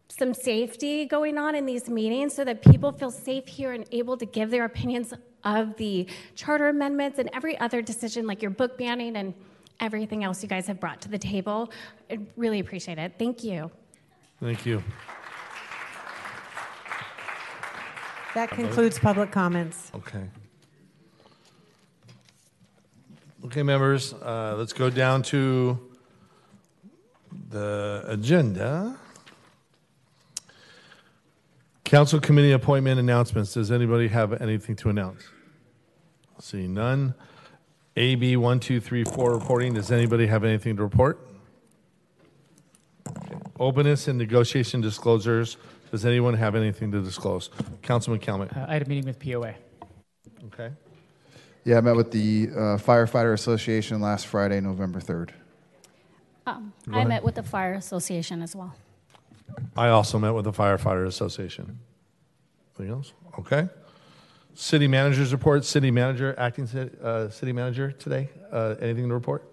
some safety going on in these meetings so that people feel safe here and able to give their opinions of the charter amendments and every other decision, like your book banning and everything else you guys have brought to the table. I really appreciate it. Thank you. Thank you. That concludes public comments. Okay. Okay, members, uh, let's go down to the agenda. Council committee appointment announcements. Does anybody have anything to announce? See none. AB 1234 reporting. Does anybody have anything to report? Okay. Openness and negotiation disclosures. Does anyone have anything to disclose? Councilman Kalmick. Uh, I had a meeting with POA. Okay. Yeah, I met with the uh, Firefighter Association last Friday, November 3rd. Um, I ahead. met with the fire association as well. I also met with the firefighter association. Anything else? Okay. City managers report. City manager, acting ci- uh, city manager today. Uh, anything to report?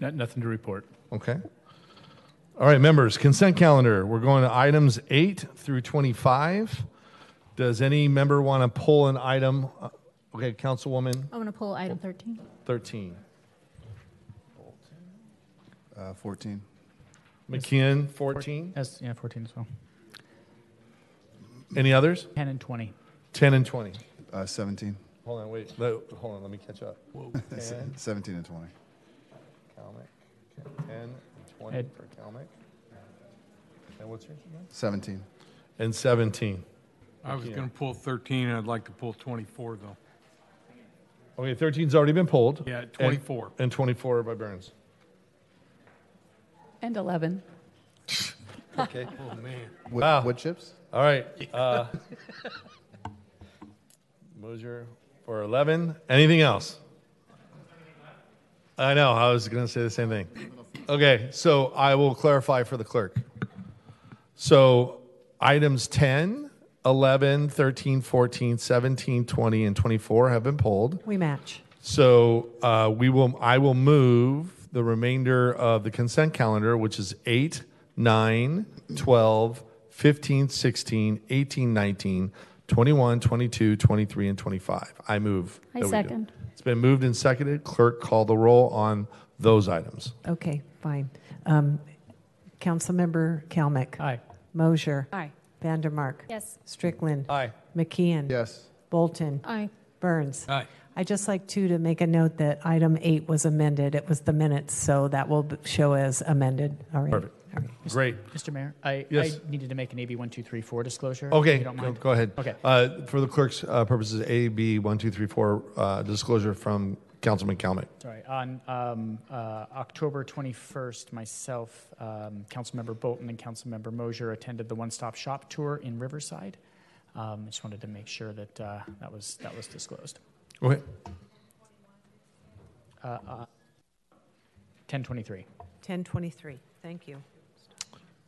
Not, nothing to report. Okay. All right, members. Consent calendar. We're going to items eight through twenty-five. Does any member want to pull an item? Uh, Okay, Councilwoman I want to pull item 13. thirteen. Uh, 14. McKeon fourteen. Yes, yeah, 14 as well. Any others? 10 and 20. Ten and twenty. Uh, 17. Hold on, wait. No, hold on. Let me catch up. Se- 10, 17 and 20. Kalmick. 10 and 20 Ed. for Kalmick. And what's yours again? 17. And 17. I was going to pull 13, I'd like to pull 24, though. Okay, 13's already been pulled. Yeah, And- 24. And 24 by Burns. And 11. Okay. Oh, man. Wood, Wow. wood chips? All right. Uh, Moser for 11. Anything else? I know. I was going to say the same thing. Okay, so I will clarify for the clerk. So items 10, 11, 13, 14, 17, 20, and 24 have been pulled. We match. So uh, we will. I will move the remainder of the consent calendar, which is 8, 9, 12, 15, 16, 18, 19, 21, 22, 23, and 25. I move. I that we do. second. It's been moved and seconded. Clerk, call the roll on those items. Okay, fine. Um, Councilmember Kalmick. Aye. Moser. Aye. Vandermark. Yes. Strickland. Aye. McKeon. Yes. Bolton. Aye. Burns. Aye. I'd just like too to make a note that item eight was amended. It was the minutes, so that will show as amended. All right. Perfect. All right. Great. Mr. Mayor, I, Yes. I needed to make an AB 1234 disclosure. if Okay, you don't go, mind. go ahead. Okay. Uh, for the clerk's uh, purposes, A, B, one, two, three, four, uh, disclosure from Councilman Kalmick. Sorry. On um, uh, October 21st, myself, um, Councilmember Bolton, and Councilmember Moser attended the One Stop Shop tour in Riverside. Um, I just wanted to make sure that uh, that was that was disclosed. Okay. Uh, uh, 1023. 1023. Thank you.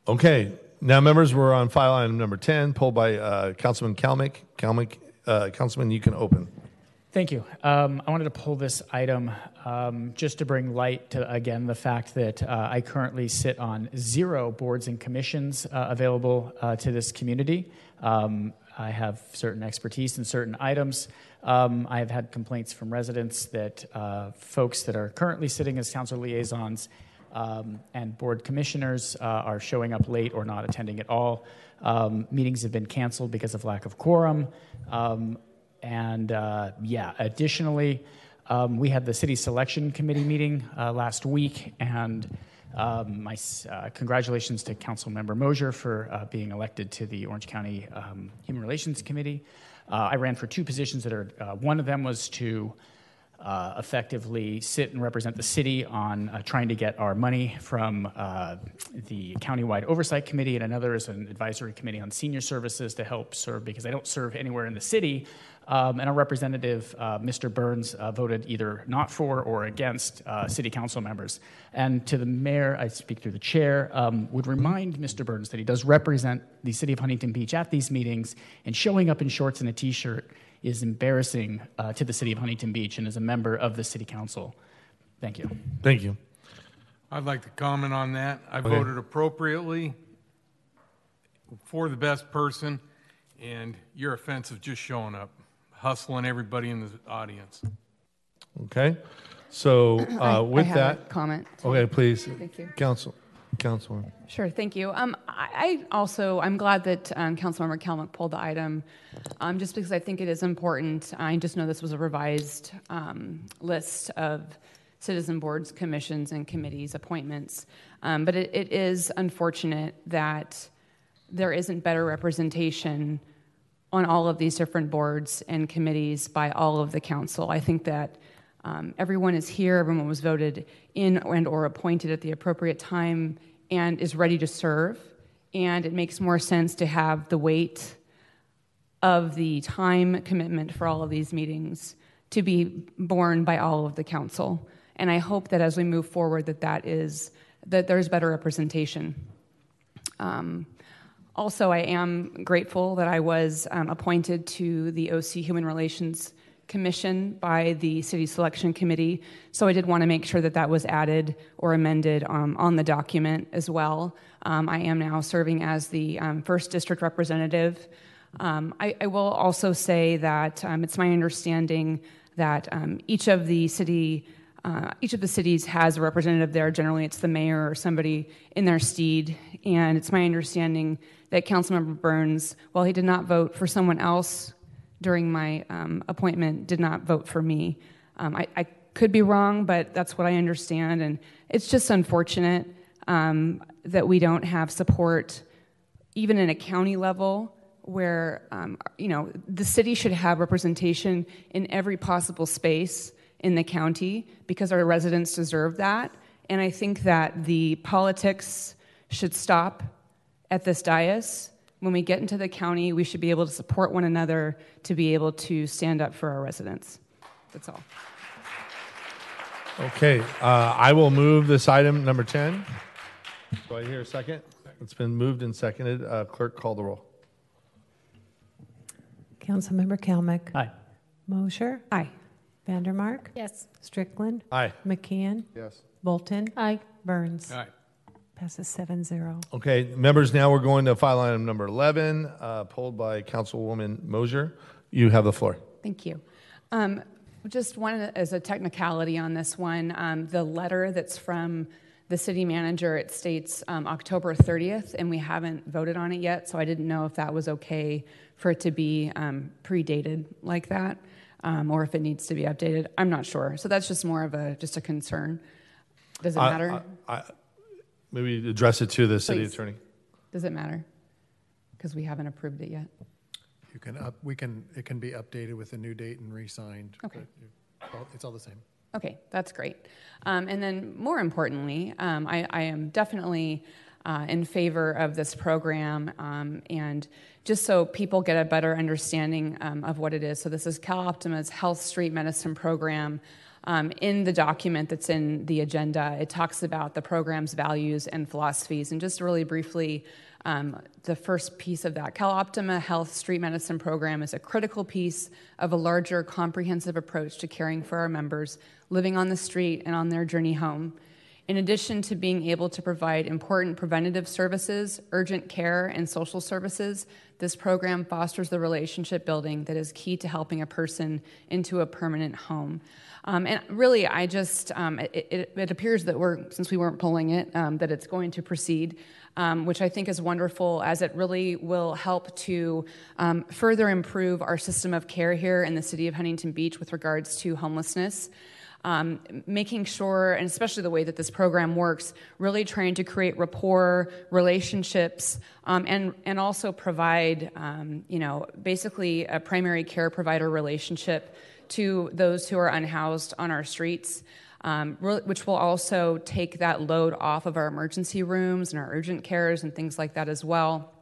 Okay, now members, we're on file item number 10, pulled by uh, Councilman Kalmick. Kalmick, uh, Councilman, you can open. Thank you. Um, I wanted to pull this item um, just to bring light to, again, the fact that uh, I currently sit on zero boards and commissions uh, available uh, to this community. Um, I have certain expertise in certain items. Um, I have had complaints from residents that uh, folks that are currently sitting as council liaisons um, and board commissioners uh, are showing up late or not attending at all. Um, meetings have been canceled because of lack of quorum. And uh, yeah, additionally, um, we had the city selection committee meeting uh, last week, and um, my uh, congratulations to Councilmember Moser for uh, being elected to the Orange County um, Human Relations Committee. Uh, I ran for two positions that are, uh, one of them was to effectively sit and represent the city on trying to get our money from the countywide oversight committee, and another is an advisory committee on senior services to help serve because I don't serve anywhere in the city. Um, and our representative, uh, Mr. Burns, uh, voted either not for or against uh, city council members. And to the mayor, I speak through the chair, um, would remind Mr. Burns that he does represent the city of Huntington Beach at these meetings, and showing up in shorts and a t shirt is embarrassing uh, to the city of Huntington Beach and as a member of the city council. Thank you. Thank you. I'd like to comment on that. I Okay. voted appropriately for the best person, and you're offensive just showing up, hustling everybody in the audience. Okay, so I- uh, with I have a that. comment. Okay, please. Thank you. Council, Councilman. Sure, thank you. Um, I, I also, I'm glad that um, Councilmember Kalmick pulled the item, um, just because I think it is important. I just know this was a revised um, list of citizen boards, commissions, and committees appointments. Um, but it, it is unfortunate that there isn't better representation on all of these different boards and committees by all of the council. I think that um, everyone is here, everyone was voted in and or appointed at the appropriate time and is ready to serve. And it makes more sense to have the weight of the time commitment for all of these meetings to be borne by all of the council. And I hope that as we move forward, that that is that there's better representation. Um, also, I am grateful that I was um, appointed to the OC Human Relations Commission by the City Selection Committee. So I did want to make sure that that was added or amended um, on the document as well. Um, I am now serving as the um, first district representative. Um, I, I will also say that it's my understanding that each of the city uh, each of the cities has a representative there. Generally, it's the mayor or somebody in their steed. And it's my understanding that Councilmember Burns, while he did not vote for someone else during my um, appointment, did not vote for me. Um, I, I could be wrong, but that's what I understand. And it's just unfortunate um, that we don't have support, even in a county level, where um, you know the city should have representation in every possible space in the county because our residents deserve that. And I think that the politics should stop at this dais. When we get into the county, we should be able to support one another to be able to stand up for our residents. That's all. Okay, uh, I will move this item number 10. Do I hear a second? It's been moved and seconded. Uh, Clerk, call the roll. Councilmember Kalmick. Aye. Moser. Aye. Vandermark. Yes. Strickland. Aye. McKeon. Yes. Bolton. Aye. Burns. Aye. Passes seven zero. Okay, members, now we're going to file item number 11, uh, pulled by Councilwoman Moser. You have the floor. Thank you. Um, Just one as a technicality on this one, um, the letter that's from the city manager, it states um, October 30th, and we haven't voted on it yet, so I didn't know if that was okay for it to be um, predated like that, um, or if it needs to be updated. I'm not sure. So that's just more of a just a concern. Does it I- matter? I- I- Maybe address it to the city attorney. Does it matter? Because we haven't approved it yet. You can up, we can, it can be updated with a new date and re-signed. Okay. but all- It's all the same. Okay, that's great. Um, and then, more importantly, um, I, I am definitely uh, in favor of this program, um, and just so people get a better understanding um, of what it is. So, this is CalOptima's Health Street Medicine Program. Um, in the document that's in the agenda, it talks about the program's values and philosophies. And just really briefly, um, the first piece of that CalOptima Health Street Medicine Program is a critical piece of a larger, comprehensive approach to caring for our members living on the street and on their journey home. In addition to being able to provide important preventative services, urgent care, and social services, this program fosters the relationship building that is key to helping a person into a permanent home. Um, and really, I just, um, it, it, it appears that we're, since we weren't pulling it, um, that it's going to proceed, um, which I think is wonderful as it really will help to um, further improve our system of care here in the city of Huntington Beach with regards to homelessness um, making sure, and especially the way that this program works, really trying to create rapport, relationships, um, and and also provide, um, you know, basically a primary care provider relationship to those who are unhoused on our streets. Um, which will also take that load off of our emergency rooms and our urgent cares and things like that as well.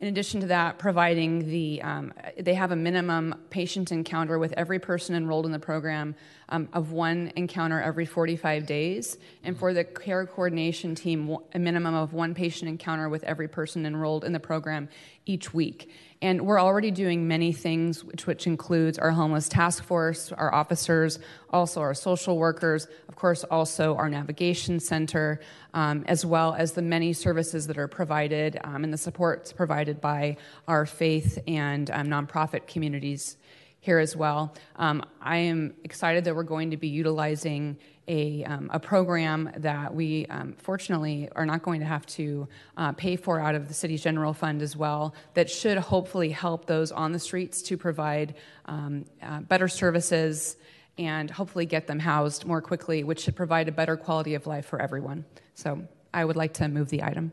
In addition to that, providing the, um, they have a minimum patient encounter with every person enrolled in the program um, of one encounter every 45 days. And for the care coordination team, a minimum of one patient encounter with every person enrolled in the program each week. And we're already doing many things, which, which includes our homeless task force, our officers, also our social workers, of course, also our navigation center, um, as well as the many services that are provided um, and the supports provided by our faith and um, nonprofit communities here as well. Um, I am excited that we're going to be utilizing a, um, a program that we um, fortunately are not going to have to uh, pay for out of the city's general fund as well, that should hopefully help those on the streets to provide um, uh, better services and hopefully get them housed more quickly, which should provide a better quality of life for everyone. So I would like to move the item.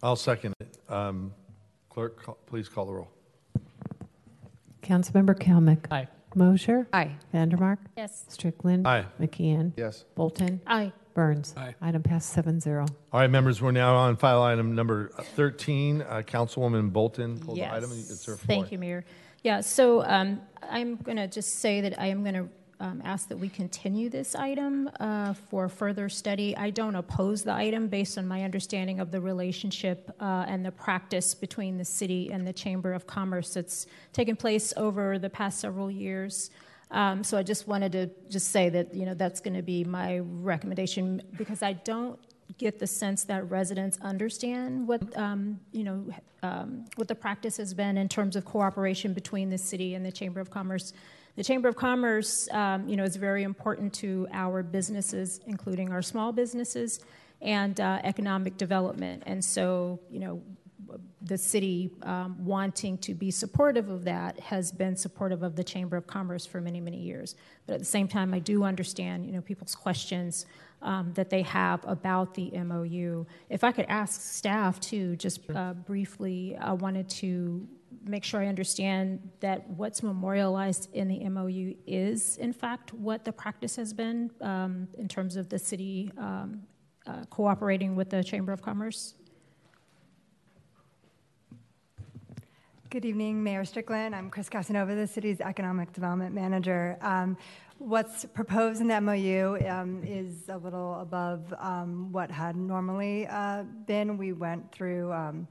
I'll second it. Um, Clerk, call- please call the roll. Councilmember Kalmick. Aye. Moser. Aye. Vandermark. Yes. Strickland. Aye. McKeon. Yes. Bolton. Aye. Burns. Aye. Item passed seven zero. All right, members, we're now on file item number 13. Uh, Councilwoman Bolton pulled the item. It's her floor. Thank you, Mayor. Yeah, so um, I'm going to just say that I am going to um, ask that we continue this item uh, for further study. I don't oppose the item based on my understanding of the relationship uh, and the practice between the city and the Chamber of Commerce that's taken place over the past several years. Um, so I just wanted to just say that you know that's going to be my recommendation because I don't get the sense that residents understand what um, you know um, what the practice has been in terms of cooperation between the city and the Chamber of Commerce. The Chamber of Commerce, um, you know, is very important to our businesses, including our small businesses, and uh, economic development. And so, you know, the city um, wanting to be supportive of that has been supportive of the Chamber of Commerce for many, many years. But at the same time, I do understand, you know, people's questions um, that they have about the MOU. If I could ask staff to just uh, briefly, I wanted to make sure I understand that what's memorialized in the MOU is, in fact, what the practice has been um, in terms of the city um, uh, cooperating with the Chamber of Commerce. Good evening, Mayor Strickland. I'm Kriss Casanova, the city's economic development manager. Um, what's proposed in the MOU um, is a little above um, what had normally uh, been. We went through um,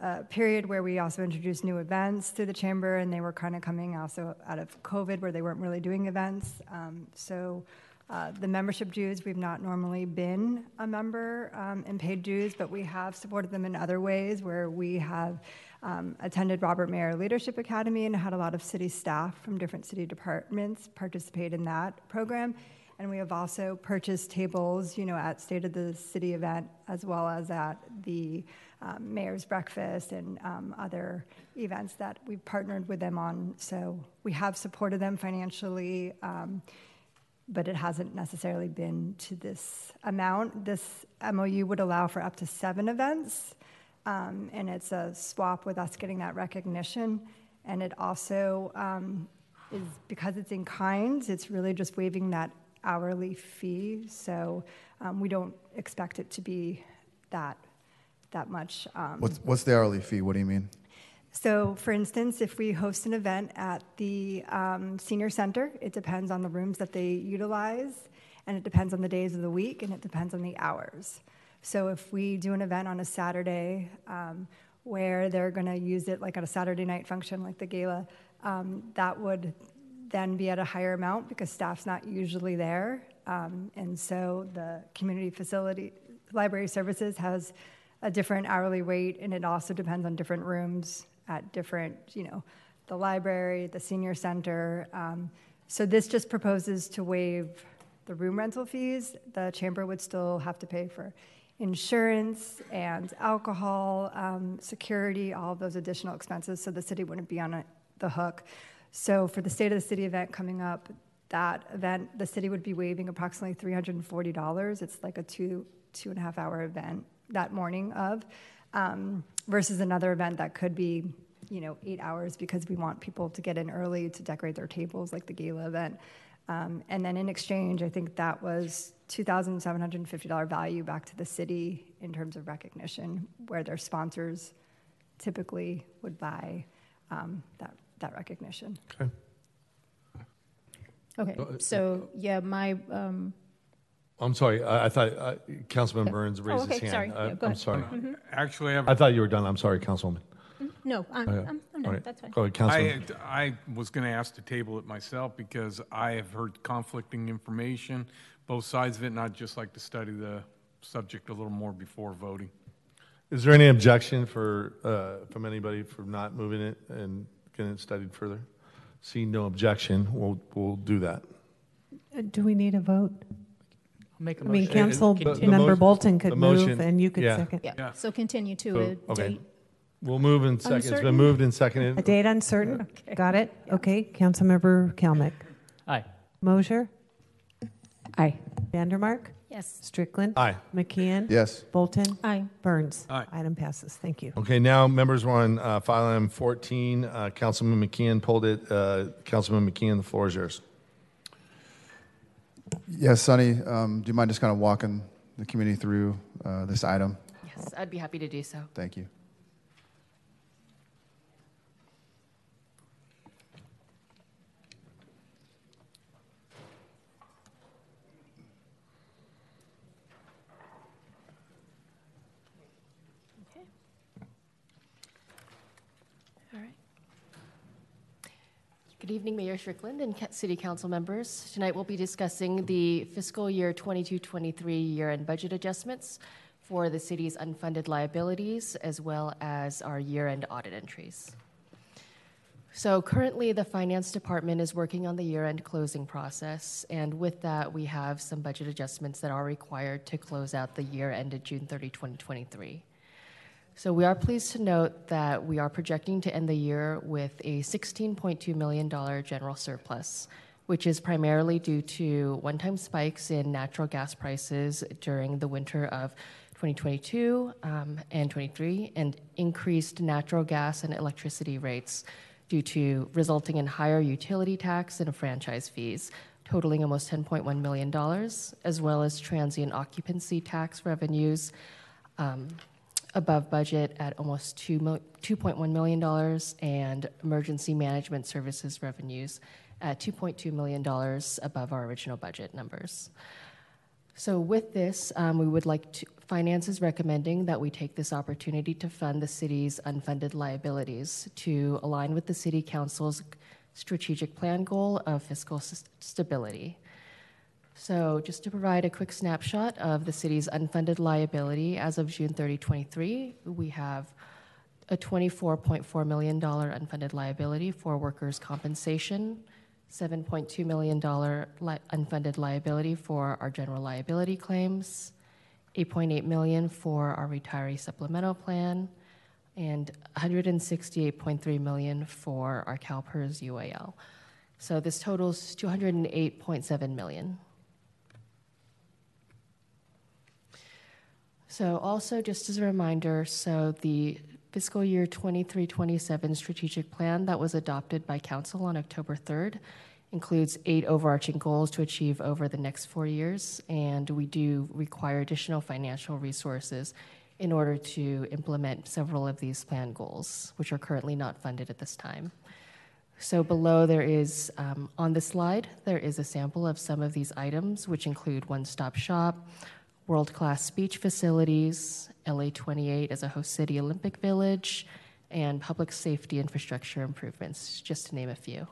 uh, period where we also introduced new events to the chamber, and they were kind of coming also out of COVID, where they weren't really doing events. Um, so. Uh, the membership dues, we've not normally been a member um, and paid dues, but we have supported them in other ways where we have um, attended Robert Mayer Leadership Academy and had a lot of city staff from different city departments participate in that program. And we have also purchased tables, you know, at State of the City event as well as at the um, Mayor's Breakfast and um, other events that we've partnered with them on. So we have supported them financially, um, but it hasn't necessarily been to this amount. This MOU would allow for up to seven events, um, and it's a swap with us getting that recognition. And it also um, is because it's in kind, it's really just waiving that hourly fee. So um, we don't expect it to be that that much. Um, What's, what's the hourly fee? What do you mean? so, for instance, if we host an event at the um, senior center, it depends on the rooms that they utilize, and it depends on the days of the week, and it depends on the hours. So, if we do an event on a Saturday um, where they're going to use it like at a Saturday night function, like the gala, um, that would then be at a higher amount because staff's not usually there. Um, and so the community facility, library services has a different hourly rate, and it also depends on different rooms at different, you know, the library, the senior center. Um, so this just proposes to waive the room rental fees. The chamber would still have to pay for insurance and alcohol, um, security, all those additional expenses, so the city wouldn't be on a, the hook. So for the State of the City event coming up, that event, the city would be waiving approximately $340. It's like a two, two and a half hour event that morning of, um, versus another event that could be, you know, eight hours because we want people to get in early to decorate their tables, like the gala event. Um, and then in exchange, I think that was $2,750 value back to the city in terms of recognition, where their sponsors typically would buy um, that, that recognition. Okay. Okay, so, yeah, my, um, I'm sorry. I, I thought uh, Councilman Burns raised Oh, okay, his hand. sorry. I, Yeah, go I'm ahead. sorry. Mhm. Actually, I've- I thought you were done. I'm sorry, Councilwoman. no, I'm, Okay. I'm, I'm All done, right. that's fine. Go ahead, Councilman. I, I was going to ask to table it myself because I have heard conflicting information, both sides of it, and I'd just like to study the subject a little more before voting. Is there any objection for, uh, from anybody for not moving it and getting it studied further? Seeing no objection, we'll, we'll do that. Uh, Do we need a vote? Make a I mean, motion. Council The- the Member motion- Bolton the could move motion- and you could yeah. second. Yeah, so continue to So, a okay. date. We'll move in second. It's been Uncertain? moved and A seconded. date uncertain? Got it? Okay, Councilmember Kalmick. Aye. Moser? Aye. Vandermark? Yes. Strickland? Aye. McKeon? Yes. Bolton? Aye. Burns? Aye. Item passes. Thank you. Okay, now members we're on uh, file item 14. Uh, Councilman McKeon pulled it. Uh, Councilman McKeon, the floor is yours. Yes, Sonny, um, do you mind just kind of walking the community through uh, this item? Yes, I'd be happy to do so. Thank you. Good evening, Mayor Strickland and City Council members. Tonight we'll be discussing the fiscal year 22-23 year-end budget adjustments for the city's unfunded liabilities as well as our year-end audit entries. So currently, the Finance Department is working on the year-end closing process, and with that, we have some budget adjustments that are required to close out the year ended June 30, 2023. So we are pleased to note that we are projecting to end the year with a $16.2 million general surplus, which is primarily due to one-time spikes in natural gas prices during the winter of 2022 um, and 23, and increased natural gas and electricity rates due to resulting in higher utility tax and franchise fees, totaling almost $10.1 million, as well as transient occupancy tax revenues um, above budget at almost $2.1 million, and emergency management services revenues at $2.2 million above our original budget numbers. So, with this, um, we would like to, Finance is recommending that we take this opportunity to fund the city's unfunded liabilities to align with the City Council's strategic plan goal of fiscal st- stability. So, just to provide a quick snapshot of the city's unfunded liability as of June 30, 23, we have a $24.4 million unfunded liability for workers' compensation, $7.2 million li- unfunded liability for our general liability claims, 8.8 million for our retiree supplemental plan, and 168.3 million for our CalPERS UAL. So this totals 208.7 million. So also just as a reminder, so the fiscal year 23-27 strategic plan that was adopted by council on October 3rd includes eight overarching goals to achieve over the next four years, and we do require additional financial resources in order to implement several of these plan goals, which are currently not funded at this time. So below there is, um, on the slide, there is a sample of some of these items, which include one-stop shop, world-class speech facilities, LA 28 as a host city Olympic Village, and public safety infrastructure improvements, just to name a few.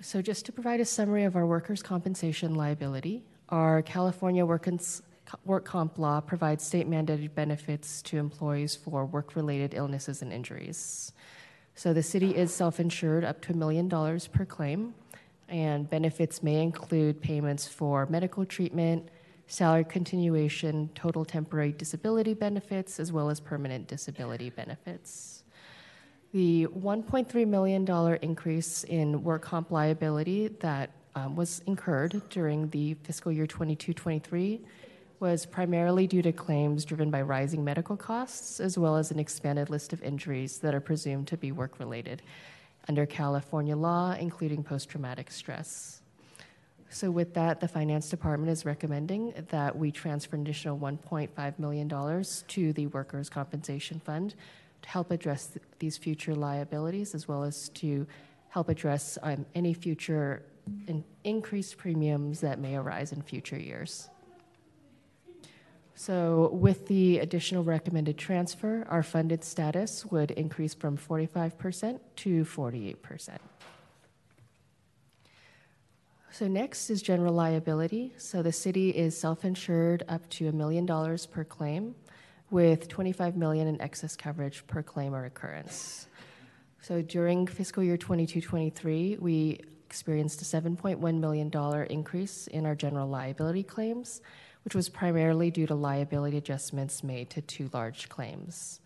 So, just to provide a summary of our workers' compensation liability, our California work comp law provides state mandated benefits to employees for work related illnesses and injuries. So, the city is self insured up to a million dollars per claim, and benefits may include payments for medical treatment, salary continuation, total temporary disability benefits, as well as permanent disability benefits. The $1.3 million increase in work comp liability that um, was incurred during the fiscal year 22 23 was primarily due to claims driven by rising medical costs, as well as an expanded list of injuries that are presumed to be work related under California law, including post traumatic stress. So, with that, the Finance Department is recommending that we transfer an additional $1.5 million to the Workers' Compensation Fund to help address th- these future liabilities as well as to help address um, any future in- increased premiums that may arise in future years. So, with the additional recommended transfer, our funded status would increase from 45% to 48%. So, next is general liability. So, the city is self insured up to a million dollars per claim with 25 million in excess coverage per claim or occurrence. So during fiscal year 22-23, we experienced a 7.1 million dollar increase in our general liability claims, which was primarily due to liability adjustments made to two large claims.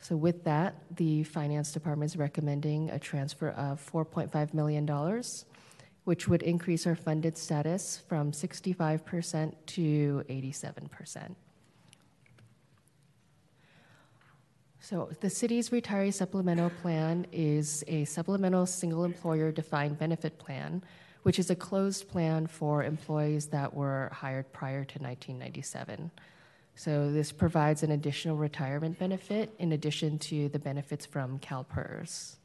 So with that, the finance department is recommending a transfer of 4.5 million dollars, which would increase our funded status from 65% to 87%. So, the city's retiree supplemental plan is a supplemental single employer defined benefit plan, which is a closed plan for employees that were hired prior to 1997. So, this provides an additional retirement benefit in addition to the benefits from CalPERS.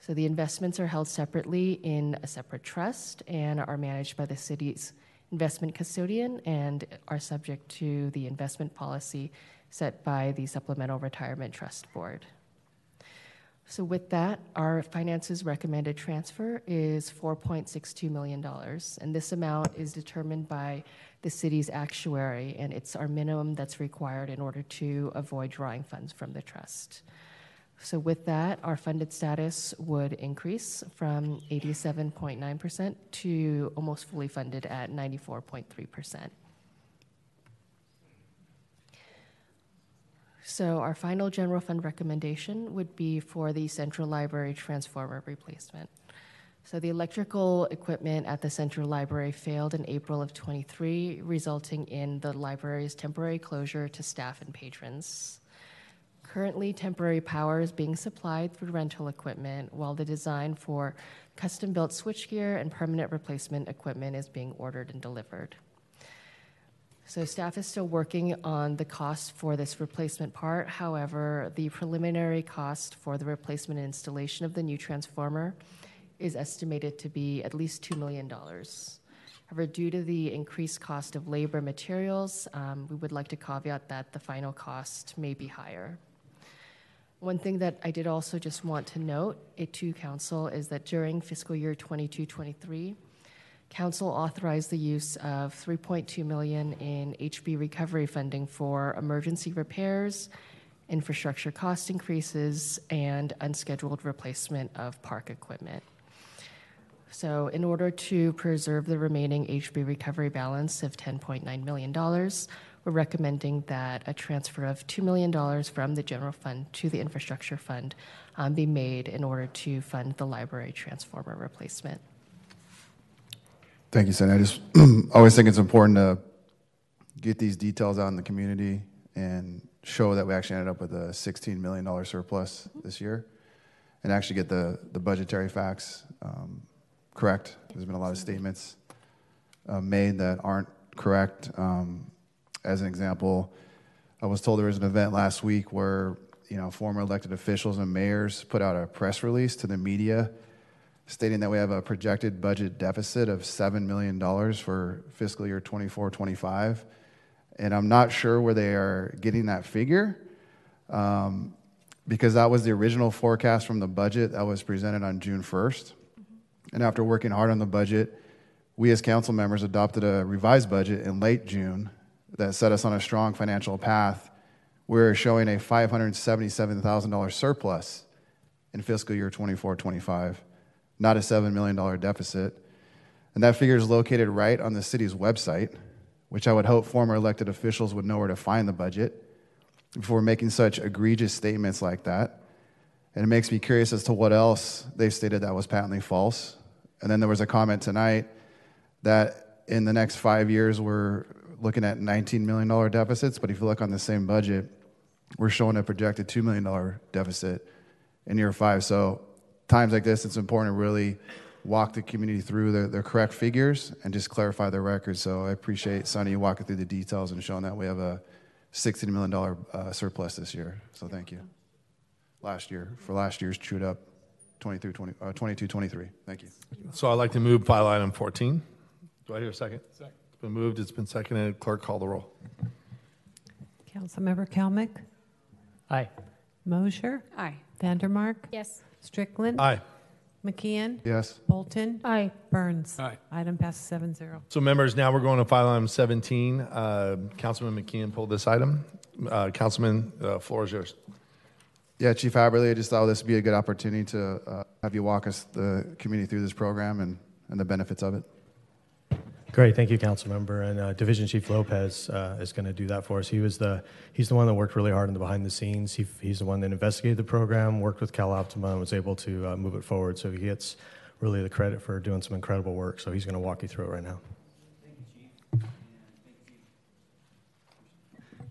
So, the investments are held separately in a separate trust and are managed by the city's investment custodian and are subject to the investment policy set by the Supplemental Retirement Trust Board. So, with that, our finances recommended transfer is $4.62 million, and this amount is determined by the city's actuary, and it's our minimum that's required in order to avoid drawing funds from the trust. So, with that, our funded status would increase from 87.9% to almost fully funded at 94.3%. So, our final general fund recommendation would be for the central library transformer replacement. So, the electrical equipment at the central library failed in April of 23, resulting in the library's temporary closure to staff and patrons. Currently, temporary power is being supplied through rental equipment, while the design for custom built switchgear and permanent replacement equipment is being ordered and delivered. So staff is still working on the cost for this replacement part. However, the preliminary cost for the replacement and installation of the new transformer is estimated to be at least $2 million. However, due to the increased cost of labor materials, um, we would like to caveat that the final cost may be higher. One thing that I did also just want to note it to council is that during fiscal year 22 23, council authorized the use of 3.2 million in HB recovery funding for emergency repairs, infrastructure cost increases, and unscheduled replacement of park equipment. So, in order to preserve the remaining HB recovery balance of $10.9 million, we're recommending that a transfer of $2 million from the general fund to the infrastructure fund um, be made in order to fund the library transformer replacement. Thank you, Senator. I just always think it's important to get these details out in the community and show that we actually ended up with a $16 million surplus this year and actually get the, the budgetary facts um, correct. There's been a lot of statements uh, made that aren't correct. Um, as an example, I was told there was an event last week where you know former elected officials and mayors put out a press release to the media stating that we have a projected budget deficit of $7 million for fiscal year 24 25. And I'm not sure where they are getting that figure um, because that was the original forecast from the budget that was presented on June 1st. And after working hard on the budget, we as council members adopted a revised budget in late June that set us on a strong financial path. We're showing a $577,000 surplus in fiscal year 24 25 not a $7 million deficit. And that figure is located right on the city's website, which I would hope former elected officials would know where to find the budget before making such egregious statements like that. And it makes me curious as to what else they've stated that was patently false. And then there was a comment tonight that in the next five years we're looking at $19 million deficits, but if you look on the same budget, we're showing a projected $2 million deficit in year five. So times like this, it's important to really walk the community through the, the correct figures and just clarify the records. So I appreciate Sonny walking through the details and showing that we have a $60 million uh, surplus this year. So thank you. Last year, for last year's chewed up 23, 20, uh, 22, 23. Thank you. So I'd like to move file item 14. Do I hear a second? Second. It's been moved, it's been seconded. Clerk, call the roll. Councilmember Kalmick? Aye. Moser? Aye. Vandermark? Yes. Strickland? Aye. McKeon? Yes. Bolton? Aye. Burns? Aye. Item passes seven zero. So, members, now we're going to file item 17. Uh, Councilman McKeon pulled this item. Uh, Councilman, the floor is yours. Yeah, Chief Haberle, I just thought this would be a good opportunity to uh, have you walk us, the community, through this program and, and the benefits of it. Great, thank you, council member. And uh, Division Chief Lopez uh, is going to do that for us. He was the he's the one that worked really hard in the behind the scenes. He, he's the one that investigated the program, worked with CalOptima, and was able to uh, move it forward. So he gets really the credit for doing some incredible work. So he's going to walk you through it right now.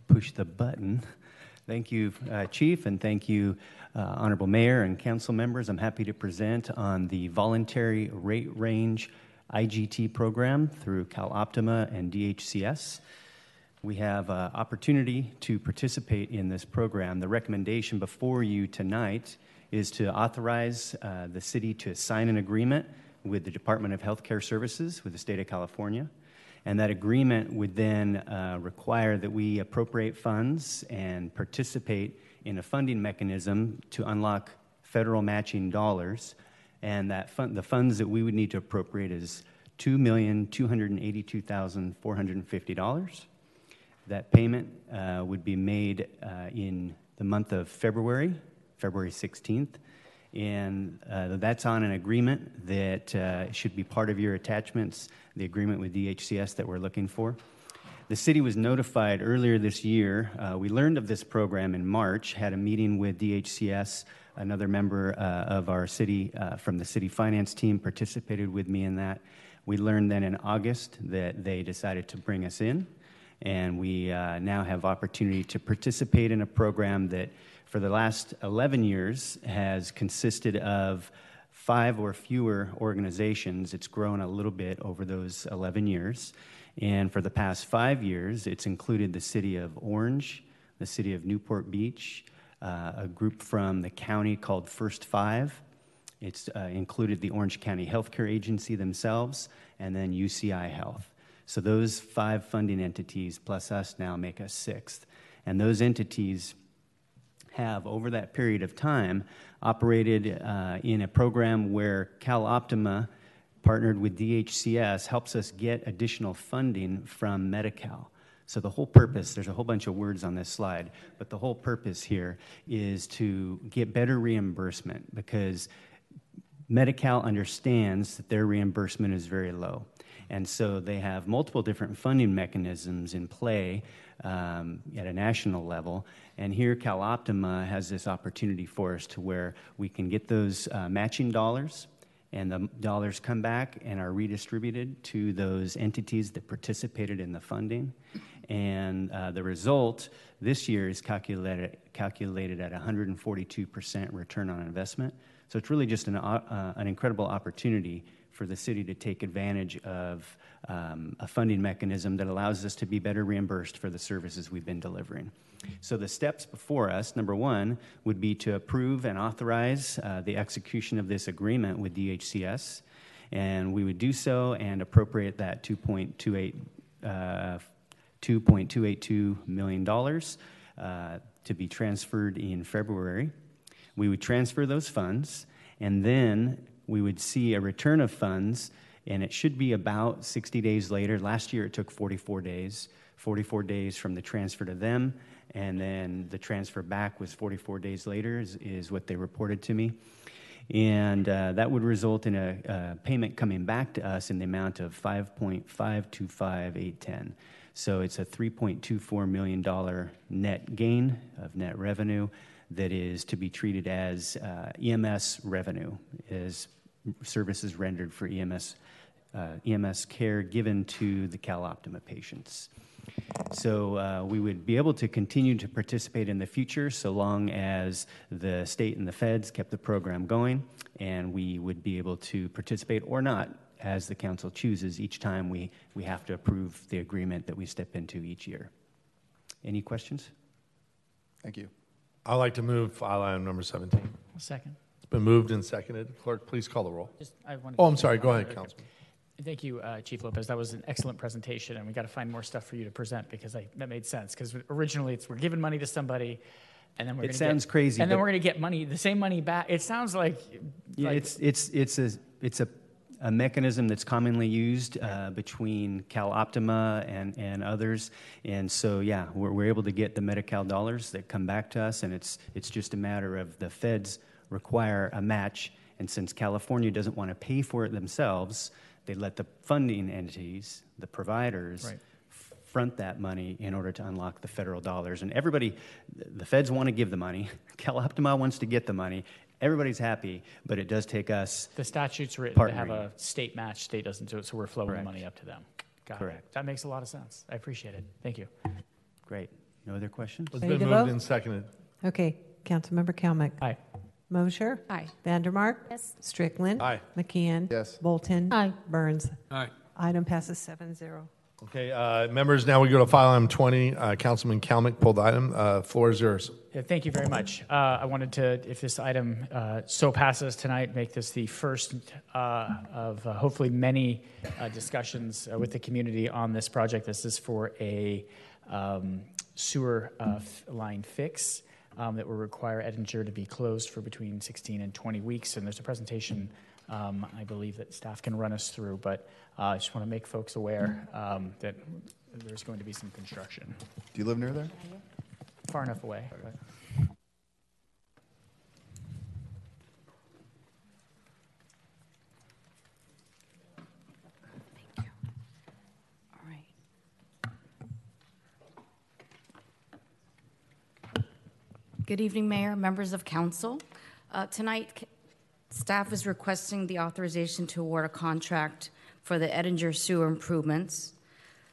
Push the button. Thank you, uh, Chief, and thank you, uh, Honorable Mayor and council members. I'm happy to present on the voluntary rate range IGT program through CalOptima and DHCS. We have an opportunity to participate in this program. The recommendation before you tonight is to authorize uh, the city to sign an agreement with the Department of Healthcare Services with the state of California. And that agreement would then uh, require that we appropriate funds and participate in a funding mechanism to unlock federal matching dollars and that fund, the funds that we would need to appropriate is $2,282,450. That payment uh, would be made uh, in the month of February, February 16th. And uh, that's on an agreement that uh, should be part of your attachments, the agreement with DHCS that we're looking for. The city was notified earlier this year. Uh, we learned of this program in March, had a meeting with DHCS Another member uh, of our city, uh, from the city finance team, participated with me in that. We learned then in August that they decided to bring us in, and we uh, now have opportunity to participate in a program that, for the last 11 years, has consisted of five or fewer organizations. It's grown a little bit over those 11 years. And for the past five years, it's included the city of Orange, the city of Newport Beach, uh, a group from the county called First Five. It's uh, included the Orange County Healthcare Agency themselves and then UCI Health. So those five funding entities plus us now make us sixth. And those entities have, over that period of time, operated uh, in a program where CalOptima partnered with DHCS, helps us get additional funding from Medi-Cal. So the whole purpose, there's a whole bunch of words on this slide, but the whole purpose here is to get better reimbursement because Medi-Cal understands that their reimbursement is very low. And so they have multiple different funding mechanisms in play um, at a national level. And here, CalOptima has this opportunity for us to where we can get those uh, matching dollars, and the dollars come back and are redistributed to those entities that participated in the funding. And uh, the result this year is calculated, calculated at 142% return on investment. So it's really just an, uh, an incredible opportunity for the city to take advantage of um, a funding mechanism that allows us to be better reimbursed for the services we've been delivering. So, the steps before us number one would be to approve and authorize uh, the execution of this agreement with DHCS. And we would do so and appropriate that 2.28, uh, $2.282 million uh, to be transferred in February. We would transfer those funds, and then we would see a return of funds, and it should be about 60 days later. Last year it took 44 days, 44 days from the transfer to them, and then the transfer back was 44 days later, is, is what they reported to me. And uh, that would result in a, a, payment coming back to us in the amount of 5.525810. So it's a $3.24 million net gain of net revenue that is to be treated as uh, EMS revenue, as services rendered for EMS, uh, EMS care given to the CalOptima patients. So uh, we would be able to continue to participate in the future so long as the state and the feds kept the program going, and we would be able to participate or not as the council chooses each time we, we have to approve the agreement that we step into each year. Any questions? Thank you. I'd like to move file item number 17. second. It's been moved and seconded. Clerk, please call the roll. Just, I wanted Oh, I'm sorry. Go ahead, Councilman. Thank you, uh, Chief Lopez. That was an excellent presentation, and we got to find more stuff for you to present because I, that made sense. Because originally, it's we're giving money to somebody, and then we're It gonna sounds get, crazy, and then but- we're going to get money, the same money back. It sounds like, Yeah, like it's it's it's a it's a, a mechanism that's commonly used uh, between CalOptima and and others, and so yeah, we're, we're able to get the Medi-Cal dollars that come back to us, and it's it's just a matter of the feds require a match, and since California doesn't want to pay for it themselves, they let the funding entities, the providers. Right. Front that money in order to unlock the federal dollars. And everybody, the feds want to give the money, CalOptima wants to get the money, everybody's happy, but it does take us. the statute's written to have a state match. State doesn't do it, so we're flowing Correct. money up to them. Got it. Correct. That makes a lot of sense. I appreciate it. Thank you. Great. No other questions? It's Ready been moved vote? and seconded. Okay, Councilmember Kalmick. Aye. Moser. Aye. Vandermark. Yes. Strickland. Aye. McKeon. Yes. Bolton. Aye. Burns. Aye. Item passes 7 0. Okay, uh, members, now we go to file item 20. Uh, Councilman Kalmick pulled the item. Uh, floor is yours. Yeah, thank you very much. Uh, I wanted to, if this item uh, so passes tonight, make this the first uh, of uh, hopefully many uh, discussions uh, with the community on this project. This is for a um, sewer uh, f- line fix um, that will require Edinger to be closed for between 16 and 20 weeks. And there's a presentation um, I believe that staff can run us through, but uh, I just want to make folks aware um, that there's going to be some construction Do you live near there? far enough away. but- Good evening, Mayor, members of council. Uh, Tonight, staff is requesting the authorization to award a contract for the Edinger sewer improvements.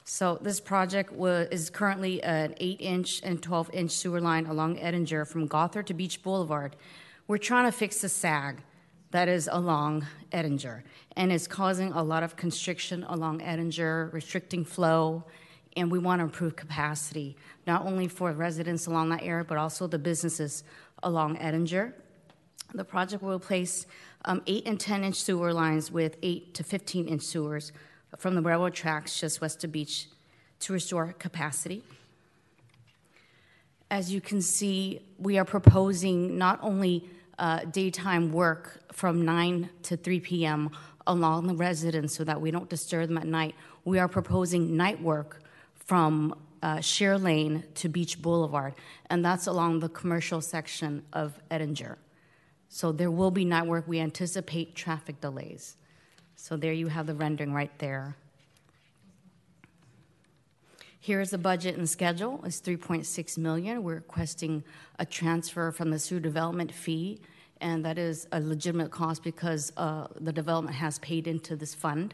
So this project is currently an eight-inch and 12-inch sewer line along Edinger from Gothard to Beach Boulevard. We're trying to fix the sag that is along Edinger, and is causing a lot of constriction along Edinger, restricting flow, and we want to improve capacity, not only for residents along that area, but also the businesses along Edinger. The project will replace um, 8 and 10 inch sewer lines with 8 to 15 inch sewers from the railroad tracks just west of Beach to restore capacity. As you can see, we are proposing not only uh, daytime work from 9 to 3 p.m. along the residents so that we don't disturb them at night. We are proposing night work from uh, Sheer Lane to Beach Boulevard, and that's along the commercial section of Edinger. So there will be night work. We anticipate traffic delays. So there you have the rendering right there. Here is the budget and schedule. It's 3.6 million. We're requesting a transfer from the sewer development fee, and that is a legitimate cost because uh, the development has paid into this fund.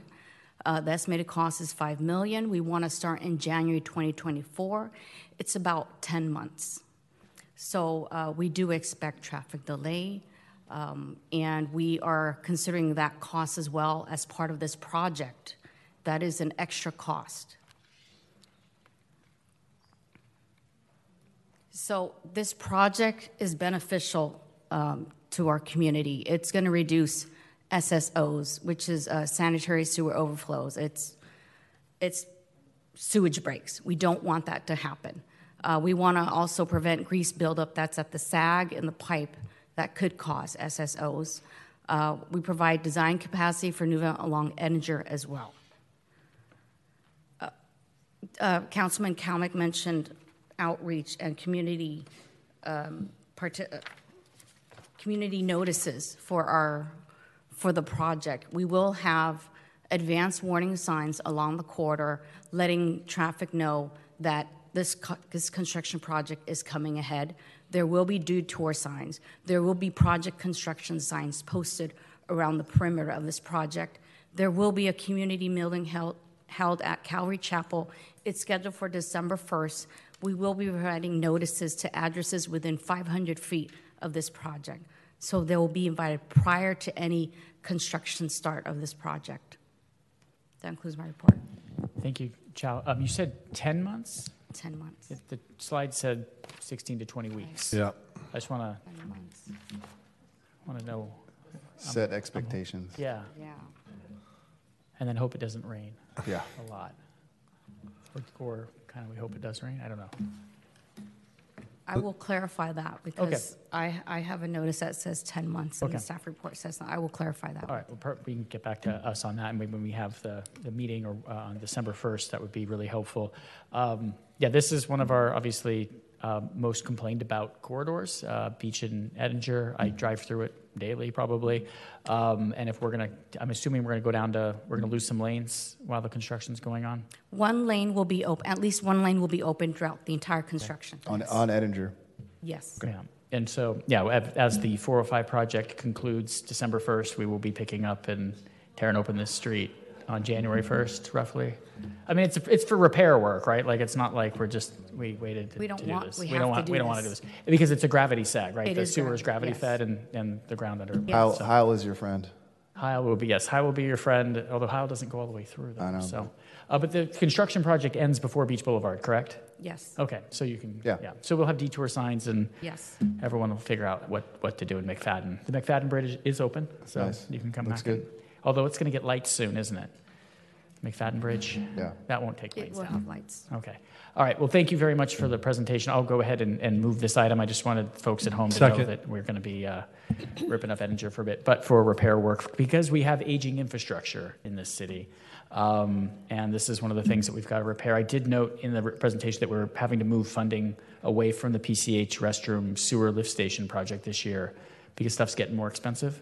Uh, the estimated cost is 5 million. We want to start in January 2024. It's about 10 months. So uh, we do expect traffic delay, um, and we are considering that cost as well as part of this project. That is an extra cost. So this project is beneficial um, to our community. It's going to reduce SSOs, which is uh, sanitary sewer overflows. It's it's sewage breaks. We don't want that to happen. Uh, we want to also prevent grease buildup that's at the sag in the pipe that could cause SSOs. Uh, we provide design capacity for Nuva along Edinger as well. Uh, uh Councilman Kalmick mentioned outreach and community um, part- uh, community notices for our for the project. We will have advanced warning signs along the corridor, letting traffic know that this, co- this construction project is coming ahead. There will be due tour signs. There will be project construction signs posted around the perimeter of this project. There will be a community meeting held, held at Calvary Chapel. It's scheduled for December 1st we will be providing notices to addresses within 500 feet of this project. So they will be invited prior to any construction start of this project. That concludes my report. Thank you, Chau. Um, you said 10 months? 10 months. If the slide said 16 to 20 weeks. Yeah. I just want to want to know. Set um, expectations. Yeah. Yeah. And then hope it doesn't rain. Yeah. A lot. Or, or kind of we hope it does rain. I don't know. I will clarify that because I, I have a notice that says 10 months and Okay. the staff report says that. I will clarify that. All right, well, per- we can get back to us on that, and when we have the, the meeting or uh, on December 1st, that would be really helpful. Um, Yeah, this is one of our, obviously, uh, most complained about corridors, uh, Beach and Edinger. I drive through it daily, probably. Um, And if we're going to, I'm assuming we're going to go down to, we're going to lose some lanes while the construction's going on? One lane will be open, at least one lane will be open throughout the entire construction. On, on Edinger. Yes. Yeah. And so, yeah, av- as the 405 project concludes December 1st, we will be picking up and tearing open this street on January 1st, roughly. I mean, it's, it's for repair work, right? Like, it's not like we're just, we waited to We don't to do want- this. we don't have to want, do we don't want to do this. this. Because it's a gravity sag, right? It The is sewer is gravity, gravity fed and, and the ground under. Heil, so- Heil is your friend. Heil will be, yes, Heil will be your friend, although Heil doesn't go all the way through though. I know. So, uh, but the construction project ends before Beach Boulevard, correct? Yes. Okay, so you can, Yeah. yeah. So we'll have detour signs and Yes. everyone will figure out what, what to do in McFadden. The McFadden Bridge is open, so Nice. you can come Looks back. and- good. Although it's going to get lights soon, isn't it? McFadden Bridge? Yeah. That won't take It lanes will down. have lights. Okay. All right. Well, thank you very much for the presentation. I'll go ahead and, and move this item. I just wanted folks at home to know Second. that we're going to be uh, ripping up Edinger for a bit, but for repair work because we have aging infrastructure in this city. Um, and this is one of the things that we've got to repair. I did note in the re- presentation that we're having to move funding away from the PCH restroom sewer lift station project this year because stuff's getting more expensive.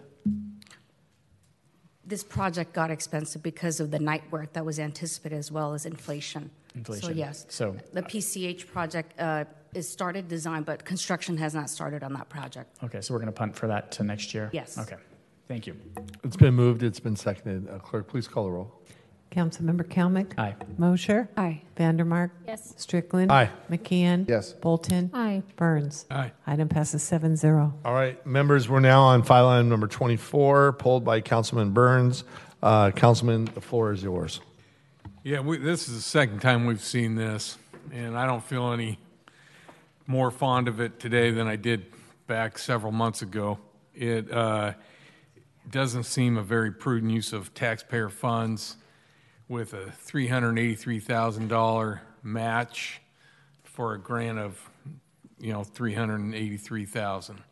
This project got expensive because of the night work that was anticipated as well as inflation. Inflation. So yes. So- The PCH project uh, is started design, but construction has not started on that project. Okay, so we're going to punt for that to next year? Yes. Okay. Thank you. It's been moved, it's been seconded. Uh, Clerk, please call the roll. Councilmember Kalmick? Aye. Moser? Aye. Vandermark? Yes. Strickland? Aye. McKeon? Yes. Bolton? Aye. Burns? Aye. Item passes seven zero. All right, members, we're now on file item number 24, pulled by Councilman Burns. Uh, Councilman, the floor is yours. Yeah, we, this is the second time we've seen this, and I don't feel any more fond of it today than I did back several months ago. It uh, doesn't seem a very prudent use of taxpayer funds with a $383,000 match for a grant of, you know, 383,000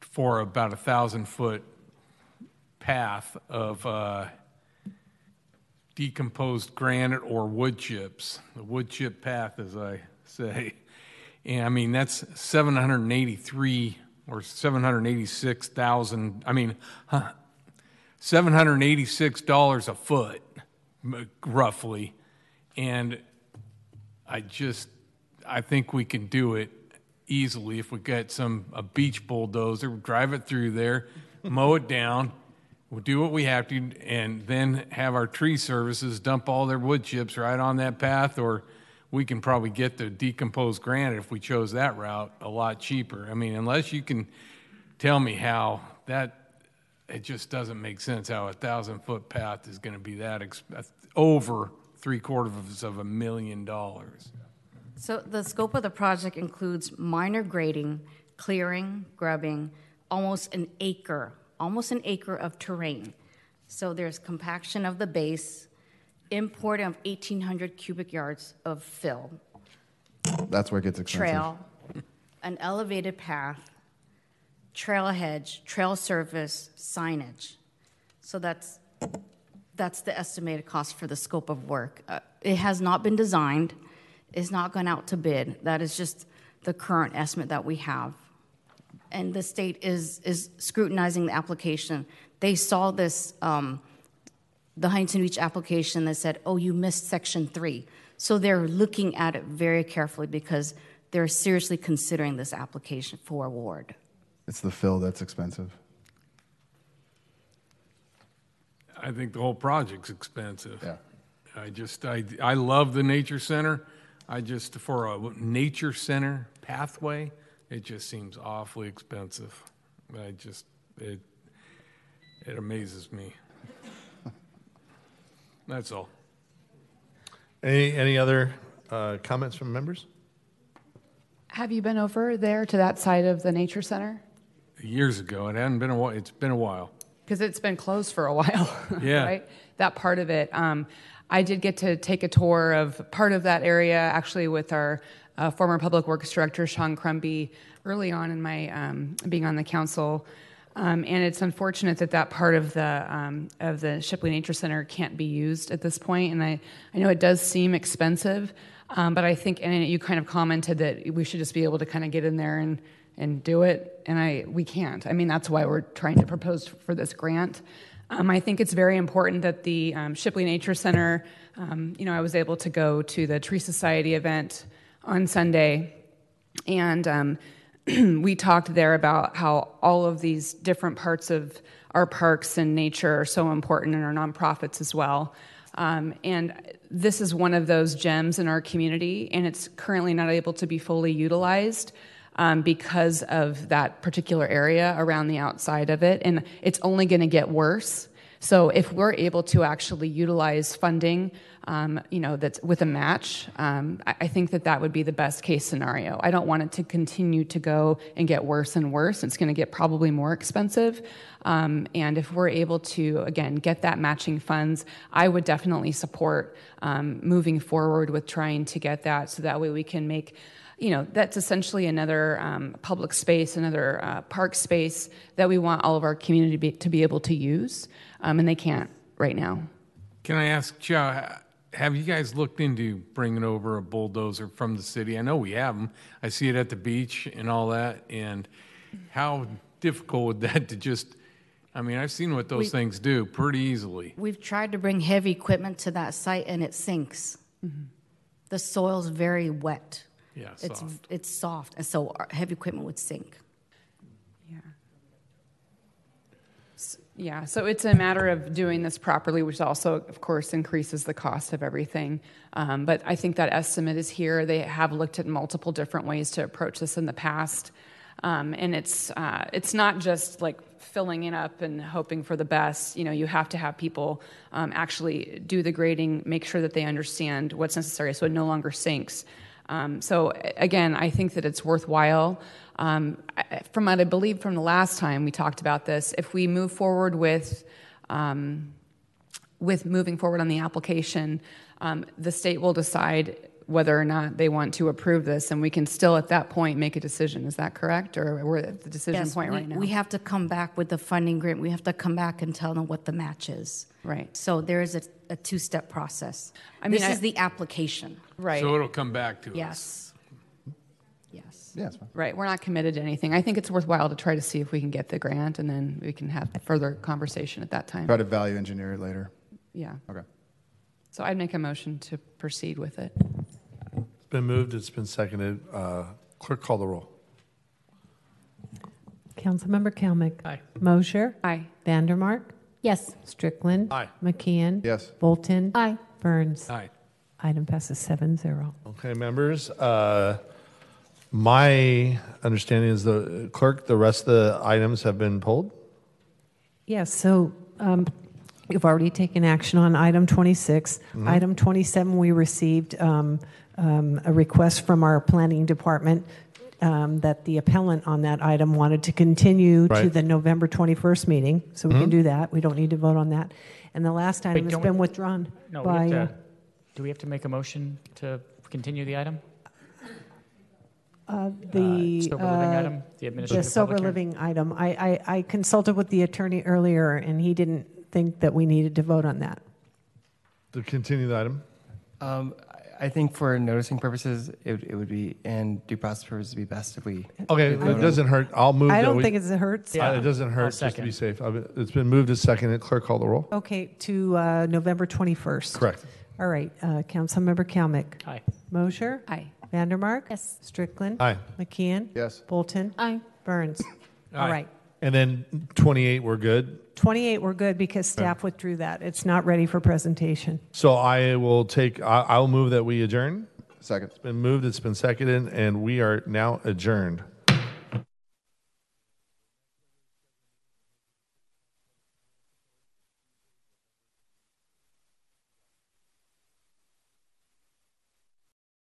for about a thousand foot path of uh, decomposed granite or wood chips, the wood chip path, as I say. And I mean, that's 783 or 786,000, I mean, huh, $786 a foot, roughly. And I just, I think we can do it easily if we get some, a beach bulldozer, drive it through there, mow it down, we'll do what we have to, and then have our tree services dump all their wood chips right on that path, or we can probably get the decomposed granite if we chose that route a lot cheaper. I mean, unless you can tell me how that it just doesn't make sense how a thousand foot path is going to be that exp- uh, over three quarters of a million dollars. So the scope of the project includes minor grading, clearing, grubbing, almost an acre, almost an acre of terrain. So there's compaction of the base, import of 1,800 cubic yards of fill, That's where it gets expensive. trail, an elevated path, trail hedge, trail surface, signage. So that's that's the estimated cost for the scope of work. Uh, it has not been designed. It's not gone out to bid. That is just the current estimate that we have. And the state is is scrutinizing the application. They saw this. Um, the Huntington Beach application that said, oh, you missed section three. So they're looking at it very carefully because they're seriously considering this application for award. It's the fill that's expensive. I think the whole project's expensive. Yeah. I just, I, I love the nature center. I just, for a nature center pathway, it just seems awfully expensive. I just, it, it amazes me. That's all. Any, any other uh, comments from members? Have you been over there to that side of the nature center? Years ago, it hadn't been a while. It's been a while. Because it's been closed for a while, Yeah. right? That part of it. Um, I did get to take a tour of part of that area, actually, with our uh, former Public Works Director, Sean Crumby, early on in my um, being on the council. Um, and it's unfortunate that that part of the um, of the Shipley Nature Center can't be used at this point. And I, I know it does seem expensive, um, but I think and you kind of commented that we should just be able to kind of get in there and and do it. And I we can't. I mean that's why we're trying to propose for this grant. Um, I think it's very important that the um, Shipley Nature Center. Um, you know, I was able to go to the Tree Society event on Sunday, and um, we talked there about how all of these different parts of our parks and nature are so important in our nonprofits as well. Um, and this is one of those gems in our community, and it's currently not able to be fully utilized um, because of that particular area around the outside of it. And it's only going to get worse. So if we're able to actually utilize funding, um, you know, that's with a match, um, I, I think that that would be the best case scenario. I don't want it to continue to go and get worse and worse. It's going to get probably more expensive. Um, and if we're able to, again, get that matching funds, I would definitely support um, moving forward with trying to get that so that way we can make you know, that's essentially another um, public space, another uh, park space that we want all of our community to be, to be able to use, um, and they can't right now. Can I ask, Chau, have you guys looked into bringing over a bulldozer from the city? I know we have them. I see it at the beach and all that. And how difficult would that to just, I mean, I've seen what those We- things do pretty easily. We've tried to bring heavy equipment to that site and it sinks. The soil's very wet. Yeah, It's, soft. it's soft, and so our heavy equipment would sink. Yeah. Yeah, so it's a matter of doing this properly, which also, of course, increases the cost of everything. Um, but I think that estimate is here. They have looked at multiple different ways to approach this in the past, um, and it's uh, it's not just like filling it up and hoping for the best. You know, you have to have people um, actually do the grading, make sure that they understand what's necessary, so it no longer sinks. Um, so again, I think that it's worthwhile. Um, I- from what I believe from the last time we talked about this, if we move forward with um, with moving forward on the application, um, the state will decide whether or not they want to approve this, and we can still at that point make a decision. Is that correct? Or we're at the decision Yes, point we, right now? we have to come back with the funding grant. We have to come back and tell them what the match is. Right. So there is a, a two-step process. I mean, this I- is the application. Right. So it'll come back to us. Yes. Yes. Yeah. Right, we're not committed to anything. I think it's worthwhile to try to see if we can get the grant, and then we can have further conversation at that time. Try to value engineer it later. Yeah. Okay. So I'd make a motion to proceed with it. It's been moved, it's been seconded. Uh, Clerk, call the roll. Councilmember Kalmick. Aye. Moser. Aye. Vandermark. Yes. Strickland. Aye. McKeon. Yes. Bolton. Aye. Burns. Aye. Item passes seven zero. Okay, members, uh, my understanding is the clerk, the rest of the items have been pulled? Yes, so um, you've already taken action on item 26. Item 27, we received um, um, a request from our planning department um, that the appellant on that item wanted to continue to Right. the November 21st meeting, so we can do that. We don't need to vote on that. And the last item has don't we- been withdrawn No, we by... have uh, to, do we have to make a motion to continue the item? Uh, The. sober living uh, item, the The administrative sober public living item. I, I, I consulted with the attorney earlier, and he didn't think that we needed to vote on that. To continue the item? Um, I- I think for noticing purposes, it, it would be, and due process purposes, it'd be best if we. Okay, we it on- doesn't hurt. I'll move. I that don't we- think it's- it hurts. Uh, It doesn't hurt, just to second. be safe. I've- It's been moved to second. Clerk, call the roll. Okay, to uh, November 21st. Correct. All right, uh, Councilmember Kalmick. Aye. Moser. Aye. Vandermark. Yes. Strickland. Aye. McKeon. Yes. Bolton. Aye. Burns. All Aye. right. And then 28, we're good. 28, we're good because staff withdrew that. It's not ready for presentation. So I will take, I- I'll move that we adjourn. Second. It's been moved, it's been seconded, and we are now adjourned.